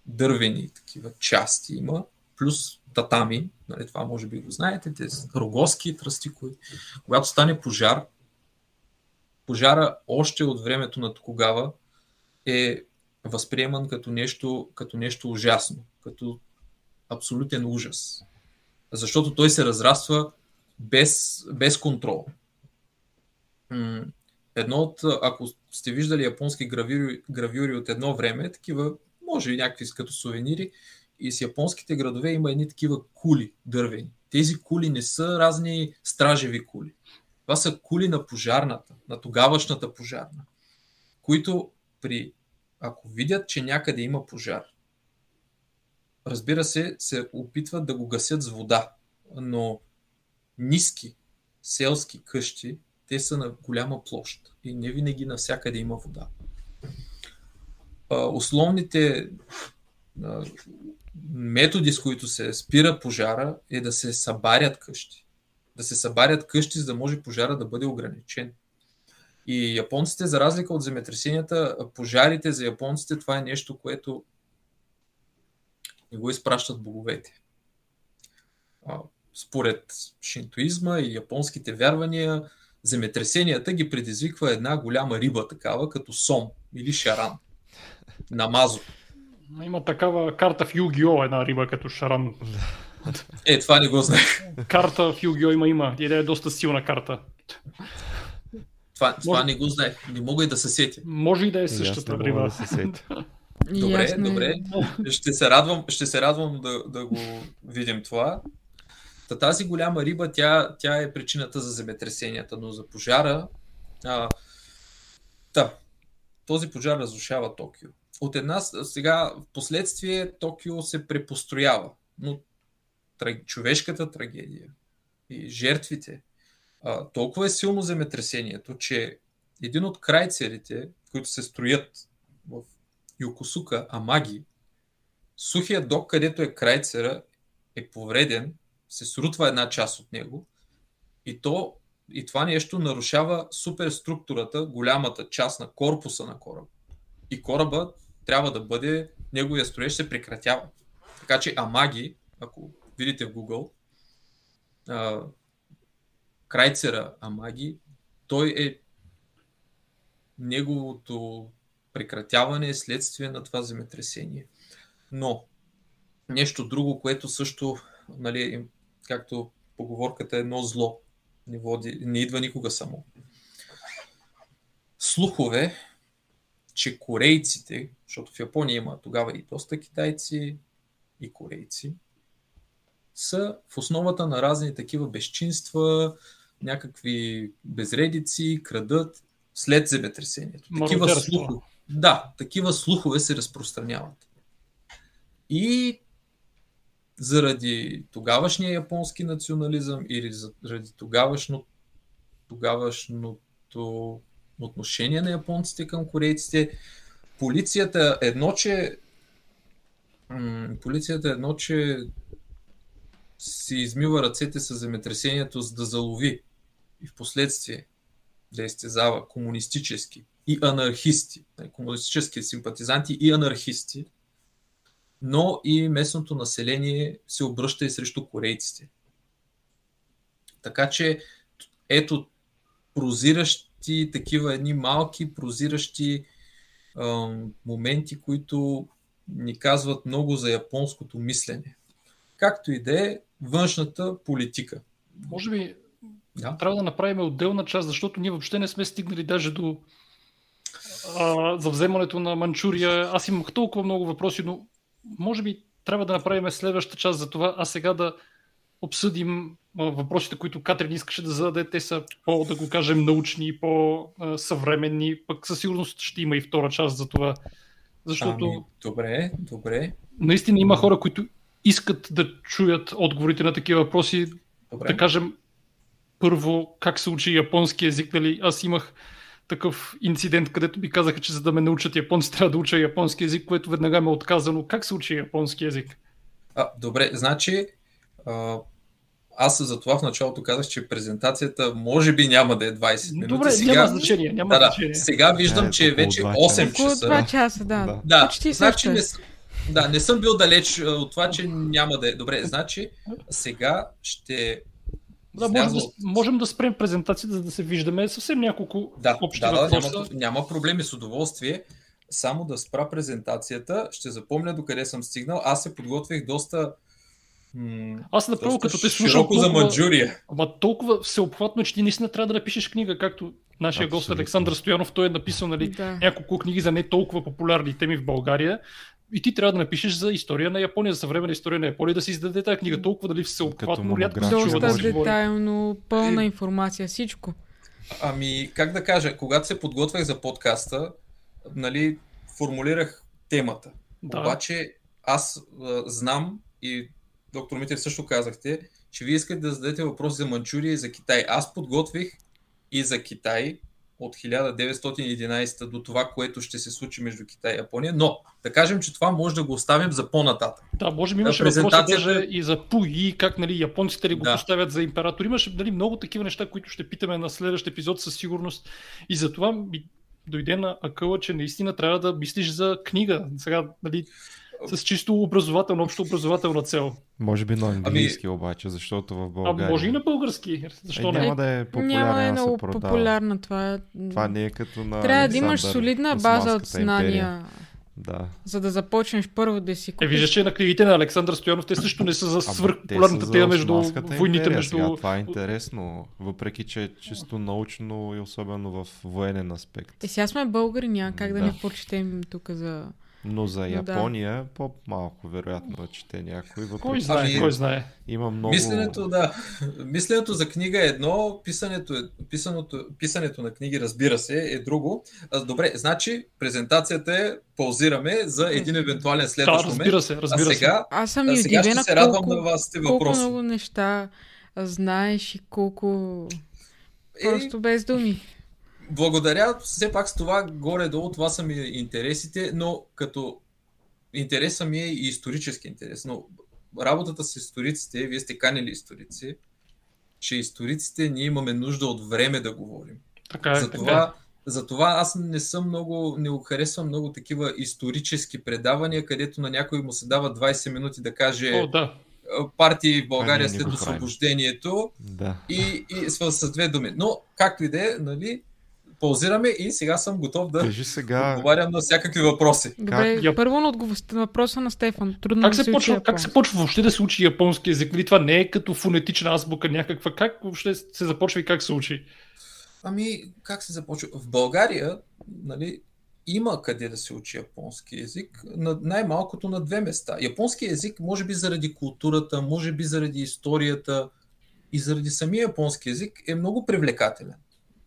Speaker 4: дървени такива части има, плюс татами, нали, това може би го знаете, тези рогоски тръсти, кои, когато стане пожар, пожара още от времето на тогава е възприеман като нещо, като нещо ужасно, като абсолютен ужас. Защото той се разраства без, без контрол. Едно от, ако сте виждали японски гравюри, гравюри от едно време, такива, може и някакви като сувенири, и с японските градове има едни такива кули дървени. Тези кули не са разни стражеви кули. Това са кули на пожарната, на тогавашната пожарна, които при, ако видят, че някъде има пожар, разбира се, се опитват да го гасят с вода, но ниски селски къщи, те са на голяма площ и не винаги навсякъде има вода. Основните методи, с които се спира пожара, е да се събарят къщи. Да се събарят къщи, за да може пожара да бъде ограничен. И японците, за разлика от земетресенията, пожарите за японците това е нещо, което не го изпращат боговете. Според шинтуизма и японските вярвания, земетресенията ги предизвиква една голяма риба, такава като сом или шаран. Намазо.
Speaker 3: Има такава карта в Югио, една риба като шаран.
Speaker 4: Е, това не го знаех.
Speaker 3: Карта в Югио има, има. И е доста силна карта.
Speaker 4: Това, може... това не го знаех. Не мога и да се сетя.
Speaker 3: Може и да е същата риба. Да се сетя.
Speaker 4: Добре, Ясне. добре. Ще се радвам, ще се радвам да, да го видим това. Та тази голяма риба, тя, тя е причината за земетресенията, но за пожара. А, та, този пожар разрушава Токио. От една сега, в последствие Токио се препостроява, но човешката трагедия и жертвите, а, толкова е силно земетресението, че един от крайцерите, които се строят в Юкосука, Амаги, сухия док, където е крайцера, е повреден, се срутва една част от него и, то, и това нещо нарушава суперструктурата, голямата част на корпуса на кораба. И кораба трябва да бъде, неговия строеж се прекратява. Така че Амаги, ако видите в Google, а, крайцера Амаги, той е неговото прекратяване е следствие на това земетресение. Но нещо друго, което също, нали, както поговорката е едно зло, не, води, не идва никога само. Слухове, че корейците, защото в Япония има тогава и доста китайци и корейци, са в основата на разни такива безчинства, някакви безредици, крадат след земетресението. Такива слухове, да, такива слухове се разпространяват. И заради тогавашния японски национализъм или заради тогавашно, тогавашното отношение на японците към корейците, полицията едно, че полицията едно, че си измива ръцете с земетресението, за да залови и в последствие да изтезава комунистически и анархисти, нали, комунистически симпатизанти и анархисти, но и местното население се обръща и срещу корейците. Така че ето прозиращи такива едни малки прозиращи е, моменти, които ни казват много за японското мислене. Както и да е външната политика.
Speaker 3: Може би да. трябва да направим отделна част, защото ние въобще не сме стигнали даже до а, за вземането на Манчурия. Аз имах толкова много въпроси, но може би трябва да направим следващата част за това, а сега да обсъдим въпросите, които Катрин искаше да зададе. Те са по, да го кажем, научни, по-съвременни. Пък със сигурност ще има и втора част за това. Защото... Ами,
Speaker 4: добре, добре.
Speaker 3: Наистина има хора, които искат да чуят отговорите на такива въпроси. Добре. Да кажем, първо, как се учи японски язик. Нали? Аз имах такъв инцидент, където ми казаха, че за да ме научат японци, трябва да уча японски язик, което веднага ме е отказано. Как се учи японски язик?
Speaker 4: А, добре, значи а, аз за това в началото казах, че презентацията може би няма да е 20 минути.
Speaker 3: Добре, сега... няма значение. Няма
Speaker 4: да,
Speaker 3: значение.
Speaker 4: Да. Сега виждам, е, че е вече 8 часа.
Speaker 2: Около 2 часа, да. Да,
Speaker 4: да Почти значи не, да, не съм бил далеч от това, че няма да е. Добре, значи сега ще
Speaker 3: да, можем, да, можем да спрем презентацията, за да се виждаме съвсем няколко
Speaker 4: да, общи да, въпроса. Да, няма, няма проблеми с удоволствие. Само да спра презентацията, ще запомня докъде съм стигнал. Аз се подготвих доста
Speaker 3: аз направо като те
Speaker 4: слушам толкова, за Манджурия.
Speaker 3: Ама толкова всеобхватно, че ти наистина трябва да напишеш книга, както нашия Абсолютно. гост Александър Стоянов, той е написал нали, да. няколко книги за не толкова популярни теми в България. И ти трябва да напишеш за история на Япония, за съвременна история на Япония, да си издаде тази книга толкова дали всеобхватно, рядко
Speaker 2: се чува да детайлно, пълна информация, всичко.
Speaker 4: Ами, как да кажа, когато се подготвях за подкаста, нали, формулирах темата. Да. Обаче аз а, знам и доктор Митев също казахте, че вие искате да зададете въпрос за Манчурия и за Китай. Аз подготвих и за Китай от 1911 до това, което ще се случи между Китай и Япония, но да кажем, че това може да го оставим за по-нататък.
Speaker 3: Да, може би имаше презентацията... въпроси и за Пуи, как нали, японците ли го да. поставят за император. Имаше нали, много такива неща, които ще питаме на следващия епизод със сигурност. И затова ми дойде на акъла, че наистина трябва да мислиш за книга. Сега, нали, с чисто образователно, общо образователна цел.
Speaker 1: Може би на английски ами... обаче, защото в България...
Speaker 3: А може и на български. Защо
Speaker 1: е,
Speaker 3: не?
Speaker 1: Няма да е популярна.
Speaker 2: Няма е много популярна. Това, е...
Speaker 1: това не е като на
Speaker 2: Трябва Александър, да имаш солидна база от знания.
Speaker 1: Да.
Speaker 2: За да започнеш първо да си
Speaker 3: купиш. Е, виждаш, че на книгите на Александър Стоянов те също не са за свърхпопулярната тема между войните. Между... Сега,
Speaker 1: това е интересно, въпреки че е чисто научно и особено в военен аспект.
Speaker 2: Е, сега сме българи, няма как да, да не почетем тук за
Speaker 1: но за Япония да. по-малко вероятно чете някой.
Speaker 3: Въпреки, кой знае, ами, кой знае.
Speaker 1: Има много...
Speaker 4: Мисленето, да. Мисленето за книга е едно, писането, е, писането, писането на книги, разбира се, е друго. Добре, значи презентацията е, паузираме за един евентуален следващ
Speaker 3: да, разбира се, разбира
Speaker 4: а сега,
Speaker 2: се. Аз съм и
Speaker 4: сега
Speaker 2: ще
Speaker 4: се радвам колко, на вас
Speaker 2: колко въпроси. много неща знаеш и колко... Е... Просто без думи.
Speaker 4: Благодаря. Все пак с това горе-долу това са ми интересите, но като интереса ми е и исторически интерес. Но работата с историците, вие сте канели историци, че историците ние имаме нужда от време да говорим.
Speaker 3: Така е,
Speaker 4: затова, така е. затова аз не съм много, не харесвам много такива исторически предавания, където на някой му се дава 20 минути да каже
Speaker 3: О, да.
Speaker 4: партии в България след освобождението
Speaker 1: да.
Speaker 4: и, и с, с две думи. Но, както и да е, нали, паузираме и сега съм готов да
Speaker 1: Кажи сега,
Speaker 4: отговарям на всякакви въпроси.
Speaker 2: Добре,
Speaker 3: Я-
Speaker 2: първо на въпроса на Стефан. Трудно
Speaker 3: Как
Speaker 2: да
Speaker 3: се,
Speaker 2: се
Speaker 3: почва, как се почва въобще да се учи японски език? Нали, това не е като фонетична азбука някаква. Как въобще се започва и как се учи?
Speaker 4: Ами, как се започва? В България, нали, има къде да се учи японски език, на, най-малкото на две места. Японски език, може би заради културата, може би заради историята и заради самия японски език е много привлекателен.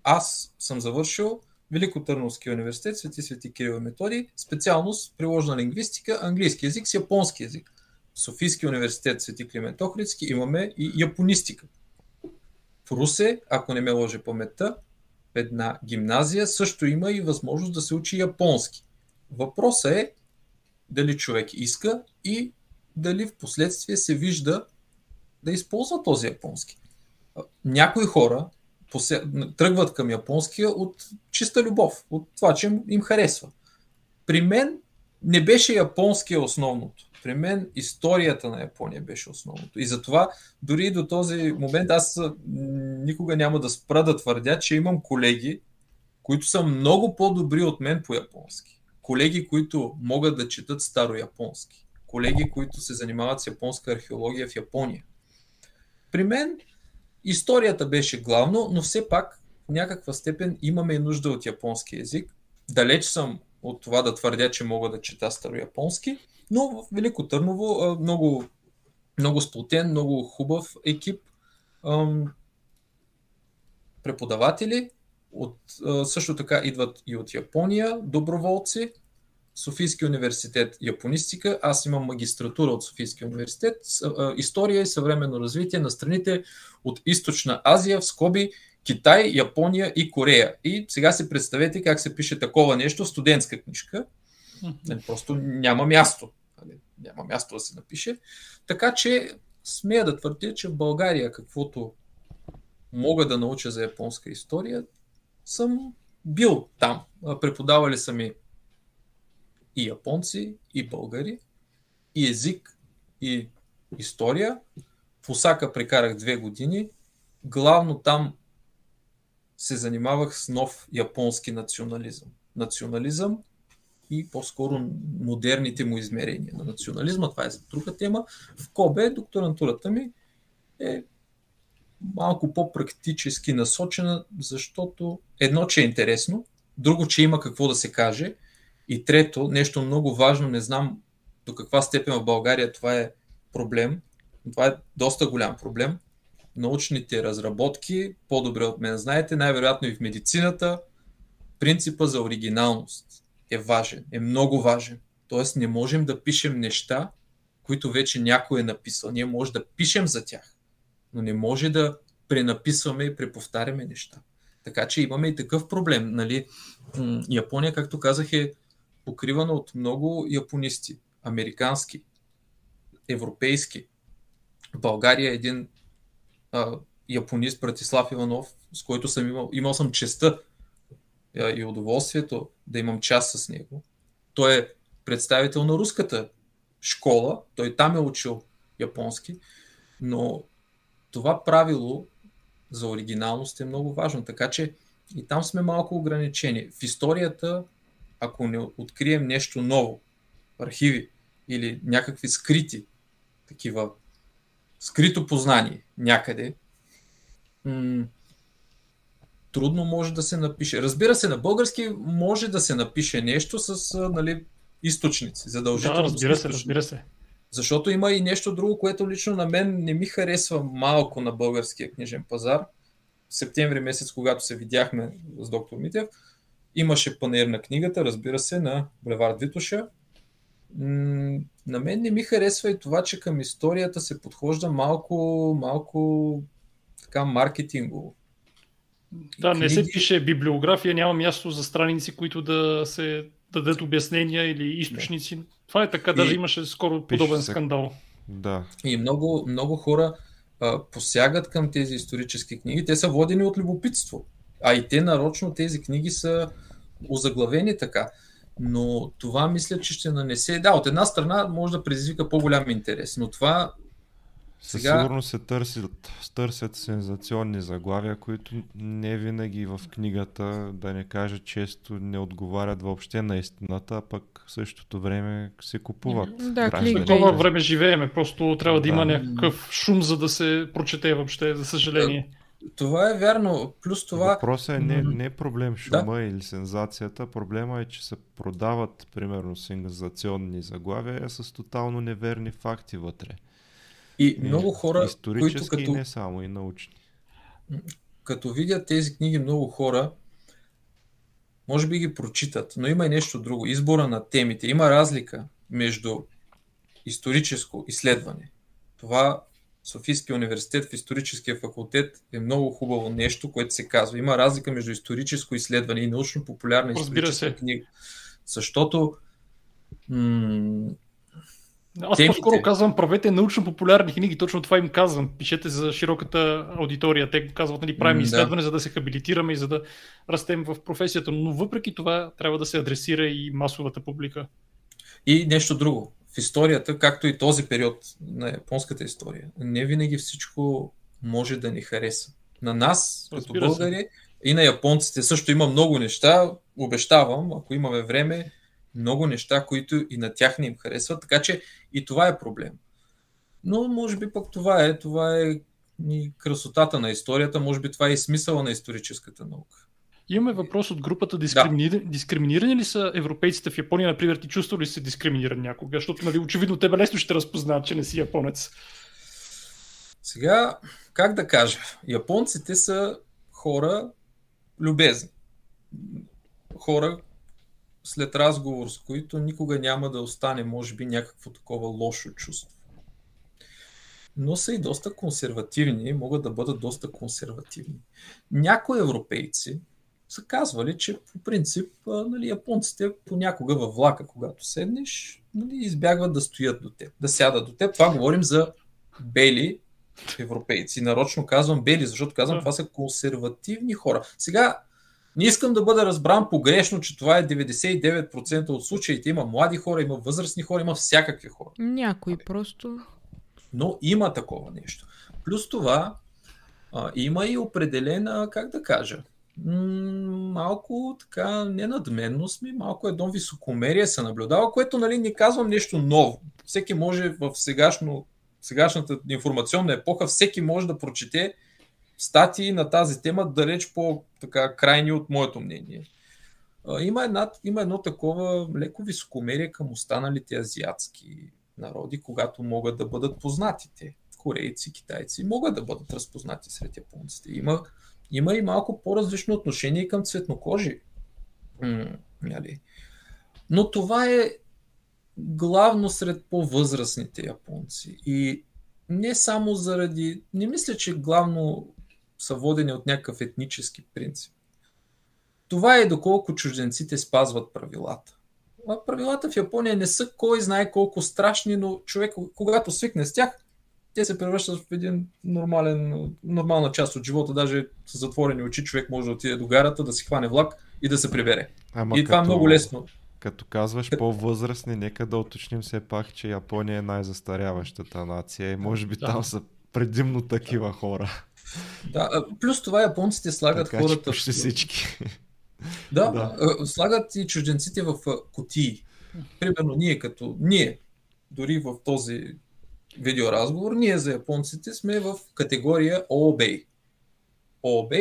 Speaker 4: Аз съм завършил Велико Търновски университет, Свети Свети Кирил и Методи, специалност приложна лингвистика, английски език с японски език. В Софийски университет Свети Климент Охридски имаме и японистика. В Русе, ако не ме лъже паметта, една гимназия също има и възможност да се учи японски. Въпросът е дали човек иска и дали в последствие се вижда да използва този японски. Някои хора посе- тръгват към японския от чиста любов, от това, че им- харесва. При мен не беше японския основното. При мен историята на Япония беше основното. И затова дори до този момент аз никога няма да спра да твърдя, че имам колеги, които са много по-добри от мен по японски. Колеги, които могат да четат старояпонски. Колеги, които се занимават с японска археология в Япония. При мен историята беше главно, но все пак в някаква степен имаме нужда от японски язик. Далеч съм от това да твърдя, че мога да чета старояпонски, но в Велико Търново много, много сплотен, много хубав екип. Преподаватели, от, също така идват и от Япония, доброволци, Софийски университет японистика, аз имам магистратура от Софийския университет, история и съвременно развитие на страните от Източна Азия, в скоби Китай, Япония и Корея. И сега си представете как се пише такова нещо в студентска книжка. Нали, просто няма място. Нали, няма място да се напише. Така че смея да твърдя, че в България каквото мога да науча за японска история, съм бил там. Преподавали са ми и японци, и българи, и език, и история. В Осака прекарах две години. Главно там се занимавах с нов японски национализъм. Национализъм и по-скоро модерните му измерения на национализма. Това е за друга тема. В Кобе докторантурата ми е малко по-практически насочена, защото едно, че е интересно, друго, че има какво да се каже и трето, нещо много важно, не знам до каква степен в България това е проблем, това е доста голям проблем. Научните разработки, по-добре от мен знаете, най-вероятно и в медицината, принципа за оригиналност е важен, е много важен. Тоест не можем да пишем неща, които вече някой е написал. Ние може да пишем за тях, но не може да пренаписваме и преповтаряме неща. Така че имаме и такъв проблем. Нали? Япония, както казах, е покривана от много японисти. Американски, европейски. България е един а, японист, Братислав Иванов, с който съм имал, имал съм честа а, и удоволствието да имам част с него. Той е представител на руската школа, той там е учил японски, но това правило за оригиналност е много важно, така че и там сме малко ограничени. В историята, ако не открием нещо ново, архиви или някакви скрити такива, скрито познание някъде, м- трудно може да се напише. Разбира се, на български може да се напише нещо с нали, източници, задължително.
Speaker 3: Да, разбира се, разбира се.
Speaker 4: Защото има и нещо друго, което лично на мен не ми харесва малко на българския книжен пазар. В септември месец, когато се видяхме с доктор Митев, имаше панер на книгата, разбира се, на Булевард Витоша. На мен не ми харесва и това, че към историята се подхожда малко, малко така маркетингово.
Speaker 3: Да, не се
Speaker 4: Книги-
Speaker 3: пише библиография, няма място за страници, които да се дадат обяснения или източници. Това е така, даже
Speaker 4: И-
Speaker 3: имаше скоро подобен
Speaker 1: се-
Speaker 3: скандал.
Speaker 1: да.
Speaker 4: И много, много хора а, посягат към тези исторически книги. Те са водени от любопитство. А и те нарочно тези книги са озаглавени така. Но това мисля, че ще нанесе. Да, от една страна може да предизвика по-голям интерес, но това
Speaker 1: Със
Speaker 4: Сега-
Speaker 1: сигурност се търсят, търсят сензационни заглавия, които не винаги в книгата, да не кажа често, не отговарят въобще на истината, а пък в същото време се купуват.
Speaker 2: Да,
Speaker 1: граждани.
Speaker 3: Такова време живееме, просто трябва да, има
Speaker 1: Да.
Speaker 3: някакъв шум, за да се прочете въобще, за съжаление.
Speaker 4: Това е вярно. Плюс това,
Speaker 1: Въпросът е не, не е проблем шума или сензацията, проблема е, че се продават примерно сензационни заглавия с тотално неверни факти вътре.
Speaker 4: и много хора, които
Speaker 1: Исторически
Speaker 4: като,
Speaker 1: и не само, и научни.
Speaker 4: като видят тези книги, много хора, може би ги прочитат, но има и нещо друго. Избора на темите. Има разлика между историческо изследване. Това Софийския университет в историческия факултет е много хубаво нещо, което се казва. Има разлика между историческо изследване и научно-популярна историческа книга. Защото м-
Speaker 3: Аз
Speaker 4: Темите.
Speaker 3: по-скоро казвам, правете научно-популярни книги, точно това им казвам. Пишете за широката аудитория. Те казват, нали, правим
Speaker 4: да.
Speaker 3: изследване, за да се хабилитираме и за да растем в професията. Но въпреки това трябва да се адресира и масовата публика.
Speaker 4: И нещо друго. В историята, както и този период на японската история, не винаги всичко може да ни хареса. На нас, като
Speaker 3: Разбира се.
Speaker 4: българи, и на японците също има много неща, обещавам, ако имаме време, много неща, които и на тях не им харесват, така че и това е проблем. Но може би пък това е, това е и красотата на историята, може би това е и смисъла на историческата наука.
Speaker 3: Имаме въпрос от групата дискриминирани, дискриминирани ли са европейците в Япония, например, ти чувства ли се дискриминиран някога? Защото, нали, очевидно, тебе лесно ще разпознаят, че не си японец.
Speaker 4: Сега, как да кажа, японците са хора любезни. Хора, след разговор с които никога няма да остане, може би, някакво такова лошо чувство. Но са и доста консервативни, могат да бъдат доста консервативни. Някои европейци са казвали, че по принцип нали, японците понякога във влака, когато седнеш, нали, избягват да стоят до теб, да сядат до теб. Това говорим за бели европейци. Нарочно казвам бели, защото казвам, това са консервативни хора. Сега, не искам да бъда разбран погрешно, че това е 99% от случаите. Има млади хора, има възрастни хора, има всякакви хора.
Speaker 2: Някой просто...
Speaker 4: Но има такова нещо. Плюс това, а, има и определена, как да кажа, малко така ненадменност ми, малко едно високомерие се наблюдава, което нали, не казвам нещо ново. Всеки може в сегашно, сегашната информационна епоха, всеки може да прочете статии на тази тема, далеч по-така крайни от моето мнение. Има, една, има едно такова леко високомерие към останалите азиатски народи, когато могат да бъдат познати те. Корейци, китайци могат да бъдат разпознати сред японците. Има, има и малко по-различно отношение към цветнокожи. Нали. Но това е главно сред по-възрастните японци. И не само заради... Не мисля, че главно са водени от някакъв етнически принцип. Това е доколко чужденците спазват правилата. А правилата в Япония не са кой знае колко страшни, но човек, когато свикне с тях, те се превръщат в един нормален, нормална част от живота. Даже с затворени очи човек може да отиде до гарата, да си хване влак и да се прибере.
Speaker 1: Ама
Speaker 4: и това е много лесно.
Speaker 1: Като казваш по-възрастни, нека да уточним все пак, че Япония е най-застаряващата нация и може би
Speaker 3: Да.
Speaker 1: там са предимно такива хора.
Speaker 4: Да, плюс това японците слагат
Speaker 1: така че
Speaker 4: хората...
Speaker 1: почти
Speaker 4: в-
Speaker 1: всички.
Speaker 4: Да,
Speaker 1: Да.
Speaker 4: да. слагат и чужденците в а, кутии. Примерно ние като ние, дори в този видеоразговор, ние за японците сме в категория ООБ. ООБ,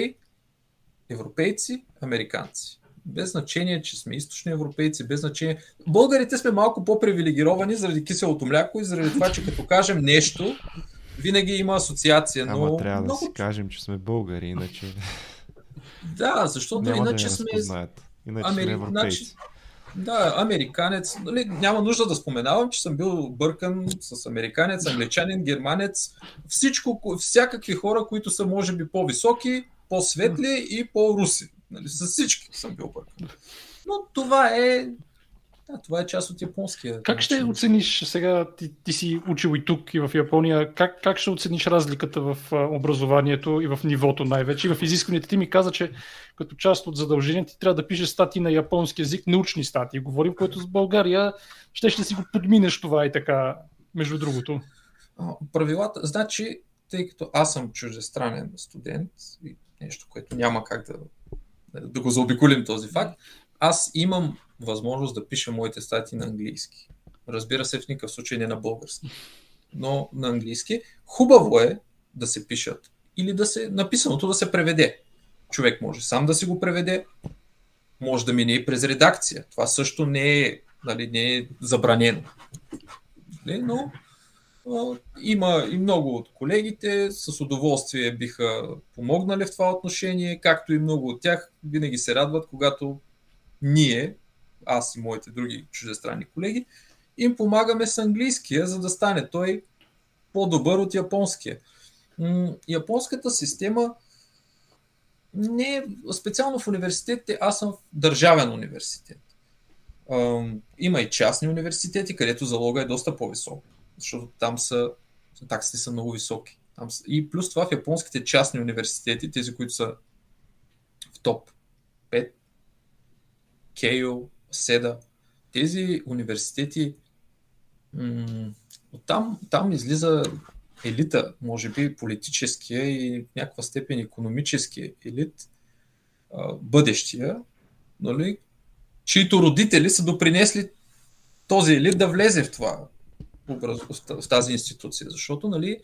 Speaker 4: европейци, американци. Без значение, че сме източни европейци, без значение. Българите сме малко по-привилегировани заради киселото мляко и заради това, че като кажем нещо, винаги има асоциация. Но
Speaker 1: Ама трябва да
Speaker 4: много...
Speaker 1: си кажем, че сме българи, иначе
Speaker 4: Да, защото
Speaker 1: няма да
Speaker 4: иначе
Speaker 1: ни
Speaker 4: сме.
Speaker 1: Иначе
Speaker 4: Амери-
Speaker 1: сме европейци.
Speaker 4: значи- Да, американец. Нали, няма нужда да споменавам, че съм бил бъркан с американец, англичанин, германец. Всичко, ко- всякакви хора, които са може би по-високи, по-светли и по-руси. Нали, с всички съм бил бъркан. Но това е. Да, това е част от японския.
Speaker 3: Как ще
Speaker 4: начин.
Speaker 3: оцениш сега, ти, ти си учил и тук, и в Япония, как, как ще оцениш разликата в образованието и в нивото най-вече? И в изискванията ти ми каза, че като част от задълженията ти трябва да пишеш статии на японски язик, научни статии. Говорим, което с България ще ще си го подминеш това и така, между другото.
Speaker 4: правилата, значи, тъй като аз съм чуждестранен студент, и нещо, което няма как да, да го заобиколим този факт, аз имам възможност да пиша моите статии на английски. Разбира се, в никакъв случай не на български, но на английски. Хубаво е да се пишат или да се, написаното да се преведе. Човек може сам да си го преведе, може да мине и през редакция. Това също не е, нали, не е забранено. Нали, но има и много от колегите с удоволствие биха помогнали в това отношение, както и много от тях винаги се радват, когато ние, аз и моите други чуждестранни колеги, им помагаме с английския, за да стане той по-добър от японския. Японската система не е специално в университетите, аз съм в държавен университет. Има и частни университети, където залога е доста по-висок, защото там са, таксите са много високи. И плюс това в японските частни университети, тези, които са в топ 5, Кейо, Седа, тези университети, м- там, там излиза елита, може би политическия и в някаква степен економическия елит, а, бъдещия, нали, чието родители са допринесли този елит да влезе в това, в тази институция. Защото, нали,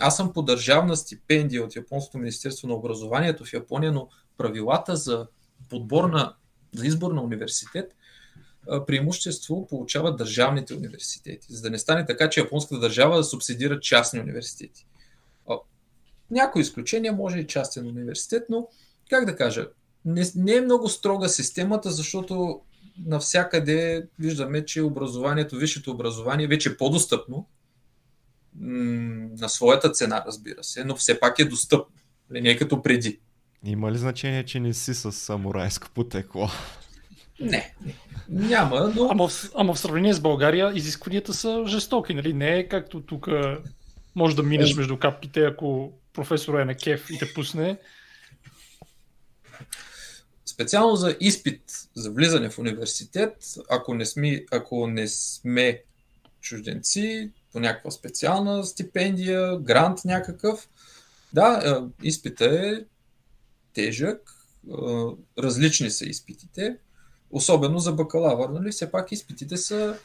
Speaker 4: аз съм по държавна стипендия от Японското Министерство на образованието в Япония, но правилата за подбор на, за избор на университет преимущество получават държавните университети, за да не стане така, че японската държава субсидира частни университети. Някои изключения може и частен университет, но как да кажа, не, не е много строга системата, защото навсякъде виждаме, че образованието, висшето образование вече е по-достъпно на своята цена, разбира се, но все пак е достъпно. Не е като преди.
Speaker 1: Има ли значение, че не си с самурайско потекло?
Speaker 4: Не, няма, но...
Speaker 3: Ама в, ама в сравнение с България изискванията са жестоки, нали? Не е както тук може да минеш е. между капките, ако професора е на кеф и те пусне.
Speaker 4: Специално за изпит за влизане в университет, ако не сме, ако не сме чужденци, по някаква специална стипендия, грант някакъв, да, е, изпита е тежък, различни са изпитите, особено за бакалавър, нали? Все пак изпитите са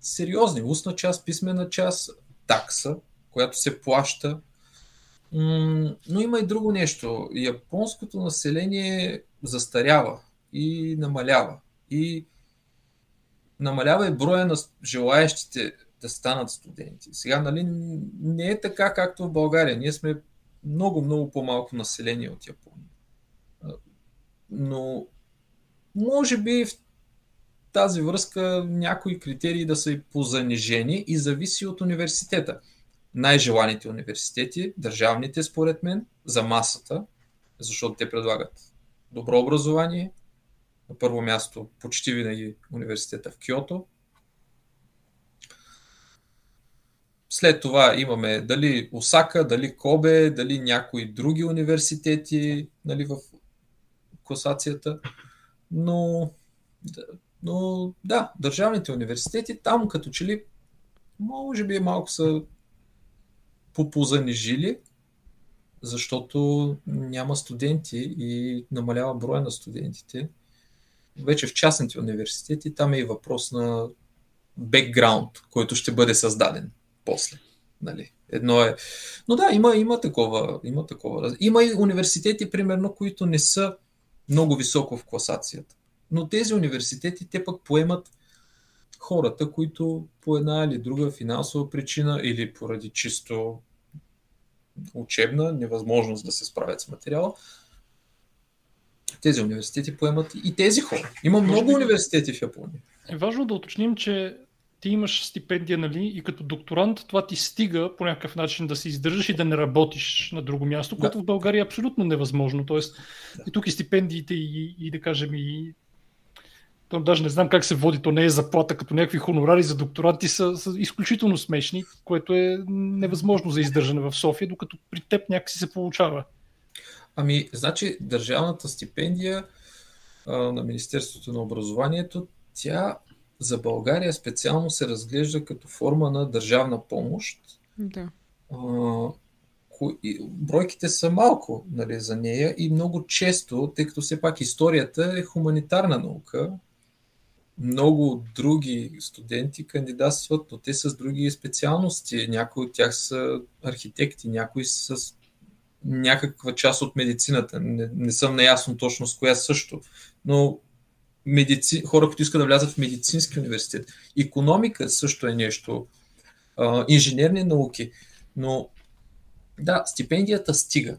Speaker 4: сериозни. Устна част, писмена част, такса, която се плаща. Но има и друго нещо. Японското население застарява и намалява. И намалява и броя на желаящите да станат студенти. Сега, нали, не е така, както в България. Ние сме много, много по-малко население от Япония. Но може би в тази връзка някои критерии да са и позанижени и зависи от университета. Най-желаните университети, държавните според мен, за масата, защото те предлагат добро образование. На първо място почти винаги университета в Киото. След това имаме дали Осака, дали Кобе, дали някои други университети нали, в класацията. Но, но да, държавните университети там като че ли може би малко са попозанижили, защото няма студенти и намалява броя на студентите. Вече в частните университети там е и въпрос на бекграунд, който ще бъде създаден после. Нали? Едно е. Но да, има, има, такова, има такова. Има и университети, примерно, които не са много високо в класацията. Но тези университети, те пък поемат хората, които по една или друга финансова причина или поради чисто учебна невъзможност да се справят с материала, тези университети поемат и тези хора. Има много университети в Япония.
Speaker 3: Е важно да уточним, че ти имаш стипендия, нали, и като докторант това ти стига по някакъв начин да се издържаш и да не работиш на друго място, да. което в България е абсолютно невъзможно. Тоест, да. и тук и стипендиите, и, и да кажем, и то даже не знам как се води, то не е заплата, като някакви хонорари за докторанти са, са изключително смешни, което е невъзможно за издържане в София, докато при теб някакси се получава.
Speaker 4: Ами, значи, държавната стипендия а, на Министерството на образованието, тя за България специално се разглежда като форма на държавна помощ.
Speaker 2: Да.
Speaker 4: А, бройките са малко нали, за нея и много често, тъй като все пак историята е хуманитарна наука, много други студенти кандидатстват, но те с други специалности. Някои от тях са архитекти, някои са с някаква част от медицината. Не, не съм наясно точно с коя също. Но медици... хора, които искат да влязат в медицински университет. Економика също е нещо. А, инженерни науки. Но да, стипендията стига.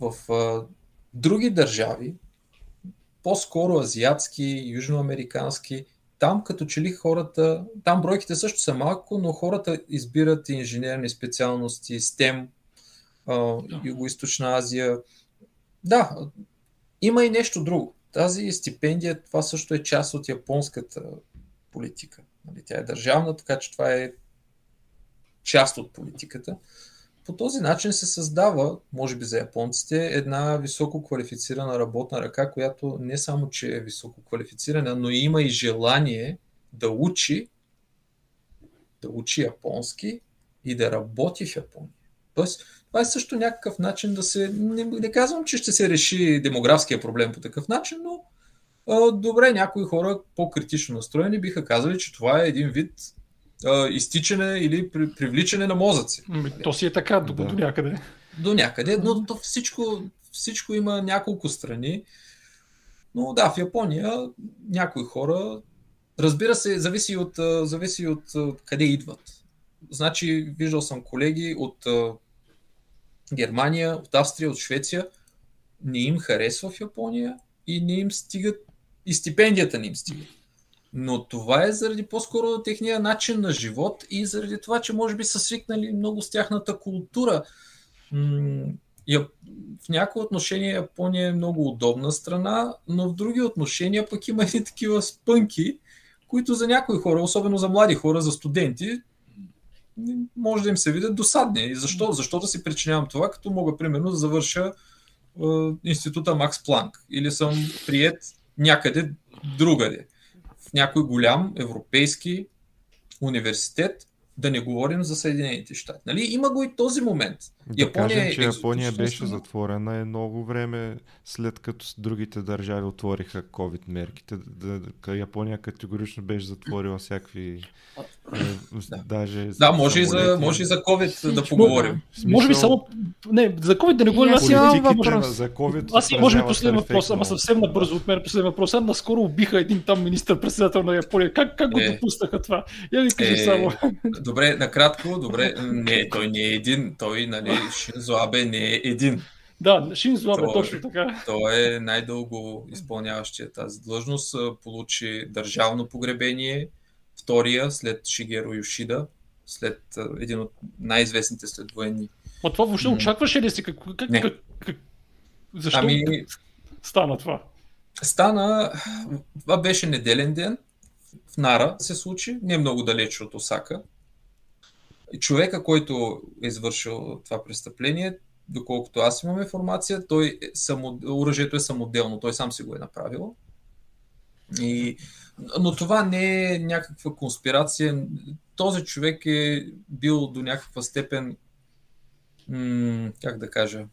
Speaker 4: В а, други държави, по-скоро азиатски, южноамерикански, там като че ли хората, там бройките също са малко, но хората избират инженерни специалности, STEM, Юго-Источна Азия. Да, има и нещо друго. Тази стипендия, това също е част от японската политика. Нали, тя е държавна, така че това е част от политиката. По този начин се създава, може би за японците, една високо квалифицирана работна ръка, която не само, че е високо квалифицирана, но има и желание да учи, да учи японски и да работи в Япония. Тоест, това е също някакъв начин да се. Не, не казвам, че ще се реши демографския проблем по такъв начин, но а, добре, някои хора по-критично настроени биха казали, че това е един вид а, изтичане или при, привличане на мозъци.
Speaker 3: Ами, то си е така до, да. до някъде.
Speaker 4: До някъде, но то всичко, всичко има няколко страни. Но да, в Япония някои хора, разбира се, зависи от, зависи от къде идват. Значи, виждал съм колеги от Германия, от Австрия, от Швеция, не им харесва в Япония и не им стигат, и стипендията не им стига. Но това е заради по-скоро техния начин на живот и заради това, че може би са свикнали много с тяхната култура. В някои отношения Япония е много удобна страна, но в други отношения пък има и такива спънки, които за някои хора, особено за млади хора, за студенти, може да им се видят досадни. И защо? Защо да си причинявам това, като мога, примерно, да завърша е, института Макс Планк или съм прият някъде другаде, в някой голям европейски университет, да не говорим за Съединените щати. Нали? Има го и този момент.
Speaker 1: Да Япония кажем, че Япония беше страна. затворена е много време след като другите държави отвориха COVID мерките. Япония категорично беше затворила всякакви
Speaker 4: да. Даже да, може и, за, може и за COVID да поговорим.
Speaker 3: Смисъл... Може би само... Не, за COVID да не говорим.
Speaker 1: Аз имам въпрос. За COVID
Speaker 3: аз може би последен въпрос, ама съвсем набързо от мен последен въпрос. Аз наскоро убиха един там министър-председател на Япония. Как, как го е. допуснаха това? Я ви кажи е, само.
Speaker 4: Добре, накратко, добре. Не, той не е един. Той, нали, Шинзо Абе не е един.
Speaker 3: Да, Шинзо Абе, точно така.
Speaker 4: Той е най-дълго изпълняващия тази длъжност. Получи държавно погребение втория след Шигеро Йошида, след един от най-известните следвоенни.
Speaker 3: А това въобще очакваше ли си? Как, как,
Speaker 4: Не.
Speaker 3: как, как, защо
Speaker 4: ами,
Speaker 3: стана това?
Speaker 4: Стана, това беше неделен ден, в Нара се случи, не е много далеч от Осака. Човека, който е извършил това престъпление, доколкото аз имам информация, той е само, оръжието е самоделно, той сам си го е направил. И но това не е някаква конспирация. Този човек е бил до някаква степен, м- как да кажа,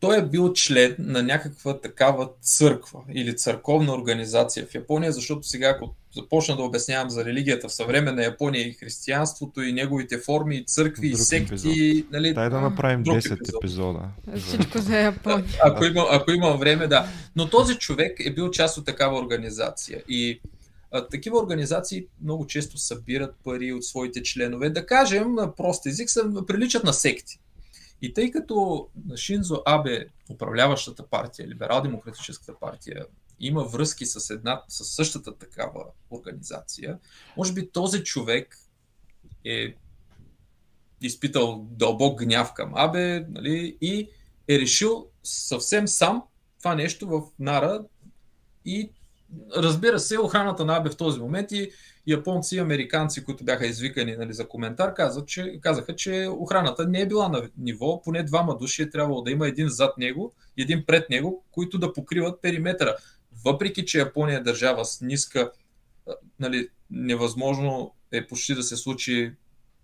Speaker 4: той е бил член на някаква такава църква или църковна организация в Япония, защото сега, ако започна да обяснявам за религията в съвременна Япония и християнството и неговите форми, и църкви, и секти. Нали,
Speaker 1: Дай да направим 10 епизод. епизода.
Speaker 2: Всичко за Япония.
Speaker 4: Ако има, ако има време, да. Но този човек е бил част от такава организация. И а, такива организации много често събират пари от своите членове. Да кажем, на прост език, са, приличат на секти. И тъй като Шинзо Абе, управляващата партия, либерал-демократическата партия, има връзки с, една, с същата такава организация, може би този човек е изпитал дълбок гняв към Абе нали, и е решил съвсем сам това нещо в Нара и разбира се, охраната на Абе в този момент и японци и американци, които бяха извикани нали, за коментар, казаха че, казаха, че охраната не е била на ниво, поне двама души е трябвало да има един зад него един пред него, които да покриват периметъра. Въпреки че Япония е държава с ниска, нали, невъзможно е почти да се случи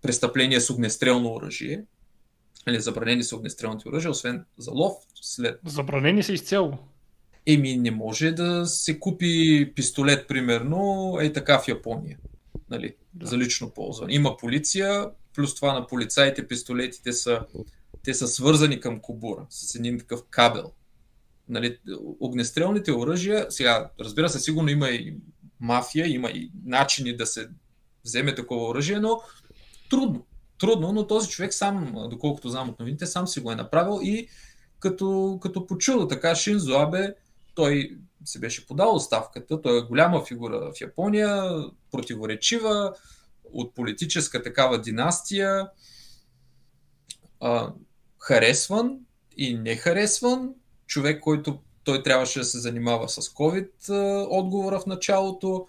Speaker 4: престъпление с огнестрелно оръжие, или забранени са огнестрелните оръжия, освен за лов. След...
Speaker 3: Забранени са изцяло.
Speaker 4: Еми, не може да се купи пистолет, примерно, е така в Япония. Нали, да. За лично ползване. Има полиция, плюс това на полицаите пистолетите са, те са свързани към кобура с един такъв кабел. Нали, огнестрелните оръжия, сега, разбира се, сигурно има и мафия, има и начини да се вземе такова оръжие, но трудно. Трудно, но този човек сам, доколкото знам от новините, сам си го е направил и като, като по така Шинзо Абе, той се беше подал оставката, той е голяма фигура в Япония, противоречива, от политическа такава династия, а, харесван и не харесван, човек, който той трябваше да се занимава с COVID отговора в началото.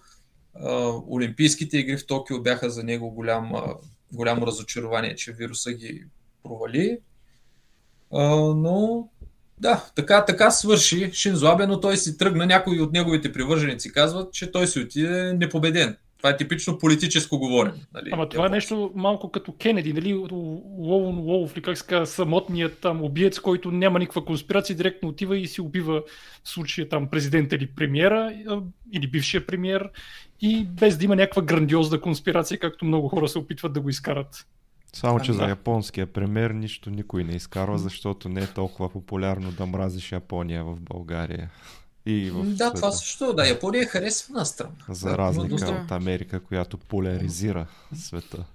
Speaker 4: Олимпийските игри в Токио бяха за него голям, голямо разочарование, че вируса ги провали. Но да, така, така свърши Шинзо но той си тръгна. Някои от неговите привърженици казват, че той си отиде непобеден. Това е типично политическо говорене. Нали?
Speaker 3: Ама това е нещо малко като Кенеди, нали? Лоун Лоуф, ли как се казва, самотният там убиец, който няма никаква конспирация, директно отива и си убива в случая там президента или премиера, или бившия премиер, и без да има някаква грандиозна конспирация, както много хора се опитват да го изкарат.
Speaker 1: Само, че а, за японския премьер нищо никой не изкарва, защото не е толкова популярно да мразиш Япония в България. И в
Speaker 4: да, света. това също. Да, Япония е харесвана страна.
Speaker 1: За разлика от Америка, която поляризира света.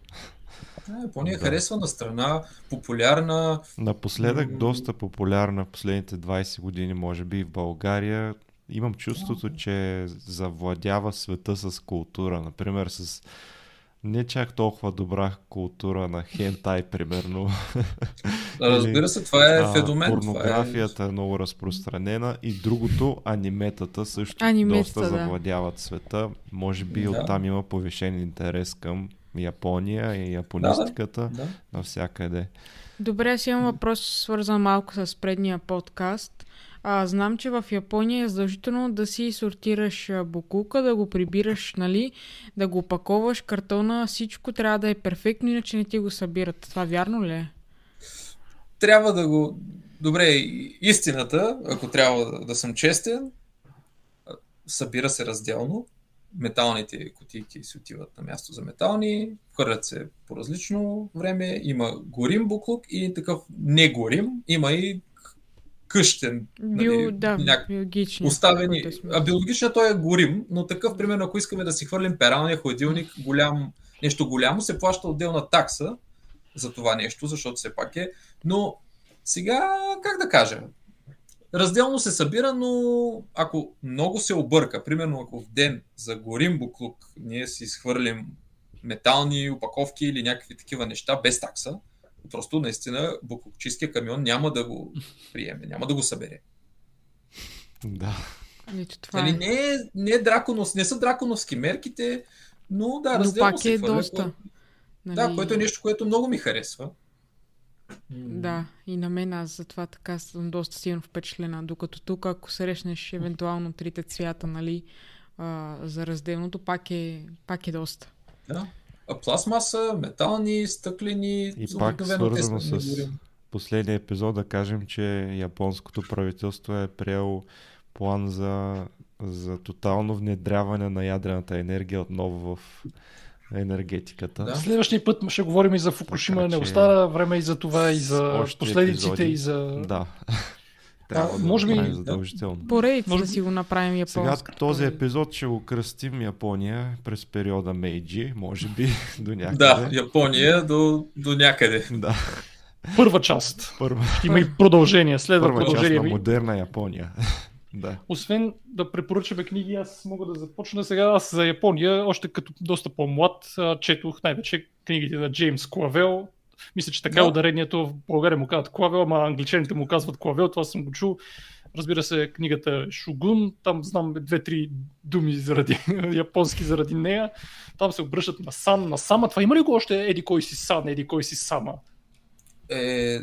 Speaker 4: Да, Япония е да. харесвана страна, популярна.
Speaker 1: Напоследък доста популярна в последните 20 години, може би и в България. Имам чувството, че завладява света с култура. Например, с не чак толкова добра култура на хентай, примерно.
Speaker 4: Разбира се, това е феномен.
Speaker 1: Порнографията е... е много разпространена и другото, аниметата също аниметата, доста да. завладяват света. Може би да. оттам има повишен интерес към Япония и японистиката да, да. навсякъде.
Speaker 2: Добре, аз имам въпрос свързан малко с предния подкаст. А, знам, че в Япония е задължително да си сортираш букука, да го прибираш, нали, да го опаковаш, картона, всичко трябва да е перфектно, иначе не ти го събират. Това вярно ли е?
Speaker 4: Трябва да го... Добре, истината, ако трябва да съм честен, събира се разделно. Металните кутийки си отиват на място за метални, хвърлят се по различно време. Има горим буклук и такъв не горим. Има и къщен.
Speaker 2: Био, нали, да, няк... биологичен.
Speaker 4: Оставени. А биологичният той е горим, но такъв, примерно, ако искаме да си хвърлим пералния ходилник, голям, нещо голямо, се плаща отделна такса за това нещо, защото все пак е. Но сега, как да кажа, разделно се събира, но ако много се обърка, примерно ако в ден за горим буклук ние си изхвърлим метални опаковки или някакви такива неща без такса, Просто наистина буклукчийския камион няма да го приеме, няма да го събере.
Speaker 1: Да.
Speaker 2: Ето това
Speaker 4: нали, е. не, е, не, е драконов, не са драконовски мерките, но да, но пак е хвърля, доста. Което, нали... Да, което е нещо, което много ми харесва.
Speaker 2: Да, и на мен аз затова така съм доста силно впечатлена. Докато тук, ако срещнеш евентуално трите цвята, нали, а, за разделното, пак е, пак е доста.
Speaker 4: Да пластмаса, метални, стъклени.
Speaker 1: И пак свързано с последния епизод да кажем, че японското правителство е приел план за, за тотално внедряване на ядрената енергия отново в енергетиката. Да.
Speaker 3: Следващия път ще говорим и за Фукушима. Така, не остана време и за това, и за последиците, епизоди. и за...
Speaker 1: Да.
Speaker 3: Трябва а, да може би
Speaker 1: задължително.
Speaker 2: Поредица може... да си го направим японска.
Speaker 1: Сега този епизод ще го кръстим Япония през периода Мейджи, може би до някъде.
Speaker 4: Да, Япония до, до някъде.
Speaker 1: Да.
Speaker 3: Първа част. Първа. Има и продължение. Следва
Speaker 1: Първа
Speaker 3: продължение.
Speaker 1: Част на модерна Япония. да.
Speaker 3: Освен да препоръчаме книги, аз мога да започна сега. Аз за Япония, още като доста по-млад, четох най-вече книгите на Джеймс Клавел, мисля, че така да. ударението в България му казват Клавел, ама англичаните му казват Клавел, това съм го чул. Разбира се, книгата Шугун, там знам две-три думи заради японски заради нея. Там се обръщат на Сан, на Сама. Това има ли го още Еди кой си Сан, Еди кой си Сама?
Speaker 4: Е,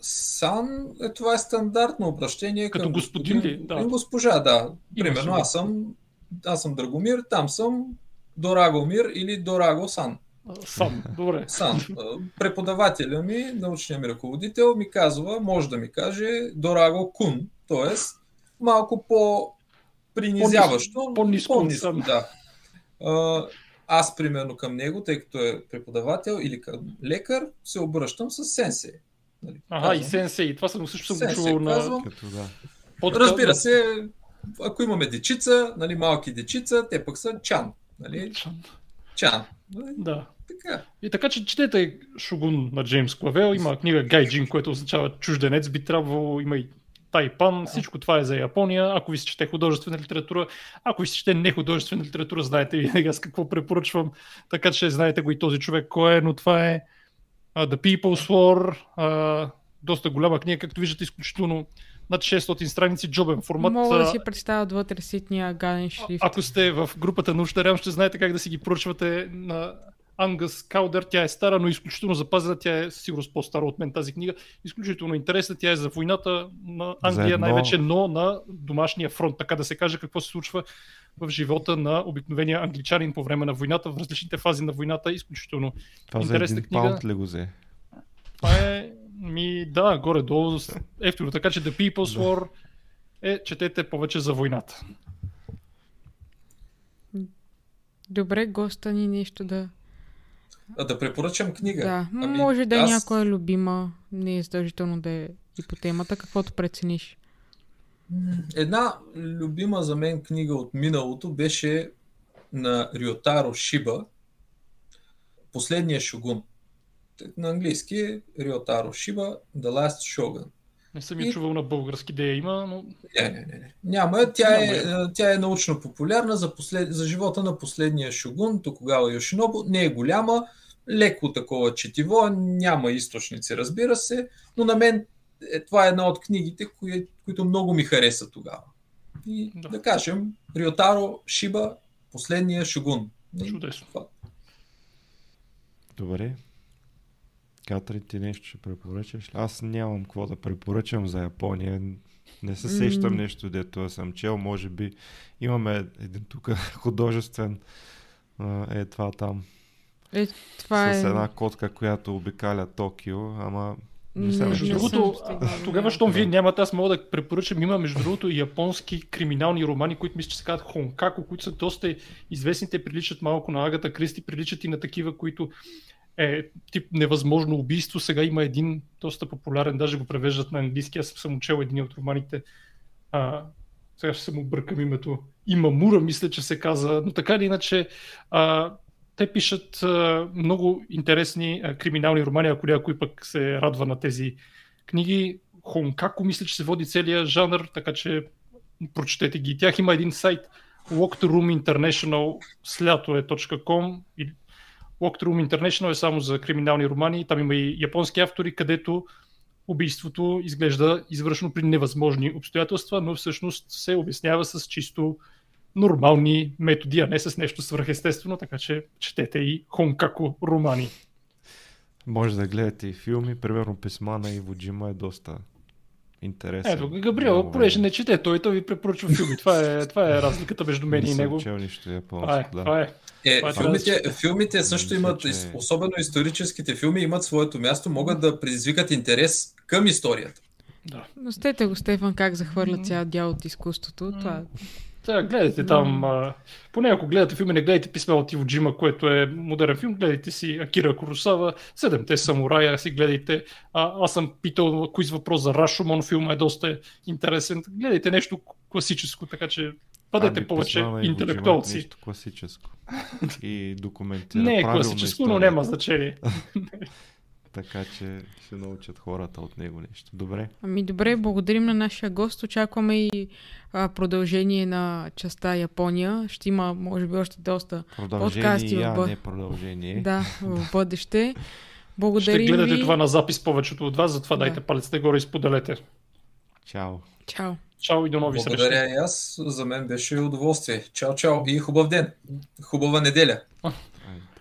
Speaker 4: сан, е, това е стандартно обращение
Speaker 3: Като
Speaker 4: към
Speaker 3: господин ли? Да.
Speaker 4: Към госпожа, да. Примерно аз съм, аз съм Драгомир, там съм Дорагомир или Дораго Сан.
Speaker 3: Сам, добре.
Speaker 4: Сан. А, Преподавателя ми, научният ми ръководител, ми казва, може да ми каже Дораго Кун, т.е. малко по-принизяващо.
Speaker 3: По-ниско от
Speaker 4: по-ниско,
Speaker 3: Сан.
Speaker 4: да. Аз, примерно, към него, тъй като е преподавател или към лекар, се обръщам с сенсей. Нали,
Speaker 3: Ага, и сенсей. Това съм също съм чувал на...
Speaker 1: Като да.
Speaker 3: Под...
Speaker 4: Разбира се, ако имаме дечица, нали, малки дечица, те пък са чан. Нали, чан. Нали,
Speaker 3: Да.
Speaker 4: така.
Speaker 3: И така, че четете Шогун на Джеймс Клавел, има книга Гайджин, което означава чужденец, би трябвало, има и Тайпан, всичко това е за Япония. Ако ви се чете художествена литература, ако ви се чете нехудожествена литература, знаете винаги аз какво препоръчвам, така че знаете го и този човек кой е, но това е The People's War, uh, доста голяма книга, както виждате, изключително над 600 страници, джобен формат.
Speaker 2: Мога да
Speaker 3: а,
Speaker 2: си представя отвътре ситния гаден шрифт.
Speaker 3: ако сте в групата научна реалност, ще знаете как да си ги поръчвате на Ангас Каудер. Тя е стара, но изключително запазена. Тя е със сигурност по-стара от мен тази книга. Изключително интересна. Тя е за войната на Англия
Speaker 1: едно-
Speaker 3: най-вече, но на домашния фронт. Така да се каже какво се случва в живота на обикновения англичанин по време на войната, в различните фази на войната. Изключително
Speaker 1: Това за
Speaker 3: Интересна
Speaker 1: един
Speaker 3: книга.
Speaker 1: паунд ли го взе?
Speaker 3: това е, ми, да, горе-долу ефтино. Така че The People's
Speaker 1: Да.
Speaker 3: War е, четете повече за войната.
Speaker 2: Добре, госта ни нещо да...
Speaker 4: А, да препоръчам книга.
Speaker 2: Да,
Speaker 4: Ами,
Speaker 2: може да е
Speaker 4: аз-
Speaker 2: някоя любима, не е задължително да е и по темата, каквото прецениш.
Speaker 4: Една любима за мен книга от миналото беше на Риотаро Шиба Последния шогун. На английски е Риотаро Шиба The Last Shogun.
Speaker 3: Не съм я
Speaker 4: И-
Speaker 3: чувал на български да я има, но
Speaker 4: Не, не, не. не. Няма. Тя е,
Speaker 3: Няма
Speaker 4: е, тя е научно популярна за, послед... за живота на последния шогун, Токугава Йошинобу. Не е голяма, леко такова четиво, няма източници, разбира се, но на мен е, това е една от книгите, кои, които много ми хареса тогава. И
Speaker 3: Да.
Speaker 4: да, кажем, Риотаро Шиба, последния шогун.
Speaker 3: Чудесно.
Speaker 4: това.
Speaker 1: Добре. Катри, ти нещо ще препоръчаш? ли? Аз нямам какво да препоръчам за Япония. Не се сещам
Speaker 2: М.
Speaker 1: нещо, дето съм чел. Може би имаме един тук художествен е това там.
Speaker 2: Е, това
Speaker 1: с
Speaker 2: е...
Speaker 1: една котка, която обикаля Токио, ама не
Speaker 3: Между другото, тогава, щом вие
Speaker 1: Да.
Speaker 3: нямате, аз мога да препоръчам. Има, между другото, и японски криминални романи, които мисля, че се казват Хонкако, които са доста известни. Те приличат малко на Агата Кристи, приличат и на такива, които е тип невъзможно убийство. Сега има един доста популярен, даже го превеждат на английски. Аз съм учел един от романите. А, сега ще се му бъркам името. Имамура, мисля, че се каза. Но така или иначе, а, те пишат а, много интересни а, криминални романи, ако някой пък се радва на тези книги. Хонкако мисля, че се води целият жанр, така че прочетете ги. Тях има един сайт Locked Room International слято.com или Room International е само за криминални романи. Там има и японски автори, където убийството изглежда извършено при невъзможни обстоятелства, но всъщност се обяснява с чисто нормални методи, а не с нещо свръхестествено, така че четете и Хонкако романи.
Speaker 1: Може да гледате и филми. Примерно писма на Иво Джима е доста интересен.
Speaker 3: Ето, Габриел,
Speaker 1: Много
Speaker 3: понеже
Speaker 1: е.
Speaker 3: не чете, той, той ви препоръчва филми. Това е, това е разликата между мен
Speaker 1: Не
Speaker 3: и
Speaker 1: съм
Speaker 3: него.
Speaker 1: чел нищо японско,
Speaker 3: Това е,
Speaker 1: да.
Speaker 3: това е.
Speaker 4: Е,
Speaker 3: Това е
Speaker 4: филмите, филмите също имат,
Speaker 1: че-
Speaker 4: особено историческите филми, имат своето място, могат да предизвикат интерес към историята.
Speaker 3: Да.
Speaker 2: Но стете го, Стефан, как захвърля
Speaker 3: М.
Speaker 2: цял дял от изкуството. Това...
Speaker 3: Сега гледайте там, а, поне ако гледате филми, не гледайте писма от Иво Джима, което е модерен филм, гледайте си Акира Куросава, Седемте самурая, си гледайте. А, аз съм питал кои въпрос за Рашомон, филма е доста интересен. Гледайте нещо класическо, така че бъдете
Speaker 1: Ами,
Speaker 3: повече
Speaker 1: е
Speaker 3: интелектуалци.
Speaker 1: Нещо класическо. И документира
Speaker 3: Не е класическо, но
Speaker 1: история.
Speaker 3: няма значение.
Speaker 1: Така че ще научат хората от него нещо. Добре.
Speaker 2: Ами добре, благодарим на нашия гост. Очакваме и а, продължение на частта Япония. Ще има, може би, още доста
Speaker 1: Продължение
Speaker 2: Подкасти в
Speaker 1: я,
Speaker 2: бъ-
Speaker 1: не продължение.
Speaker 2: да, в бъдеще.
Speaker 3: Ще
Speaker 2: Благодарим
Speaker 3: гледате
Speaker 2: ви.
Speaker 3: това на запис повечето от вас, затова
Speaker 2: Да.
Speaker 3: дайте палец нагоре и споделете.
Speaker 1: Чао.
Speaker 2: Чао.
Speaker 3: Чао и до нови срещи.
Speaker 4: Благодаря и аз. За мен беше удоволствие. Чао, чао и хубав ден. Хубава неделя.